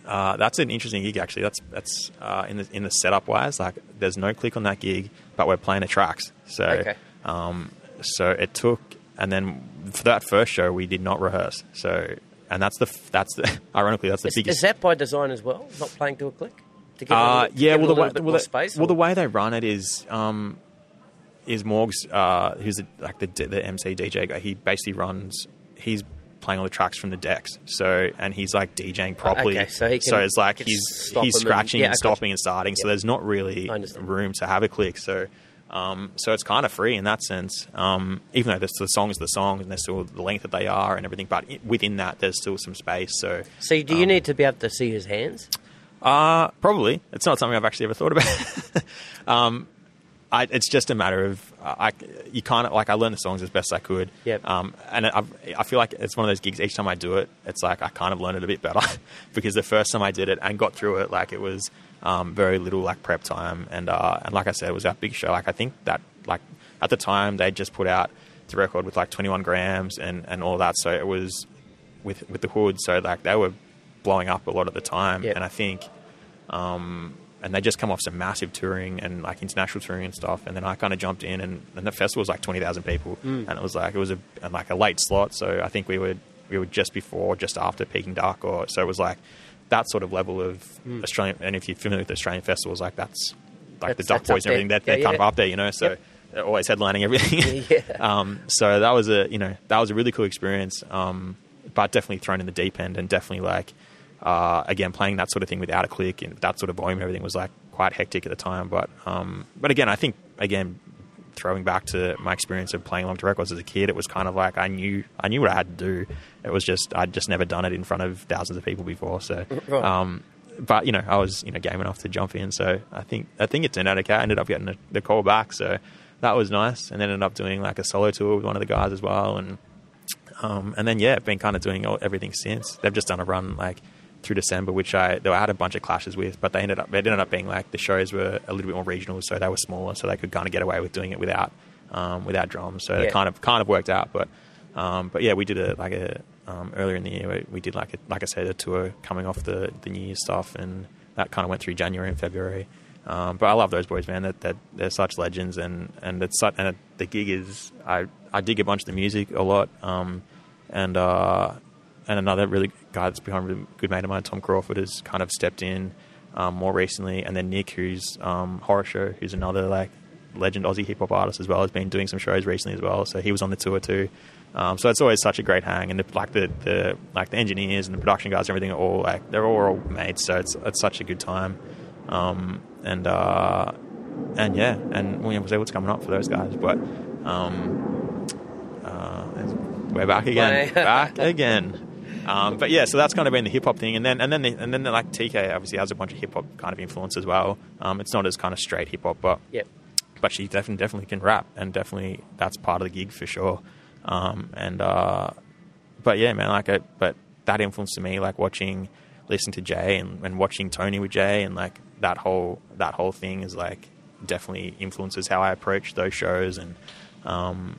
uh, that's an interesting gig, actually. That's that's uh, in the in the setup wise. Like, there's no click on that gig, but we're playing the tracks. So, Okay. um, so it took, and then for that first show, we did not rehearse. So, and that's the that's the [laughs] ironically that's the Is, biggest. is that by design as well? Not playing to a click? To give it a Uh, little- yeah, well, the way bit well, the, space. well, the way they run it is um, is Morgs, uh, who's the, like the the MC DJ guy. He basically runs. He's playing all the tracks from the decks. So and he's like DJing properly. okay, so he can- it's like he's he's them and- scratching yeah, and stopping and starting. So there's not really room to have a click. So. Um, so it's kind of free in that sense, um, even though the, the songs, the songs, and there's still the length that they are and everything. But within that, there's still some space. So So do you need to be able to see his hands? uh, probably. It's not something I've actually ever thought about. [laughs] I, it's just a matter of I, you can't like I learned the songs as best I could. Yep. Um, and I, I feel like it's one of those gigs. Each time I do it, it's like I kind of learn it a bit better [laughs] because the first time I did it and got through it, like it was um, very little like prep time, and uh, and like I said, it was our big show. Like I think that like at the time they just put out the record with like 21 grams and and all that, so it was with with the hood. So like they were blowing up a lot at the time, Yep. and I think um, and they just come off some massive touring and like international touring and stuff. And then I kind of jumped in, and, and the festival was like twenty thousand people, Mm. and it was like it was a and like a late slot. So I think we were we were just before, just after Peking Duk, or so it was like that sort of level of Hmm. Australian. And if you're familiar with Australian festivals, like that's like That's- the Duck Boys and everything. They're, there. they're Yeah, kind of up there, you know. So Yep. they're always headlining everything. [laughs] Yeah. [laughs] um, so that was a you know that was a really cool experience. Um, but definitely thrown in the deep end, and definitely like uh, again playing that sort of thing without a click and that sort of volume, and everything was like quite hectic at the time. But um, but again, I think again throwing back to my experience of playing long to records as a kid, it was kind of like I knew I knew what I had to do. It was just I'd just never done it in front of thousands of people before. So, um, but you know, I was you know game enough to jump in. So I think I think it turned out okay. I ended up getting the, the call back, so that was nice. And then ended up doing like a solo tour with one of the guys as well, and um, and then yeah, been kind of doing all, everything since. They've just done a run like through December, which I they had a bunch of clashes with, but they ended up they ended up being like the shows were a little bit more regional, so they were smaller, so they could kind of get away with doing it without um, without drums. So Yeah. it kind of kind of worked out. But um, but yeah, we did a like a um, earlier in the year we, we did like a, like I said a tour coming off the the New Year stuff, and that kind of went through January and February. Um, but I love those boys, man. That, that they're such legends, and and it's such, and it, the gig is I I dig a bunch of the music a lot, um, and uh, and another really guy that's become a good mate of mine, Tom Crawford, has kind of stepped in um, more recently, and then Nick, who's um, Horrorshow, who's another like legend Aussie hip hop artist as well, has been doing some shows recently as well. So he was on the tour too. Um, so it's always such a great hang, and the, like the, the like the engineers and the production guys and everything are all like they're all, all mates. So it's it's such a good time, um, and uh, and yeah, and we was able to coming up for those guys, but um, uh, we're back again, back again. Um, but yeah, so that's kind of been the hip hop thing, and then and then the, and then the, like Tkay obviously has a bunch of hip hop kind of influence as well. Um, it's not as kind of straight hip hop, but Yep. but she definitely definitely can rap, and definitely that's part of the gig for sure. Um, and uh, but yeah, man, like, I, but that influenced me, like watching, listening to Jay and, and watching Tony with Jay, and like that whole that whole thing is like definitely influences how I approach those shows, and um,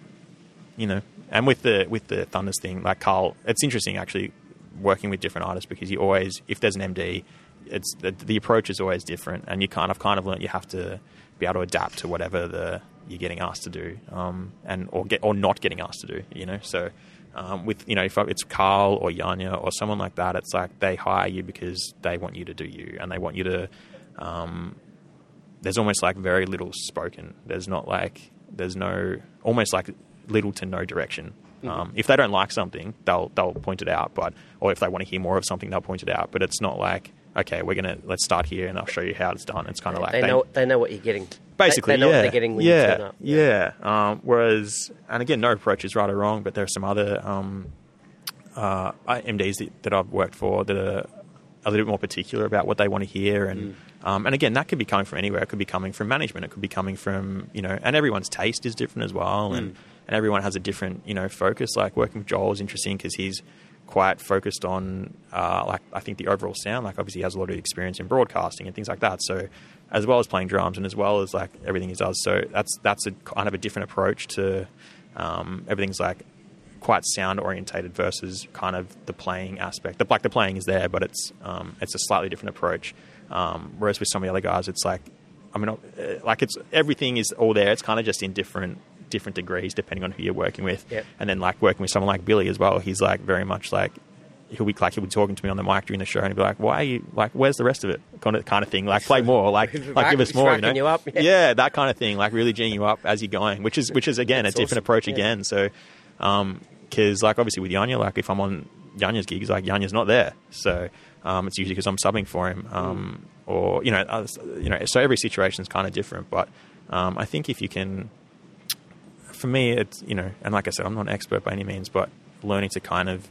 you know, and with the with the Thunders thing, like Carl, it's interesting actually working with different artists because you always, if there's an MD, it's the, the approach is always different, and you kind of kind of learn you have to be able to adapt to whatever the you're getting asked to do, um, and or get or not getting asked to do, you know. So um, with you know if it's Carl or Yanya or someone like that, it's like they hire you because they want you to do you, and they want you to. Um, there's almost like very little spoken. There's not like there's no almost like little to no direction. Um, if they don't like something, they'll they'll point it out. But or if they want to hear more of something, they'll point it out. But it's not like okay, we're gonna let's start here and I'll show you how it's done. It's kind of like They know they know what you're getting. basically they, they know yeah, what they're getting when yeah, you turn up. Yeah. Um, whereas, and again, no approach is right or wrong, but there are some other um, uh, MDs that, that I've worked for that are a little bit more particular about what they want to hear, and um, and again, that could be coming from anywhere. It could be coming from management. It could be coming from you know, and everyone's taste is different as well, and and everyone has a different you know focus. Like working with Joel is interesting because he's quite focused on uh, like I think the overall sound. Like obviously he has a lot of experience in broadcasting and things like that. So as well as playing drums and as well as like everything he does. So that's that's a kind of a different approach to um, everything's like quite sound orientated versus kind of the playing aspect. The, like the playing is there, but it's um, it's a slightly different approach. Um, whereas with some of the other guys, it's like I mean, uh, like it's everything is all there. It's kind of just in different different degrees depending on who you're working with. Yep. And then like working with someone like Billy as well, he's like very much like he'll be like he'll be talking to me on the mic during the show and he'll be like, "Why are you like? Where's the rest of it?" Kind of kind of thing. Like play more. Like [laughs] like give us more. You know? you up, yeah. yeah, that kind of thing. Like really geeing you up as you're going, which is which is again That's a different awesome. approach Yeah. again. So, because like obviously with Yanya, like if I'm on Yanya's gigs, like Yanya's not there, so um, it's usually because I'm subbing for him, um, or you know, you know. So every situation is kind of different, but um, I think if you can, for me, it's you know, and like I said, I'm not an expert by any means, but learning to kind of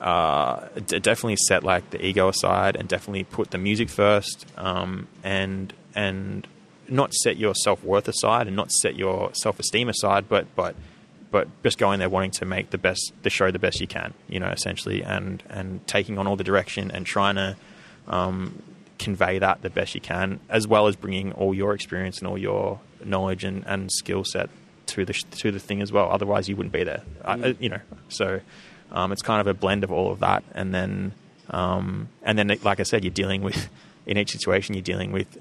uh, d- definitely set like the ego aside and definitely put the music first um, and and not set your self worth aside and not set your self esteem aside, but but but just going there wanting to make the best the show the best you can, you know, essentially, and and taking on all the direction and trying to um, convey that the best you can, as well as bringing all your experience and all your knowledge and, and skill set to the sh- to the thing as well. Otherwise, you wouldn't be there, I, you know. So um, it's kind of a blend of all of that, and then um, and then like I said, you're dealing with [laughs] in each situation, you're dealing with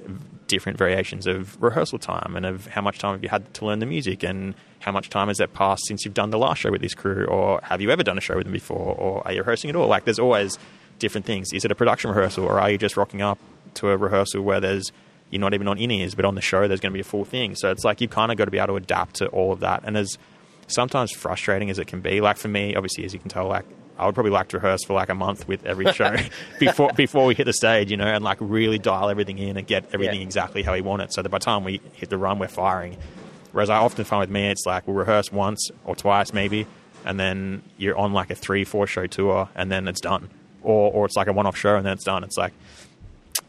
different variations of rehearsal time and of how much time have you had to learn the music and how much time has that passed since you've done the last show with this crew or have you ever done a show with them before or are you rehearsing at all? Like there's always different things. Is it a production rehearsal or are you just rocking up to a rehearsal where there's you're not even on in ears, but on the show there's going to be a full thing. So it's like you've kind of got to be able to adapt to all of that. And as sometimes frustrating as it can be, like for me, obviously, as you can tell, like I would probably like to rehearse for like a month with every show [laughs] before before we hit the stage, you know, and like really dial everything in and get everything Yeah. exactly how we want it. So that by the time we hit the run, we're firing. Whereas I often find with me, it's like we'll rehearse once or twice maybe, and then you're on like a three, four show tour, and then it's done. Or or it's like a one off show and then it's done. It's like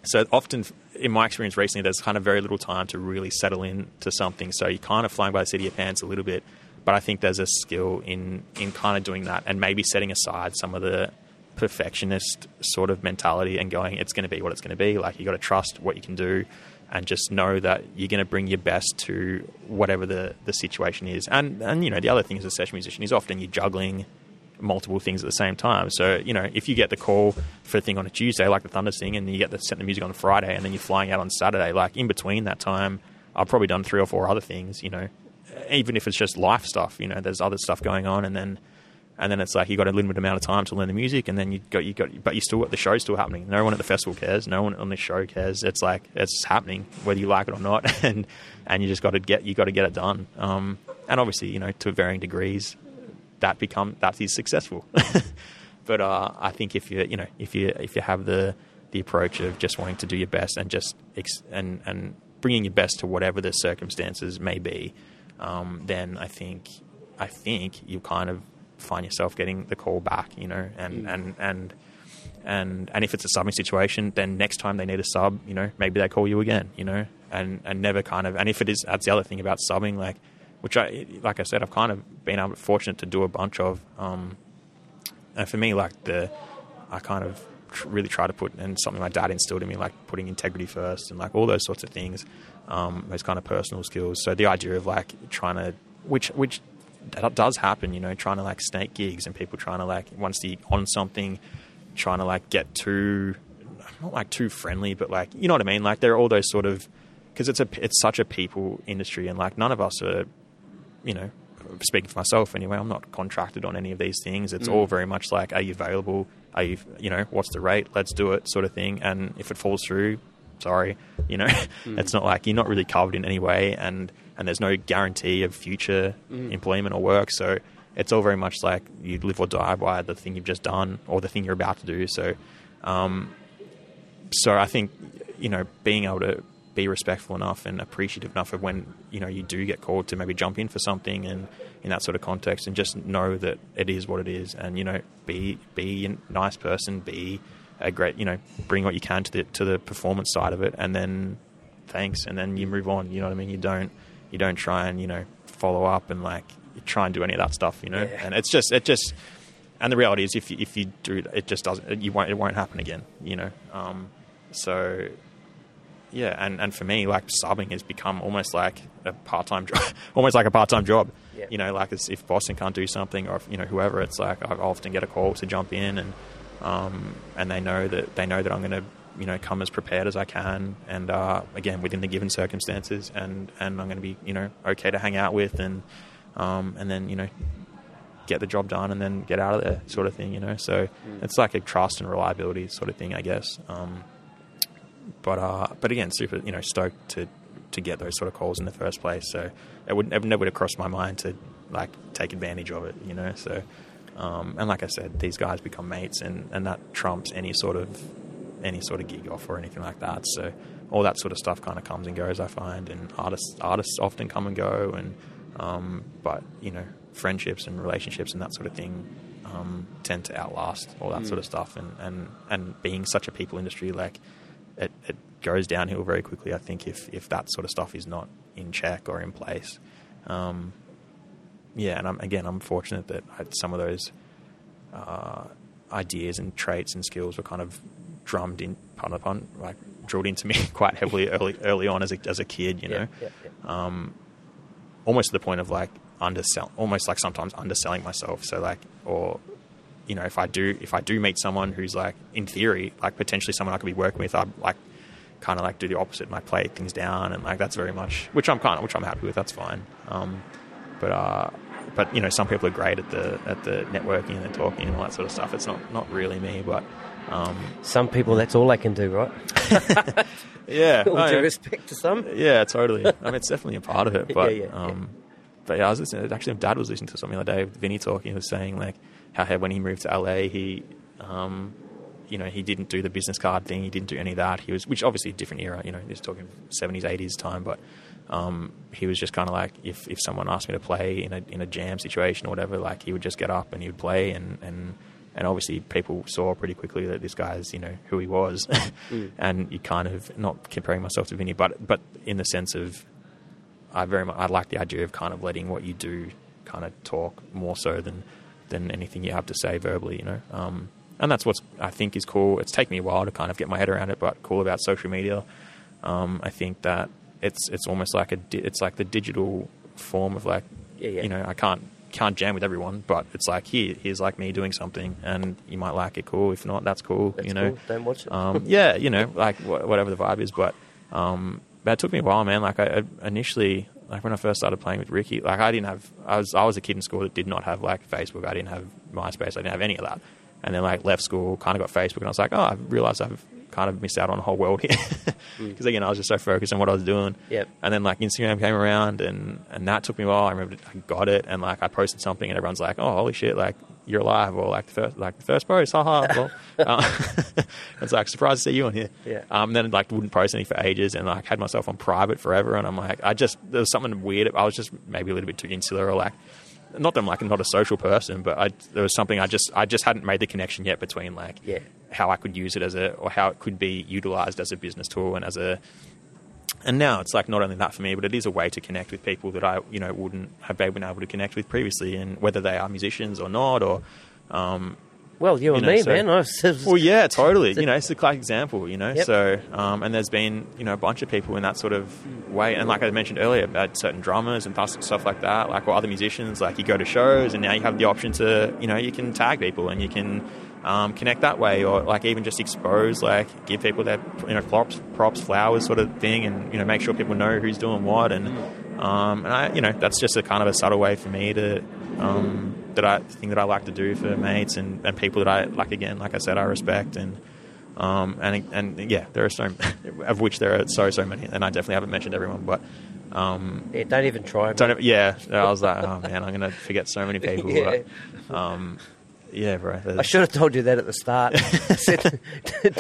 so often in my experience recently there's kind of very little time to really settle in to something. So you're kind of flying by the seat of your pants a little bit but i think there's a skill in in kind of doing that and maybe setting aside some of the perfectionist sort of mentality and going it's going to be what it's going to be. Like you got to trust what you can do and just know that you're going to bring your best to whatever the, the situation is. And and you know the other thing as a session musician is often you're juggling multiple things at the same time. So, you know, if you get the call for a thing on a Tuesday, like the Thunder thing, and you get the set the music on Friday, and then you're flying out on Saturday, like in between that time, I've probably done three or four other things, you know, even if it's just life stuff, you know, there's other stuff going on, and then. And then it's like you got a limited amount of time to learn the music, and then you got you got, but you still the show's still happening. No one at the festival cares. No one on the show cares. It's like it's happening whether you like it or not, [laughs] and and you just got to get you got to get it done. Um, and obviously, you know, to varying degrees, that become that is successful. [laughs] but uh, I think if you you know if you if you have the the approach of just wanting to do your best and just ex- and and bringing your best to whatever the circumstances may be, um, then I think I think you kind of find yourself getting the call back, you know, and and and. And and if it's a subbing situation, then next time they need a sub, you know, maybe they call you again, you know, and and never kind of. And if it is, that's the other thing about subbing, like which I, like I said, I've kind of been able, fortunate to do a bunch of. Um, and for me, like the, I kind of tr- really try to put, and something my dad instilled in me, like putting integrity first, and like all those sorts of things, um, those kind of personal skills. So the idea of like trying to, which which that does happen, you know, trying to like snake gigs and people trying to like once the on something, trying to like get too, not like too friendly, but like you know what I mean. Like there are all those sort of because it's a it's such a people industry, and like none of us are you know, speaking for myself anyway, I'm not contracted on any of these things. It's mm. all very much like, are you available? Are you, you know, what's the rate? Let's do it, sort of thing. And if it falls through, sorry, [laughs] you know, mm. it's not like you're not really covered in any way, and and there's no guarantee of future mm. employment or work. So it's all very much like you live or die by the thing you've just done or the thing you're about to do. So, um, so I think you know being able to be respectful enough and appreciative enough of when you know you do get called to maybe jump in for something and in that sort of context and just know that it is what it is and you know be be a nice person be a great you know bring what you can to the to the performance side of it and then thanks and then you move on you know what I mean? You don't you don't try and you know follow up and like try and do any of that stuff you know? Yeah. and it's just it just and the reality is if you, if you do it just doesn't you won't it won't happen again you know? Um, so yeah, and, and for me, like subbing has become almost like a part time job, [laughs] almost like a part time job. Yeah. You know, like it's, if Boston can't do something, or if, you know whoever, it's like I often get a call to jump in, and um, and they know that they know that I'm going to you know come as prepared as I can, and uh, again within the given circumstances, and and I'm going to be you know okay to hang out with, and um, and then you know get the job done, and then get out of there, sort of thing. You know, so it's like a trust and reliability sort of thing, I guess. Um, but uh, but again, super you know stoked to to get those sort of calls in the first place. So it would it never would have crossed my mind to like take advantage of it, you know. So um, and like I said, these guys become mates, and, and that trumps any sort of any sort of gig off or anything like that. So all that sort of stuff kind of comes and goes. I find, and artists artists often come and go, and um, but you know friendships and relationships and that sort of thing um, tend to outlast all that sort of stuff. And, and and being such a people industry, like it, it goes downhill very quickly. I think if if that sort of stuff is not in check or in place. Um, yeah, and I'm, again, I'm fortunate that I, some of those uh, ideas and traits and skills were kind of drummed in, pun, like drilled into me [laughs] quite heavily early early on as a as a kid. You know, Yeah, yeah, yeah. um, almost to the point of like undersell, almost like sometimes underselling myself. So like, or you know, if I do if I do meet someone who's like in theory like potentially someone I could be working with, I'm like kind of like do the opposite and like play things down and like that's very much which I'm kind of which I'm happy with. That's fine. Um, but uh, but you know, some people are great at the at the networking and the talking and all that sort of stuff. It's not not really me, but um, Some people, that's all they can do, right? [laughs] yeah, [laughs] All due yeah. respect to some. Yeah, totally. I mean, it's definitely a part of it. [laughs] But Yeah, yeah, um, but yeah, I was listening. Actually, my Dad was listening to something the other day. with Vinnie talking. He was saying like how he- when he moved to LA, he um, you know he didn't do the business card thing. He didn't do any of that. He was which obviously a different era. You know, he's talking seventies, eighties time, but. Um, he was just kind of like if, if someone asked me to play in a in a jam situation or whatever, like he would just get up and he would play and, and and obviously people saw pretty quickly that this guy's you know who he was, [laughs] and you kind of not comparing myself to Vinnie, but but in the sense of I very much I like the idea of kind of letting what you do kind of talk more so than than anything you have to say verbally, you know. Um, and that's what's I think is cool. It's taken me a while to kind of get my head around it, but cool about social media. Um, I think that it's it's almost like a di- it's like the digital form of like Yeah, yeah. you know I can't can't jam with everyone, but it's like here here's like me doing something, and you might like it. Cool. If not, that's cool. That's you know. cool. Don't watch it. Um, [laughs] yeah, you know, like wh- whatever the vibe is. But um, but it took me a while, man. Like I, I initially, like when I first started playing with Ricki, like I didn't have. I was I was a kid in school that did not have like Facebook. I didn't have MySpace. I didn't have any of that. And then like left school, kind of got Facebook, and I was like, oh, I realized I've kind of missed out on a whole world here [laughs] because again, I was just so focused on what I was doing. Yep. And then like Instagram came around, and and that took me a while. I remember I got it, and like I posted something, and everyone's like, oh, holy shit, like you're alive, or like the first like the first post, haha. [laughs] well, uh, [laughs] it's like surprised to see you on here. Yeah. Um, then like wouldn't post anything for ages, and like had myself on private forever, and I'm like, I just there was something weird. I was just maybe a little bit too insular, or like, not that I'm like not a social person, but I there was something I just I just hadn't made the connection yet between like Yeah. how I could use it as a or how it could be utilized as a business tool and as a and now it's like not only that for me, but it is a way to connect with people that I, you know, wouldn't have been able to connect with previously, and whether they are musicians or not, or um, well, you, you and know, me, so- man. Well, yeah, [laughs] totally. You know, it's a classic example. You know, Yep. so um, and there's been you know a bunch of people in that sort of way, and like I mentioned earlier about certain drummers and stuff stuff like that, like or other musicians. Like you go to shows, and now you have the option to you know you can tag people and you can um, connect that way, or like even just expose, like give people their you know props, props, flowers, sort of thing, and you know make sure people know who's doing what, and um, and I you know that's just a kind of a subtle way for me to. Um, that I thing that I like to do for mates and, and people that I like again, like I said, I respect and um, and and yeah, there are so [laughs] of which there are so so many, and I definitely haven't mentioned everyone, but um, yeah, don't even try. don't yeah, I was like, oh man, I'm gonna forget so many people. [laughs] Yeah. But, um, yeah, bro. there's- I should have told you that at the start. [laughs] Said,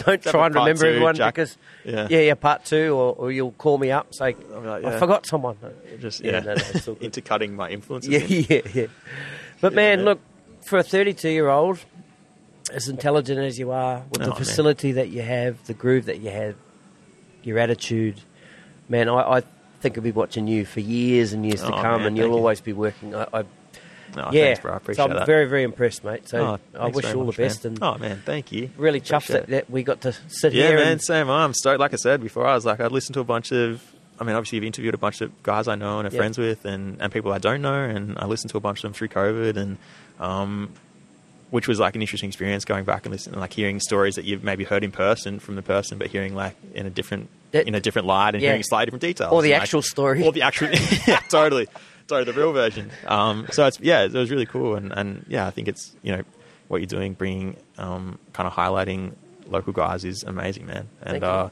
don't try and remember two, everyone Jack. because, Yeah. yeah, yeah, part two, or, or you'll call me up say, like, I forgot someone. just Yeah, yeah, no, no, it's all good. intercutting my influences. Yeah, in. yeah, yeah. But man, Yeah. look, for a 32 year old, as intelligent as you are, with Oh, the man. facility that you have, the groove that you have, your attitude, man, I, I think I'll be watching you for years and years to Oh, come, man, and you'll you. always be working. I, I Oh, yeah, thanks, bro. I appreciate so I'm that. very, very impressed, mate. So Oh, I wish you all much, the best. man. And oh man, thank you. really chuffed that, that we got to sit Yeah, here. Yeah, man, and, same. I'm stoked. Like I said before, I was like, I'd listened to a bunch of. I mean, obviously, you've interviewed a bunch of guys I know and are Yeah. friends with, and, and people I don't know, and I listened to a bunch of them through COVID, and um, which was like an interesting experience going back and listening, like hearing stories that you've maybe heard in person from the person, but hearing like in a different That- in a different light and Yeah. hearing slightly different details, Or the and, like- actual story. or the actual, [laughs] yeah, totally, totally the real version. Um, so it's yeah, it was really cool, and and yeah, I think it's you know what you're doing, bringing um, kind of highlighting local guys is amazing, man, and uh,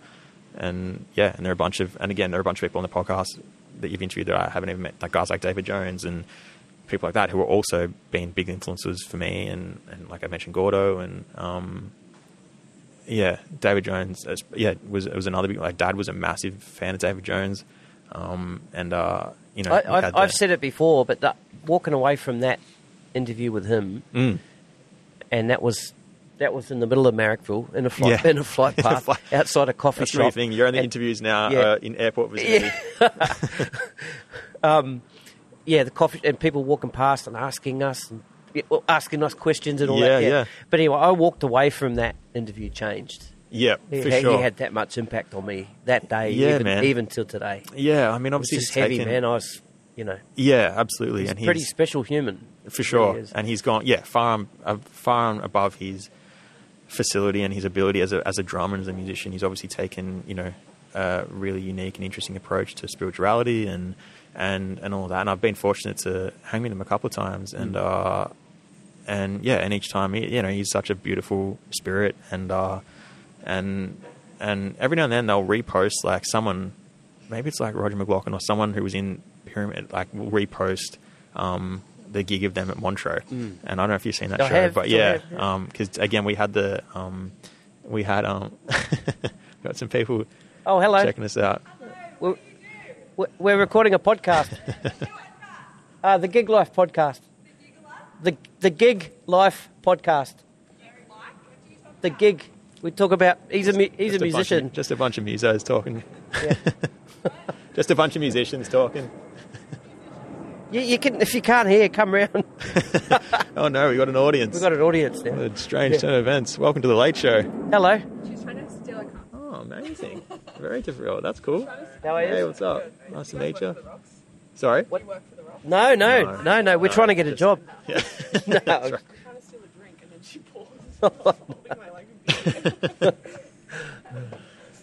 and yeah, and there are a bunch of and again there are a bunch of people on the podcast that you've interviewed that I haven't even met, like guys like David Jones and people like that who are also been big influences for me, and and like I mentioned Gordo and um, yeah, David Jones. as- Yeah, was it was another big. Like, Dad was a massive fan of David Jones, um, and uh, you know, I, I've the- said it before, but that, walking away from that interview with him, Mm. and that was that was in the middle of Marrickville in a flight Yeah. in a flight [laughs] path outside a coffee That's shop. thing. You're in the interviews now yeah. uh, in airport vicinity. yeah, [laughs] yeah. the coffee and people walking past and asking us and asking us questions and all Yeah, that. yeah. yeah. But anyway, I walked away from that interview changed. Yeah, He, for he sure. had that much impact on me that day, Yeah, even, man. even till today. yeah, I mean, obviously, he's heavy, taken- man. I was, you know, Yeah, absolutely, he's and a pretty special human. for sure, really and he's gone yeah far uh, far above his facility and his ability as a as a drummer and as a musician. He's obviously taken you know a really unique and interesting approach to spirituality and and and all that. And I've been fortunate to hang with him a couple of times, and uh, and yeah, and each time, he, you know, he's such a beautiful spirit, and uh, and and every now and then they'll repost like someone, maybe it's like Roger McLachlan or someone who was in Pyramid, like will repost. Um, the gig of them at Montreux, and I don't know if you've seen that I show, have, but yeah, have, yeah. because again we had the um, we had um, [laughs] got some people Oh, hello. checking us out. We're, we're- recording a podcast. [laughs] uh, the Gig Life podcast. The the Gig Life podcast. The gig. We talk about. He's a he's a musician. of, just a bunch of musos talking. Yeah. [laughs] Just a bunch of musicians talking. You, you can if you can't hear, come round. [laughs] Oh no, we got an audience. We've got an audience now. a strange Yeah. turn of events. Welcome to the Late Show. Hello. She's trying to steal a cup. Oh, amazing! Very different. Oh, that's cool. How are you? Hey, what's up? Nice to meet you. Sorry. What do you work for the Rocks. No, no, No. no, no. We're No, trying to get a job. [laughs] [laughs] Yeah. No. That's right. trying to steal a drink and then she pulls. holding my leg.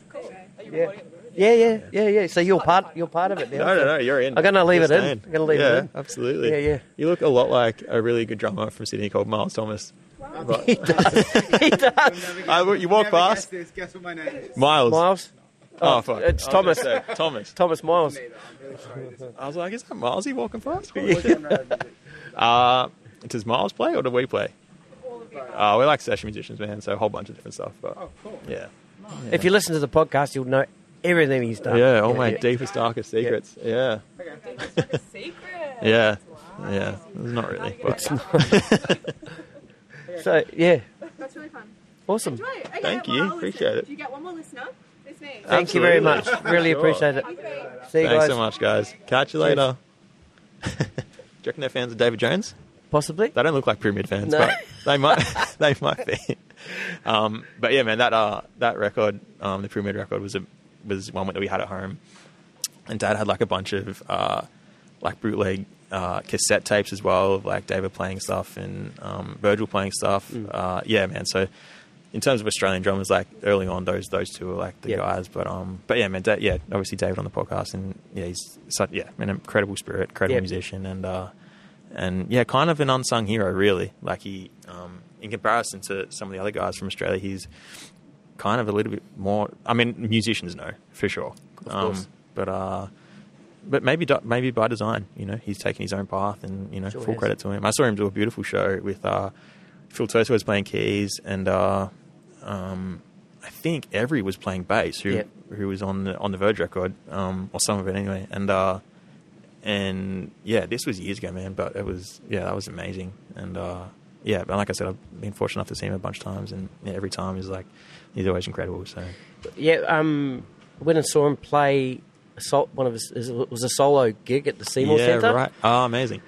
cool. Are you Yeah. recording at the moment? Yeah, yeah, yeah, yeah. So you're part you're part of it now. No, no, no. You're in. I'm gonna leave You're it in. I'm gonna leave it in. absolutely. Yeah, yeah. You look a lot like a really good drummer from Sydney called Miles Thomas. But- [laughs] He does. [laughs] He does. Uh, you walk Never past Guess, guess what my name is? Miles. Miles. Oh, fuck. it's I was Thomas. gonna Thomas. Thomas Miles. [laughs] I was like, is that Miles he walking past? Yeah. Uh, does Miles play or do we play? Uh, we're like session musicians, man, so a whole bunch of different stuff. But Oh, cool. yeah. If you listen to the podcast, you'll know everything he's done. Yeah, all my yeah. deepest, darkest secrets. Yeah. It's like a secret. Yeah. Yeah. It's not really. But [laughs] So yeah, That's really fun. awesome. Enjoy. Okay, Thank well, you. I'll listen. Appreciate it. Do you get one more listener? It's me. Thank you very much. Really Sure. appreciate it. Okay. See you thanks guys. so much, guys. Catch you later. [laughs] Do you reckon they're fans of David Jones? Possibly. They don't look like Pyramid fans, No. but they [laughs] might. they might be. Um, but yeah, man, that uh, that record, um, the Pyramid record, was a was one that we had at home, and Dad had like a bunch of uh, like bootleg uh, cassette tapes as well, of like David playing stuff and um, Virgil playing stuff. Mm. Uh, yeah, man. So in terms of Australian drummers, like early on, those those two were like the guys. But um, but yeah, man, da- yeah, obviously David on the podcast, and yeah, he's such yeah, an incredible spirit, incredible Yep. musician, and uh, and yeah, kind of an unsung hero, really. Like he, um, in comparison to some of the other guys from Australia, he's kind of a little bit more. I mean, musicians know for sure, Of um, but uh, but maybe maybe by design, you know, he's taken his own path, and you know, Sure full has. credit to him. I saw him do a beautiful show with uh, Phil Turcio was playing keys, and uh, um, I think Every was playing bass, who Yep. who was on the on the Virg record, um, or some of it anyway, and. Uh, and yeah, this was years ago, man. But it was yeah, that was amazing. And uh, yeah, but like I said, I've been fortunate enough to see him a bunch of times, and yeah, every time he's like he's always incredible. So Yeah. Um, went and saw him play. Sol- one of his it was a solo gig at the Seymour yeah, Centre. right. Oh, amazing.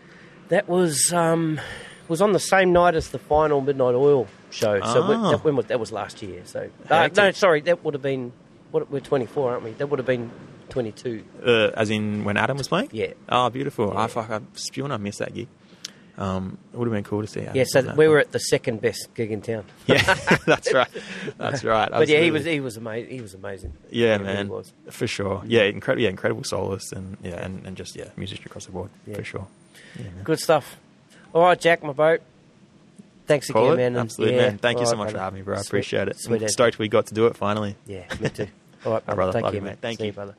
That was um, was on the same night as the final Midnight Oil show. So Ah. that, when was, that was last year. So uh, no, sorry, that would have been. What, we're 24, aren't we? That would have been 22. Uh, as in when Adam was playing. Yeah. Oh, beautiful. Yeah. I fuck. I'm spewing. I missed that gig. Um, it would have been cool to see. Adam Yeah, so we were at the second best gig in town. [laughs] Yeah, that's right. That's [laughs] right. But yeah, he was he was amazing. He was amazing. Yeah, He man, was. for sure. Yeah, incredible. Yeah, incredible soloist, and yeah, and, and just yeah, musician across the board Yeah. for sure. Yeah. Good stuff. All right, Jack, my boat. Thanks Call again, it? man. Absolutely, yeah, man. Thank you so right, much for having me, bro. I Sweet- appreciate it. Sweet stoked we got to do it finally. Yeah, me too. All right, [laughs] brother. brother. Thank Love you, man. mate. Thank See you. brother.